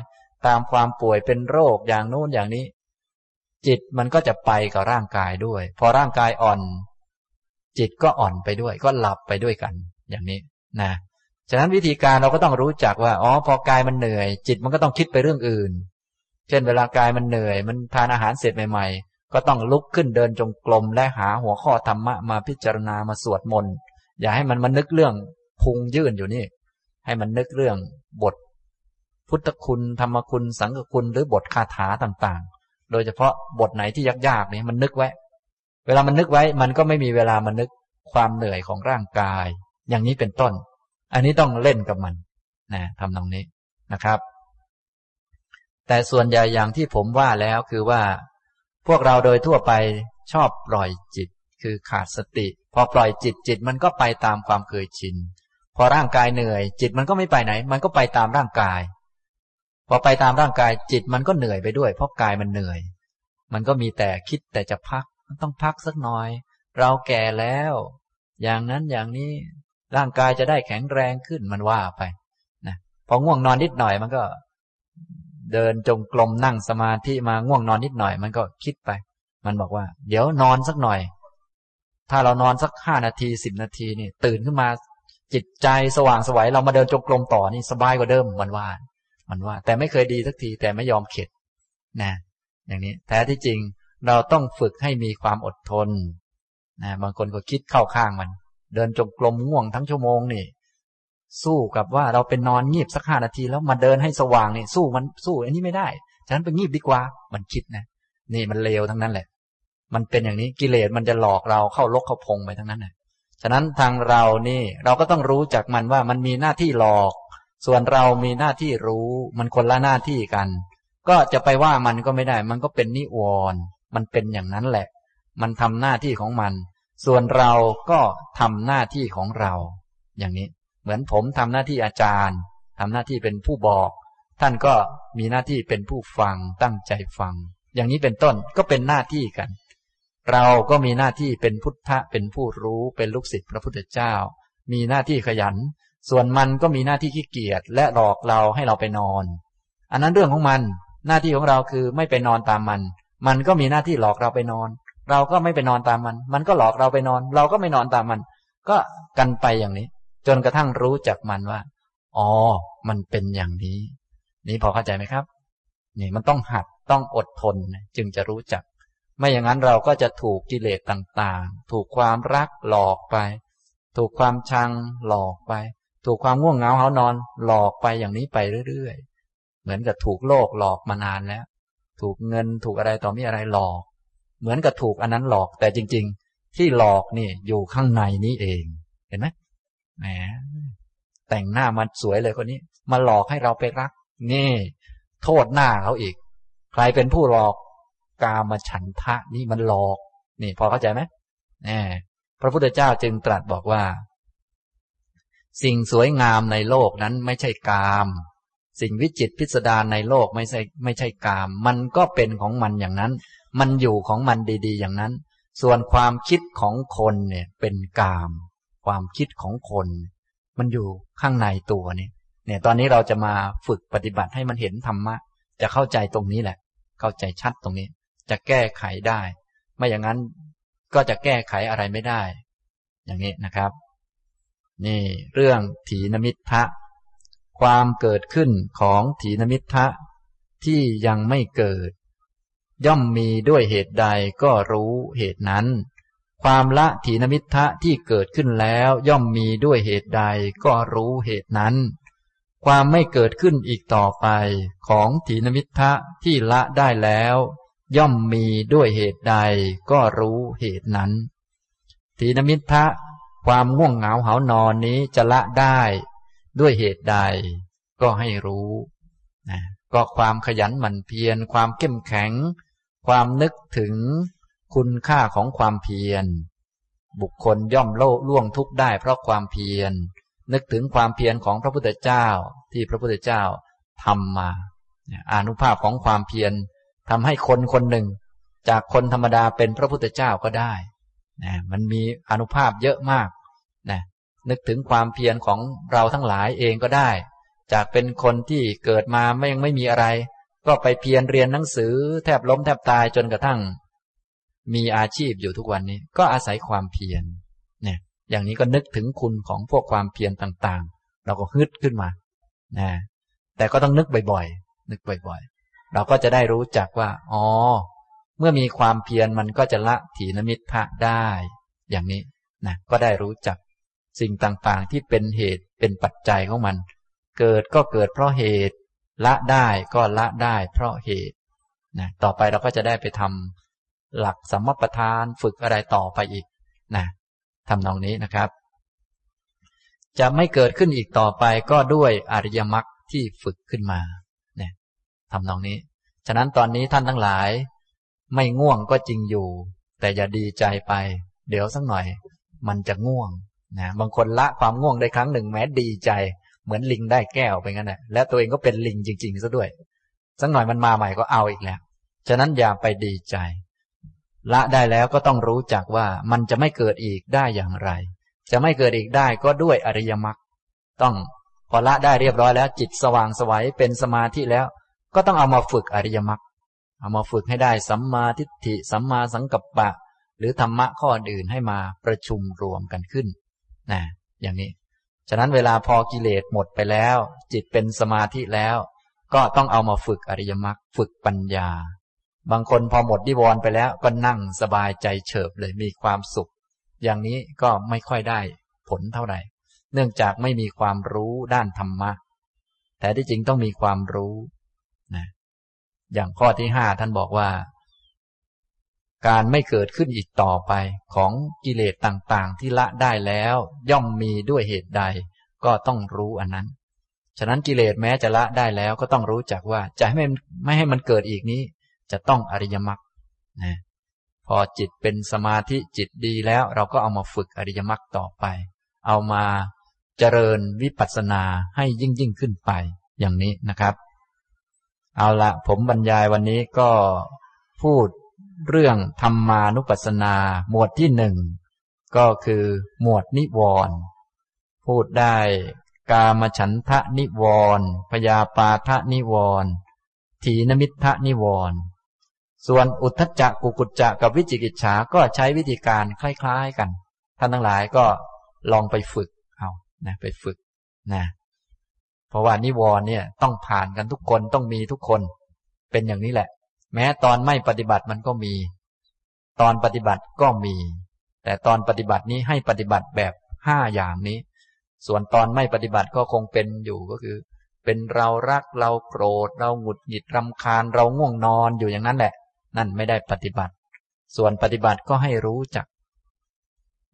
ตามความป่วยเป็นโรคอย่างโน้นอย่างนี้ จิตมันก็จะไปกับร่างกายด้วย พอร่างกายอ่อน จิตก็อ่อนไปด้วย ก็หลับไปด้วยกัน อย่างนี้นะฉะนั้นวิธีการเราก็ต้องรู้จักว่าอ๋อพอกายมันเหนื่อย จิตมันก็ต้องคิดไปเรื่องอื่น เช่นเวลากายมันเหนื่อย มันทานอาหารเสร็จใหม่ ๆ ก็ต้องลุกขึ้นเดินจงกรมและหาหัวข้อธรรมะมาพิจารณามาสวดมนต์อย่าให้มันมันนึกเรื่องพุงยื่นอยู่นี่ ให้มันนึกเรื่องบท พุทธคุณธรรมคุณสังฆคุณหรือบทคาถาต่างๆ โดยเฉพาะบทไหนที่ยากๆนี่มันนึกไว้ เวลามันนึกไว้มันก็ไม่มีเวลามันนึกความเหนื่อยของร่างกาย อย่างนี้เป็นต้น อันนี้ต้องเล่นกับมันนะทำตรงนี้นะครับ แต่ส่วนใหญ่อย่างที่ผมว่าแล้วคือว่า พวกเราโดยทั่วไปชอบปล่อยจิต คือขาดสติ พอปล่อยจิตจิตมันก็ไปตามความเคยชิน พอร่างกายเหนื่อย จิตมันก็ไม่ไปไหน มันก็ไปตามร่างกาย พอไปตามร่างกายจิตมันก็เหนื่อยไปด้วย เพราะกายมันเหนื่อย มันก็มีแต่คิดแต่จะพักมันต้องพักสักหน่อย เราแก่แล้ว อย่างนั้นอย่างนี้ร่างกายจะได้แข็งแรงขึ้นมันว่าไปนะพอง่วงนอนนิดหน่อยมันก็ เดินจงกรมนั่งสมาธิมาง่วงนอนนิดหน่อย มันก็คิดไป มันบอกว่า เดี๋ยวนอนสักหน่อย ถ้าเรานอนสักห้านาทีสิบนาทีนี่ ตื่นขึ้นมา จิตใจสว่างสวัยเรามาเดินจงกรมต่อนี่สบายกว่าเดิมมันว่า มันว่า แต่ไม่เคยดีสักที แต่ไม่ยอมเข็ดนะอย่างนี้แท้ที่จริงเราต้องฝึกให้มีความอดทนนะบางคนก็คิดเข้าข้างมัน เดินจงกรมง่วงทั้งชั่วโมงนี่ สู้กับว่าเราเป็นนอนงีบสักห้านาทีแล้วมาเดินให้สว่างนี่สู้มันสู้อันนี้ไม่ได้ฉะนั้นไปงีบดีกว่า มันคิดนะ นี่มันเลวทั้งนั้นแหละ มันเป็นอย่างนี้กิเลสมันจะหลอกเราเข้าลกเข้าพงไปทั้งนั้นนะฉะนั้นทางเรานี่เราก็ต้องรู้จักมันว่ามันมีหน้าที่หลอก ส่วนเรามีหน้าที่รู้มันคนละหน้าที่กัน ก็จะไปว่ามันก็ไม่ได้ มันก็เป็นนิวรณ์มันเป็นอย่างนั้นแหละ มันทำหน้าที่ของมัน ส่วนเราก็ทำหน้าที่ของเรา อย่างนี้ เหมือนผมทำหน้าที่อาจารย์ทำหน้าที่เป็นผู้บอก ท่านก็มีหน้าที่เป็นผู้ฟังตั้งใจฟัง อย่างนี้เป็นต้นก็เป็นหน้าที่กัน เราก็มีหน้าที่เป็นพุทธะเป็นผู้รู้เป็นลูกศิษย์พระพุทธเจ้า มีหน้าที่ขยัน ส่วนมันก็มีหน้าที่ขี้เกียจและหลอกเราให้เราไปนอน อันนั้นเรื่องของมัน หน้าที่ของเราคือไม่ไปนอนตามมัน มันก็มีหน้าที่หลอกเราไปนอน เราก็ไม่ไปนอนตามมัน มันก็หลอกเราไปนอน เราก็ไม่นอนตามมัน ก็กันไปอย่างนี้ จนกระทั่งรู้จักมันว่า อ๋อ มันเป็นอย่างนี้ นี่พอเข้าใจไหมครับ นี่มันต้องหัดต้องอดทนจึงจะรู้จัก ไม่อย่างนั้นเราก็จะถูกกิเลสต่างๆ ถูกความรักหลอกไป ถูกความชังหลอกไป ถูกความง่วงเหงาเหานอน หลอกไปอย่างนี้ไปเรื่อยๆ เหมือนกับถูกโลกหลอกมานานแล้ว ถูกเงินถูกอะไรต่อมีอะไรหลอก เหมือนกับถูกอันนั้นหลอกแต่จริง ๆ ที่หลอกนี่อยู่ข้างในนี้เอง เห็นไหมแหมแต่งหน้ามันสวยเลยคนนี้ มาหลอกให้เราไปรัก นี่ โทษหน้าเขาอีก ใครเป็นผู้หลอกกามาฉันทะนี่มันหลอก นี่ พอเข้าใจไหมแหมพระพุทธเจ้าจึงตรัสบอกว่า สิ่งสวยงามในโลกนั้นไม่ใช่กาม สิ่งวิจิตพิสดารในโลกไม่ใช่ไม่ใช่กาม มันก็เป็นของมันอย่างนั้น มันอยู่ของมันดีๆ อย่างนั้น ส่วนความคิดของคนเนี่ยเป็นกาม ความคิดของคน มันอยู่ข้างในตัวเนี่ยเนี่ยตอนนี้เราจะมาฝึกปฏิบัติให้มันเห็นธรรมะ จะเข้าใจตรงนี้แหละ เข้าใจชัดตรงนี้ จะแก้ไขได้ ไม่อย่างนั้นก็จะแก้ไขอะไรไม่ได้ อย่างนี้นะครับ นี่เรื่องถีนมิทะความเกิดขึ้นของถีนมิทะที่ยังไม่เกิด ย่อมมีด้วยเหตุใดก็รู้เหตุนั้น ความละถีนมิทะที่เกิดขึ้นแล้วย่อมมีด้วยเหตุใดก็รู้เหตุนั้น ความไม่เกิดขึ้นอีกต่อไปของถีนมิทะที่ละได้แล้ว ย่อมมีด้วยเหตุใดก็รู้เหตุนั้นถีนมิทะ ความง่วงเหงาเหานอนนี้จะละได้ด้วยเหตุใด ก็ให้รู้นะก็ความขยันหมั่นเพียร ความเข้มแข็ง ความนึกถึงคุณค่าของความเพียร บุคคลย่อมโล่ล่วงทุกข์ได้เพราะความเพียร นึกถึงความเพียรของพระพุทธเจ้าที่พระพุทธเจ้าทำมาอนุภาพของความเพียรทำให้คนคนหนึ่ง จากคนธรรมดาเป็นพระพุทธเจ้าก็ได้ นะมันมีอนุภาพเยอะมากนะนึกถึงความเพียรของเราทั้งหลายเองก็ได้ จากเป็นคนที่เกิดมาไม่ยังไม่มีอะไร ก็ไปเพียรเรียนหนังสือ แทบล้มแทบตายจนกระทั่ง มีอาชีพอยู่ทุกวันนี้ ก็อาศัยความเพียรเนี่ยอย่างนี้ก็นึกถึงคุณของพวกความเพียรต่างๆ เราก็ฮึดขึ้นมานะแต่ก็ต้องนึกบ่อยๆ นึกบ่อยๆ เราก็จะได้รู้จักว่า อ๋อ เมื่อมีความเพียรมันก็จะละถีนมิทะได้ อย่างนี้นะก็ได้รู้จักสิ่งต่างๆ ที่เป็นเหตุเป็นปัจจัยของมัน เกิดก็เกิดเพราะเหตุ ละได้ก็ละได้เพราะเหตุนะต่อไปเราก็จะได้ไปทำหลักสัมมประทานฝึกอะไรต่อไปอีกนะทำนองนี้นะครับ จะไม่เกิดขึ้นอีกต่อไปก็ด้วยอริยมรรคที่ฝึกขึ้นมาเนี่ยทำนองนี้ ฉะนั้นตอนนี้ท่านทั้งหลาย ไม่ง่วงก็จริงอยู่ แต่อย่าดีใจไป เดี๋ยวสักหน่อย มันจะง่วงนะบางคนละความง่วงได้ครั้งหนึ่งแม้ดีใจ เหมือนลิงได้แก้วไปงั้นแหละและตัวเองก็เป็นลิงจริงๆซะด้วย สักหน่อยมันมาใหม่ก็เอาอีกแล้วฉะนั้นอย่าไปดีใจ ละได้แล้วก็ต้องรู้จักว่ามันจะไม่เกิดอีกได้อย่างไร จะไม่เกิดอีกได้ก็ด้วยอริยมรรคต้องพอละได้เรียบร้อยแล้ว จิตสว่างสวัยเป็นสมาธิแล้ว ก็ต้องเอามาฝึกอริยมรรค เอามาฝึกให้ได้สัมมาทิฏฐิสัมมาสังกัปปะ หรือธรรมะข้ออื่นให้มาประชุมรวมกันขึ้นนะอย่างนี้ ฉะนั้นเวลาพอกิเลสหมดไปแล้ว จิตเป็นสมาธิแล้ว ก็ต้องเอามาฝึกอริยมรรคฝึกปัญญา บางคนพอหมดนิวร์ไปแล้วก็นั่งสบายใจเฉิบเลยมีความสุข อย่างนี้ก็ไม่ค่อยได้ผลเท่าไหร่ เนื่องจากไม่มีความรู้ด้านธรรมะ แต่ที่จริงต้องมีความรู้ อย่างข้อที่ห้าท่านบอกว่า การไม่เกิดขึ้นอีกต่อไปของกิเลสต่างๆ ที่ละได้แล้ว ย่อมมีด้วยเหตุใด ก็ต้องรู้อันนั้น ฉะนั้นกิเลสแม้จะละได้แล้วก็ต้องรู้จักว่าจะให้ไม่ให้มันเกิดอีกนี้ จะต้องอริยมรรคนะพอจิตเป็นสมาธิจิตดีแล้ว เราก็เอามาฝึกอริยมรรคต่อไป เอามาเจริญวิปัสสนาให้ยิ่งยิ่งขึ้นไปอย่างนี้นะครับ เอาละผมบรรยายวันนี้ก็พูดเรื่องธรรมานุปัสสนา หมวดที่หนึ่งก็คือหมวดนิวรณ์พูดได้ กามฉันทะนิวรณ์พยาปาทะนิวรณ์ถีนมิทะนิวรณ์ส่วนอุทธจักกุกุจจะกับวิจิกิจฉาก็ใช้วิธีการคล้าย ๆ กัน ท่านทั้งหลายก็ลองไปฝึกเอานะไปฝึกนะ เพราะว่านิวรณ์เนี่ยต้องผ่านกันทุกคนต้องมีทุกคน เป็นอย่างนี้แหละ แม้ตอนไม่ปฏิบัติมันก็มี ตอนปฏิบัติก็มี แต่ตอนปฏิบัตินี้ให้ปฏิบัติแบบห้าอย่างนี้ ส่วนตอนไม่ปฏิบัติก็คงเป็นอยู่ก็คือ เป็นเรารักเราโกรธ เราหงุดหงิดรำคาญเราง่วงนอนอยู่อย่างนั้นแหละ นั่นไม่ได้ปฏิบัติ ส่วนปฏิบัติก็ให้รู้จัก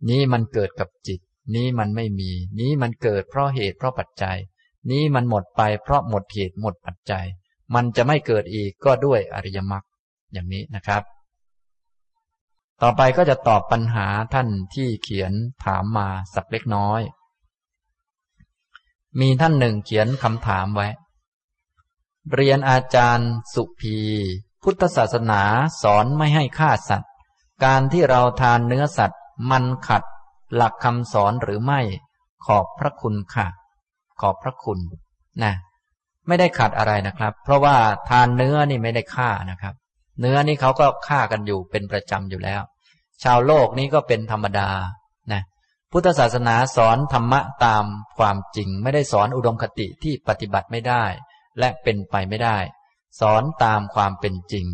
นี้มันเกิดกับจิต นี้มันไม่มี นี้มันเกิดเพราะเหตุเพราะปัจจัย นี้มันหมดไปเพราะหมดเหตุหมดปัจจัย มันจะไม่เกิดอีกก็ด้วยอริยมรรคอย่างนี้นะครับ ต่อไปก็จะตอบปัญหาท่านที่เขียนถามมาสักเล็กน้อย มีท่านหนึ่งเขียนคำถามไว้ เรียนอาจารย์สุภีพุทธศาสนาสอนไม่ให้ฆ่าสัตว์ การที่เราทานเนื้อสัตว์มันขัดหลักคำสอนหรือไม่ ขอบพระคุณค่ะ ขอบพระคุณนะไม่ได้ขัดอะไรนะครับ เพราะว่าทานเนื้อนี่ไม่ได้ฆ่านะครับ เนื้อนี่เขาก็ฆ่ากันอยู่เป็นประจำอยู่แล้ว ชาวโลกนี้ก็เป็นธรรมดานะพุทธศาสนาสอนธรรมะตามความจริง ไม่ได้สอนอุดมคติที่ปฏิบัติไม่ได้ และเป็นไปไม่ได้ สอนตามความเป็นจริง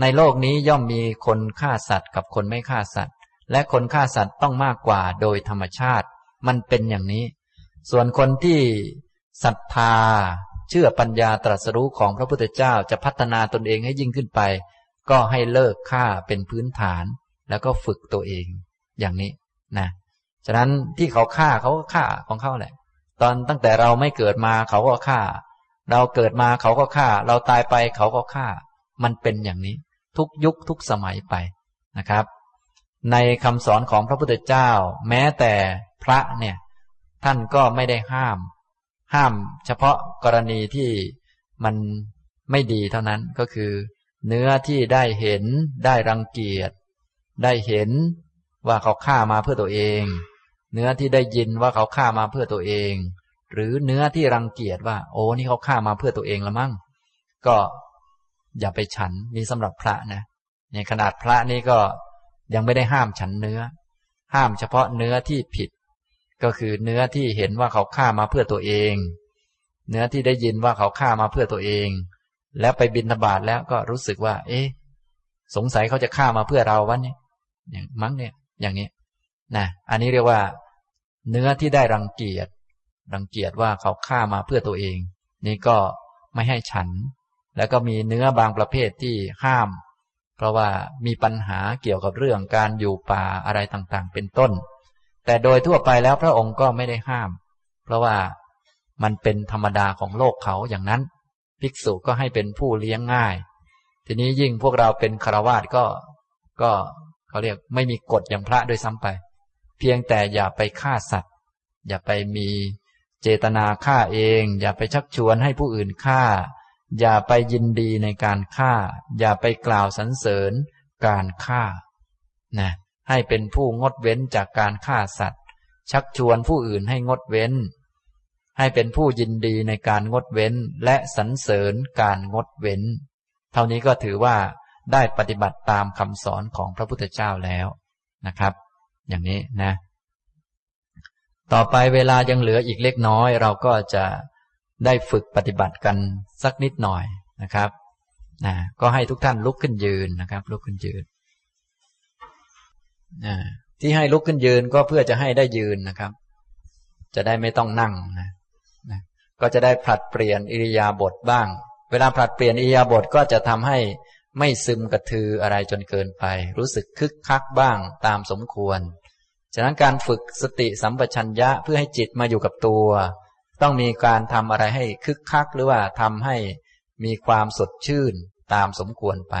ในโลกนี้ย่อมมีคนฆ่าสัตว์ กับคนไม่ฆ่าสัตว์ และคนฆ่าสัตว์ต้องมากกว่าโดยธรรมชาติ มันเป็นอย่างนี้ ส่วนคนที่ศรัทธา เชื่อปัญญาตรัสรู้ของพระพุทธเจ้าจะพัฒนาตนเองให้ยิ่งขึ้นไป ก็ให้เลิกฆ่าเป็นพื้นฐาน แล้วก็ฝึกตัวเองอย่างนี้นะฉะนั้นที่เขาฆ่าเขาก็ฆ่าของเขาแหละ ตอนตั้งแต่เราไม่เกิดมาเขาก็ฆ่า เราเกิดมาเขาก็ฆ่า เราตายไปเขาก็ฆ่า มันเป็นอย่างนี้ ทุกยุคทุกสมัยไปนะครับ ในคำสอนของพระพุทธเจ้า แม้แต่พระเนี่ย ท่านก็ไม่ได้ห้าม ห้ามเฉพาะกรณีที่มันไม่ดีเท่านั้นก็คือ เนื้อที่ได้เห็นได้รังเกียจได้เห็นว่าเขาฆ่ามาเพื่อตัวเอง เนื้อที่ได้ยินว่าเขาฆ่ามาเพื่อตัวเอง หรือเนื้อที่รังเกียจว่า โอ้นี่เขาฆ่ามาเพื่อตัวเองละมั้งก็อย่าไปฉันนี่สำหรับพระนะในขนาดพระนี่ก็ยังไม่ได้ห้ามฉันเนื้อ ห้ามเฉพาะเนื้อที่ผิด ก็คือเนื้อที่เห็นว่าเขาฆ่ามาเพื่อตัวเอง เนื้อที่ได้ยินว่าเขาฆ่ามาเพื่อตัวเอง แล้วไปบินทบาทแล้วก็รู้สึกว่า เอ๊ะสงสัยเขาจะฆ่ามาเพื่อเราวันนี้อย่างมั้งเนี่ย อย่างนี้นะอันนี้เรียกว่า เนื้อที่ได้รังเกียจรังเกียจว่าเขาฆ่ามาเพื่อตัวเอง นี่ก็ไม่ให้ฉัน แล้วก็มีเนื้อบางประเภทที่ห้าม เพราะว่ามีปัญหาเกี่ยวกับเรื่องการอยู่ป่าอะไรต่างๆ เป็นต้น แต่โดยทั่วไปแล้วพระองค์ก็ไม่ได้ห้าม เพราะว่ามันเป็นธรรมดาของโลกเขาอย่างนั้น ภิกษุก็ให้เป็นผู้เลี้ยงง่าย ทีนี้ยิ่งพวกเราเป็นคารวาสก็ ก็เขาเรียกไม่มีกฎอย่างพระด้วยซ้ำไป เพียงแต่อย่าไปฆ่าสัตว์ อย่าไปมีเจตนาฆ่าเอง อย่าไปชักชวนให้ผู้อื่นฆ่า อย่าไปยินดีในการฆ่า อย่าไปกล่าวสรรเสริญการฆ่านะ ให้เป็นผู้งดเว้นจากการฆ่าสัตว์ ชักชวนผู้อื่นให้งดเว้น ให้เป็นผู้ยินดีในการงดเว้นและสรรเสริญการงดเว้น เท่านี้ก็ถือว่าได้ปฏิบัติตามคำสอนของพระพุทธเจ้าแล้วนะครับ อย่างนี้นะ ต่อไปเวลายังเหลืออีกเล็กน้อย เราก็จะได้ฝึกปฏิบัติกันสักนิดหน่อยนะครับนะก็ให้ทุกท่านลุกขึ้นยืนนะครับ ลุกขึ้นยืน ที่ให้ลุกขึ้นยืนก็เพื่อจะให้ได้ยืนนะครับ จะได้ไม่ต้องนั่งนะนะก็จะได้ผลัดเปลี่ยนอิริยาบถบ้าง เวลาผลัดเปลี่ยนอิริยาบถก็จะทำให้ไม่ซึมกระทืออะไรจนเกินไป รู้สึกคึกคักบ้างตามสมควร ฉะนั้นการฝึกสติสัมปชัญญะเพื่อให้จิตมาอยู่กับตัว ต้องมีการทำอะไรให้คึกคักหรือว่าทำให้มีความสดชื่นตามสมควรไป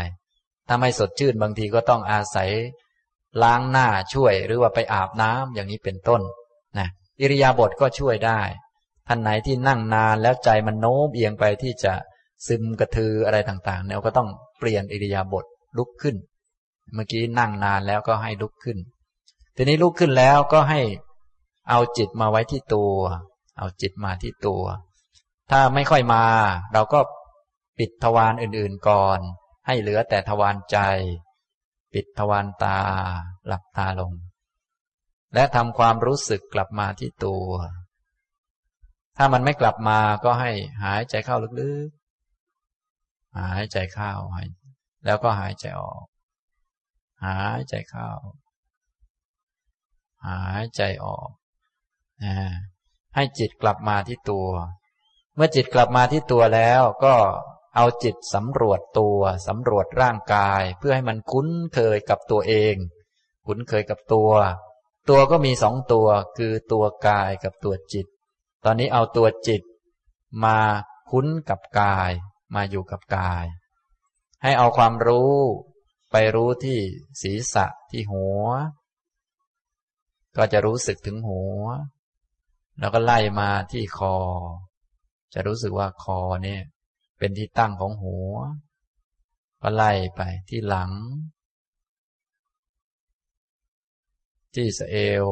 ถ้าไม่สดชื่นบางทีก็ต้องอาศัย ล้างหน้าช่วย หรือว่าไปอาบน้ำอย่างนี้เป็นต้นนะอิริยาบถก็ช่วยได้ท่านไหนที่นั่งนานแล้วใจมันโน้มเอียงไปที่จะซึมกระทืออะไรต่างๆเนี่ยก็ต้องเปลี่ยนอิริยาบถลุกขึ้น เมื่อกี้นั่งนานแล้วก็ให้ลุกขึ้น ทีนี้ลุกขึ้นแล้วก็ให้เอาจิตมาไว้ที่ตัว เอาจิตมาที่ตัว ถ้าไม่ค่อยมา เราก็ปิดทวารอื่นๆก่อน ให้เหลือแต่ทวารใจ ปิดทวารตา หลับตาลง และทำความรู้สึกกลับมาที่ตัว ถ้ามันไม่กลับมาก็ให้หายใจเข้าลึกๆ หายใจเข้าหายแล้วก็หายใจออก หายใจเข้า หายใจออกให้จิตกลับมาที่ตัว เมื่อจิตกลับมาที่ตัวแล้วก็ เอาจิตสำรวจตัวสำรวจร่างกาย เพื่อให้มันคุ้นเคยกับตัวเอง คุ้นเคยกับตัว ตัวก็มีสองตัวคือตัวกายกับตัวจิต ตอนนี้เอาตัวจิต มาคุ้นกับกาย มาอยู่กับกาย ให้เอาความรู้ไปรู้ที่ศีรษะที่หัว ก็จะรู้สึกถึงหัว แล้วก็ไล่มาที่คอ จะรู้สึกว่าคอเนี่ย เป็นที่ตั้งของหัวก็ไล่ไปที่หลัง ที่สะเอว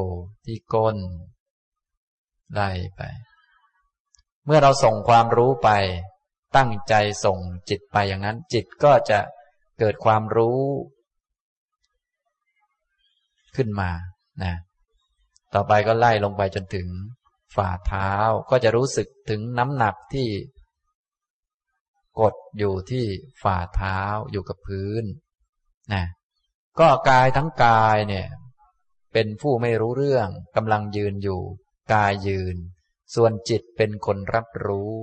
ที่ก้น ไล่ไป เมื่อเราส่งความรู้ไป ตั้งใจส่งจิตไปอย่างนั้น จิตก็จะเกิดความรู้ ขึ้นมานะต่อไปก็ไล่ลงไปจนถึงฝ่าเท้าก็จะรู้สึกถึงน้ำหนักที่ กดอยู่ที่ฝ่าเท้าอยู่กับพื้นนะก็กายทั้งกายเนี่ย เป็นผู้ไม่รู้เรื่องกำลังยืนอยู่ กายยืน ส่วนจิตเป็นคนรับรู้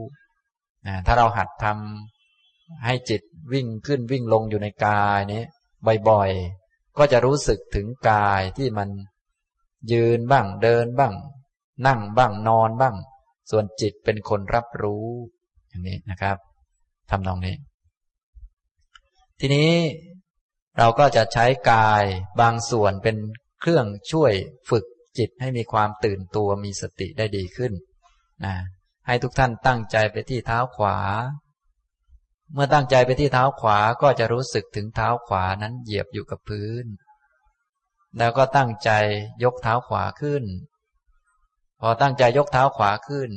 นะถ้าเราหัดทำให้จิตวิ่งขึ้นวิ่งลงอยู่ในกายนี้บ่อยๆ ก็จะรู้สึกถึงกายที่มันยืนบ้างเดินบ้าง นั่งบ้างนอนบ้าง ส่วนจิตเป็นคนรับรู้อย่างนี้นะครับ ทำนองนี้ ทีนี้เราก็จะใช้กายบางส่วนเป็นเครื่องช่วยฝึกจิตให้มีความตื่นตัวมีสติได้ดีขึ้นนะให้ทุกท่านตั้งใจไปที่เท้าขวา เมื่อตั้งใจไปที่เท้าขวาก็จะรู้สึกถึงเท้าขวานั้นเหยียบอยู่กับพื้น แล้วก็ตั้งใจยกเท้าขวาขึ้น พอตั้งใจยกเท้าขวาขึ้น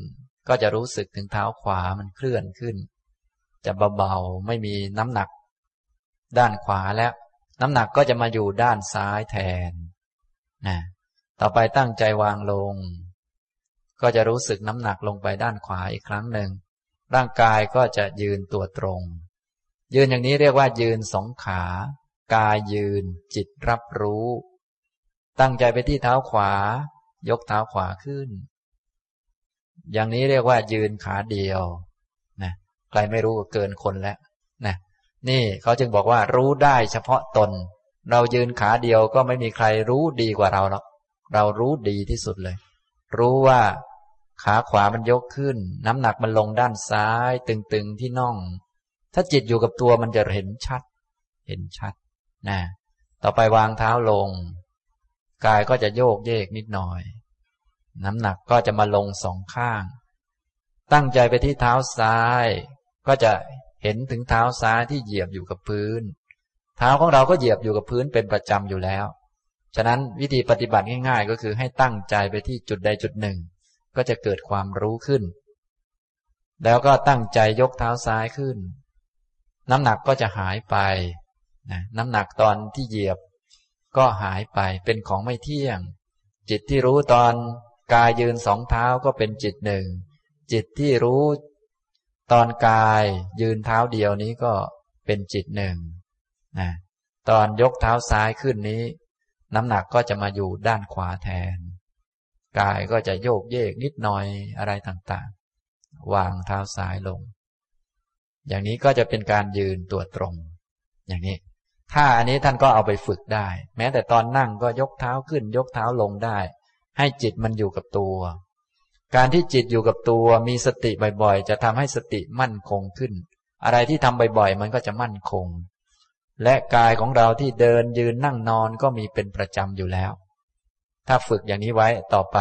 ก็จะรู้สึกถึงเท้าขวามันเคลื่อนขึ้น จะเบาๆไม่มีน้ำหนัก ด้านขวาแล้ว น้ำหนักก็จะมาอยู่ด้านซ้ายแทนนะต่อไปตั้งใจวางลง ก็จะรู้สึกน้ำหนักลงไปด้านขวาอีกครั้งหนึ่ง ร่างกายก็จะยืนตัวตรง ยืนอย่างนี้เรียกว่ายืนสองขา กายยืน จิตรับรู้ ตั้งใจไปที่เท้าขวา ยกเท้าขวาขึ้น อย่างนี้เรียกว่ายืนขาเดียว ใครไม่รู้ก็เกินคนแล้วนะนี่เขาจึงบอกว่ารู้ได้เฉพาะตน เรายืนขาเดียวก็ไม่มีใครรู้ดีกว่าเราหรอกเรารู้ดีที่สุดเลย รู้ว่าขาขวามันยกขึ้น น้ำหนักมันลงด้านซ้าย ตึงๆที่น่อง ถ้าจิตอยู่กับตัวมันจะเห็นชัด เห็นชัดนะต่อไปวางเท้าลง กายก็จะโยกเยกนิดหน่อย น้ำหนักก็จะมาลงสองข้าง ตั้งใจไปที่เท้าซ้าย ก็จะเห็นถึงเท้าซ้ายที่เหยียบอยู่กับพื้น เท้าของเราก็เหยียบอยู่กับพื้นเป็นประจำอยู่แล้ว ฉะนั้นวิธีปฏิบัติง่าย ๆ ก็คือให้ตั้งใจไปที่จุดใดจุดหนึ่ง ก็จะเกิดความรู้ขึ้น แล้วก็ตั้งใจยกเท้าซ้ายขึ้น น้ำหนักก็จะหายไปนะน้ำหนักตอนที่เหยียบ ก็หายไปเป็นของไม่เที่ยง จิตที่รู้ตอนกายยืนสองเท้าก็เป็นจิตหนึ่ง จิตที่รู้ ตอนกายยืนเท้าเดียวนี้ก็เป็นจิตหนึ่งนะตอนยกเท้าซ้ายขึ้นนี้ น้ำหนักก็จะมาอยู่ด้านขวาแทน กายก็จะโยกเยกนิดหน่อยอะไรต่างๆ วางเท้าซ้ายลง อย่างนี้ก็จะเป็นการยืนตัวตรง อย่างนี้ ถ้าอันนี้ท่านก็เอาไปฝึกได้ แม้แต่ตอนนั่งก็ยกเท้าขึ้น ยกเท้าลงได้ ให้จิตมันอยู่กับตัว การที่จิตอยู่กับตัวมีสติบ่อยๆ จะทำให้สติมั่นคงขึ้น อะไรที่ทำบ่อยๆ มันก็จะมั่นคง และกายของเราที่เดินยืนนั่งนอนก็มีเป็นประจำอยู่แล้ว ถ้าฝึกอย่างนี้ไว้ต่อไป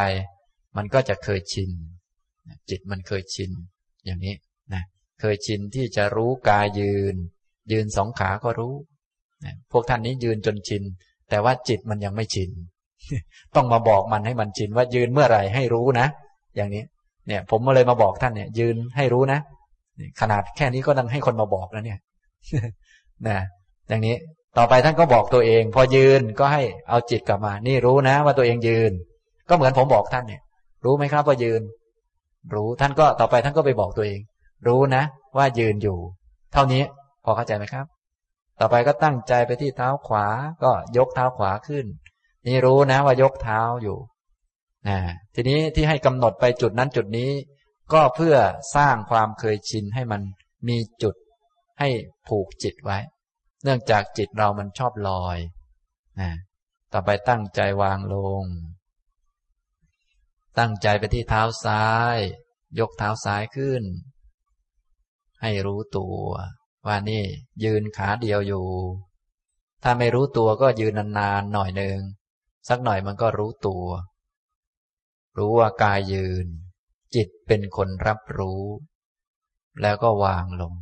มันก็จะเคยชิน จิตมันเคยชิน อย่างนี้นะเคยชินที่จะรู้กายยืน ยืนสองขาก็รู้นะพวกท่านนี้ยืนจนชิน แต่ว่าจิตมันยังไม่ชิน ต้องมาบอกมันให้มันชินว่ายืนเมื่อไหร่ให้รู้นะ อย่างนี้เนี่ย ผมมาเลยมาบอกท่านเนี่ย ยืนให้รู้นะขนาดแค่นี้ก็ต้องให้คนมาบอกแล้วเนี่ยนะอย่างนี้ต่อไปท่านก็บอกตัวเอง พอยืนก็ให้เอาจิตกลับมา นี่รู้นะ ว่าตัวเองยืน ก็เหมือนผมบอกท่านเนี่ย รู้ไหมครับว่ายืน รู้ท่านก็ต่อไปท่านก็ไปบอกตัวเอง รู้นะ ว่ายืนอยู่ เท่านี้พอเข้าใจไหมครับ ต่อไปก็ตั้งใจไปที่เท้าขวา ก็ยกเท้าขวาขึ้น นี่รู้นะว่ายกเท้าอยู่ นะทีนี้ที่ให้กำหนดไปจุดนั้นจุดนี้ ก็เพื่อสร้างความเคยชินให้มันมีจุดให้ผูกจิตไว้ เนื่องจากจิตเรามันชอบลอยนะต่อไปตั้งใจวางลง ตั้งใจไปที่เท้าซ้าย ยกเท้าซ้ายขึ้น ให้รู้ตัว ว่านี่ยืนขาเดียวอยู่ ถ้าไม่รู้ตัวก็ยืนนานๆหน่อยหนึ่งสักหน่อยมันก็รู้ตัว รู้ว่ากายยืน จิตเป็นคนรับรู้ แล้วก็วางลง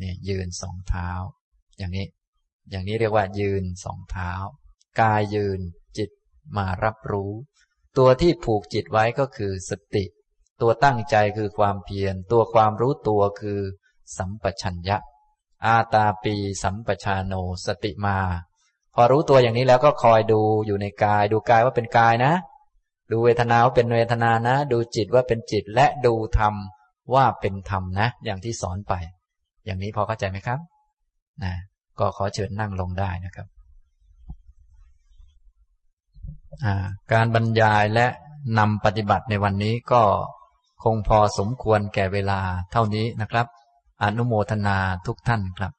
นี่ยืนสองเท้า อย่างนี้ อย่างนี้เรียกว่ายืนสองเท้า กายยืนจิตมารับรู้ ตัวที่ผูกจิตไว้ก็คือสติ ตัวตั้งใจคือความเพียร ตัวความรู้ตัวคือ สัมปชัญญะ อาตาปีสัมปชาโนสติมา พอรู้ตัวอย่างนี้แล้วก็คอยดูอยู่ในกาย ดูกายว่าเป็นกายนะ ดูเวทนาว่าเป็นเวทนานะ ดูจิตว่าเป็นจิตและดูธรรมว่าเป็นธรรมนะ อย่างที่สอนไป อย่างนี้พอเข้าใจไหมครับนะก็ขอเชิญนั่งลงได้นะครับการบรรยายและนำปฏิบัติในวันนี้ก็คงพอสมควรแก่เวลาเท่านี้นะครับ อนุโมทนาทุกท่านครับ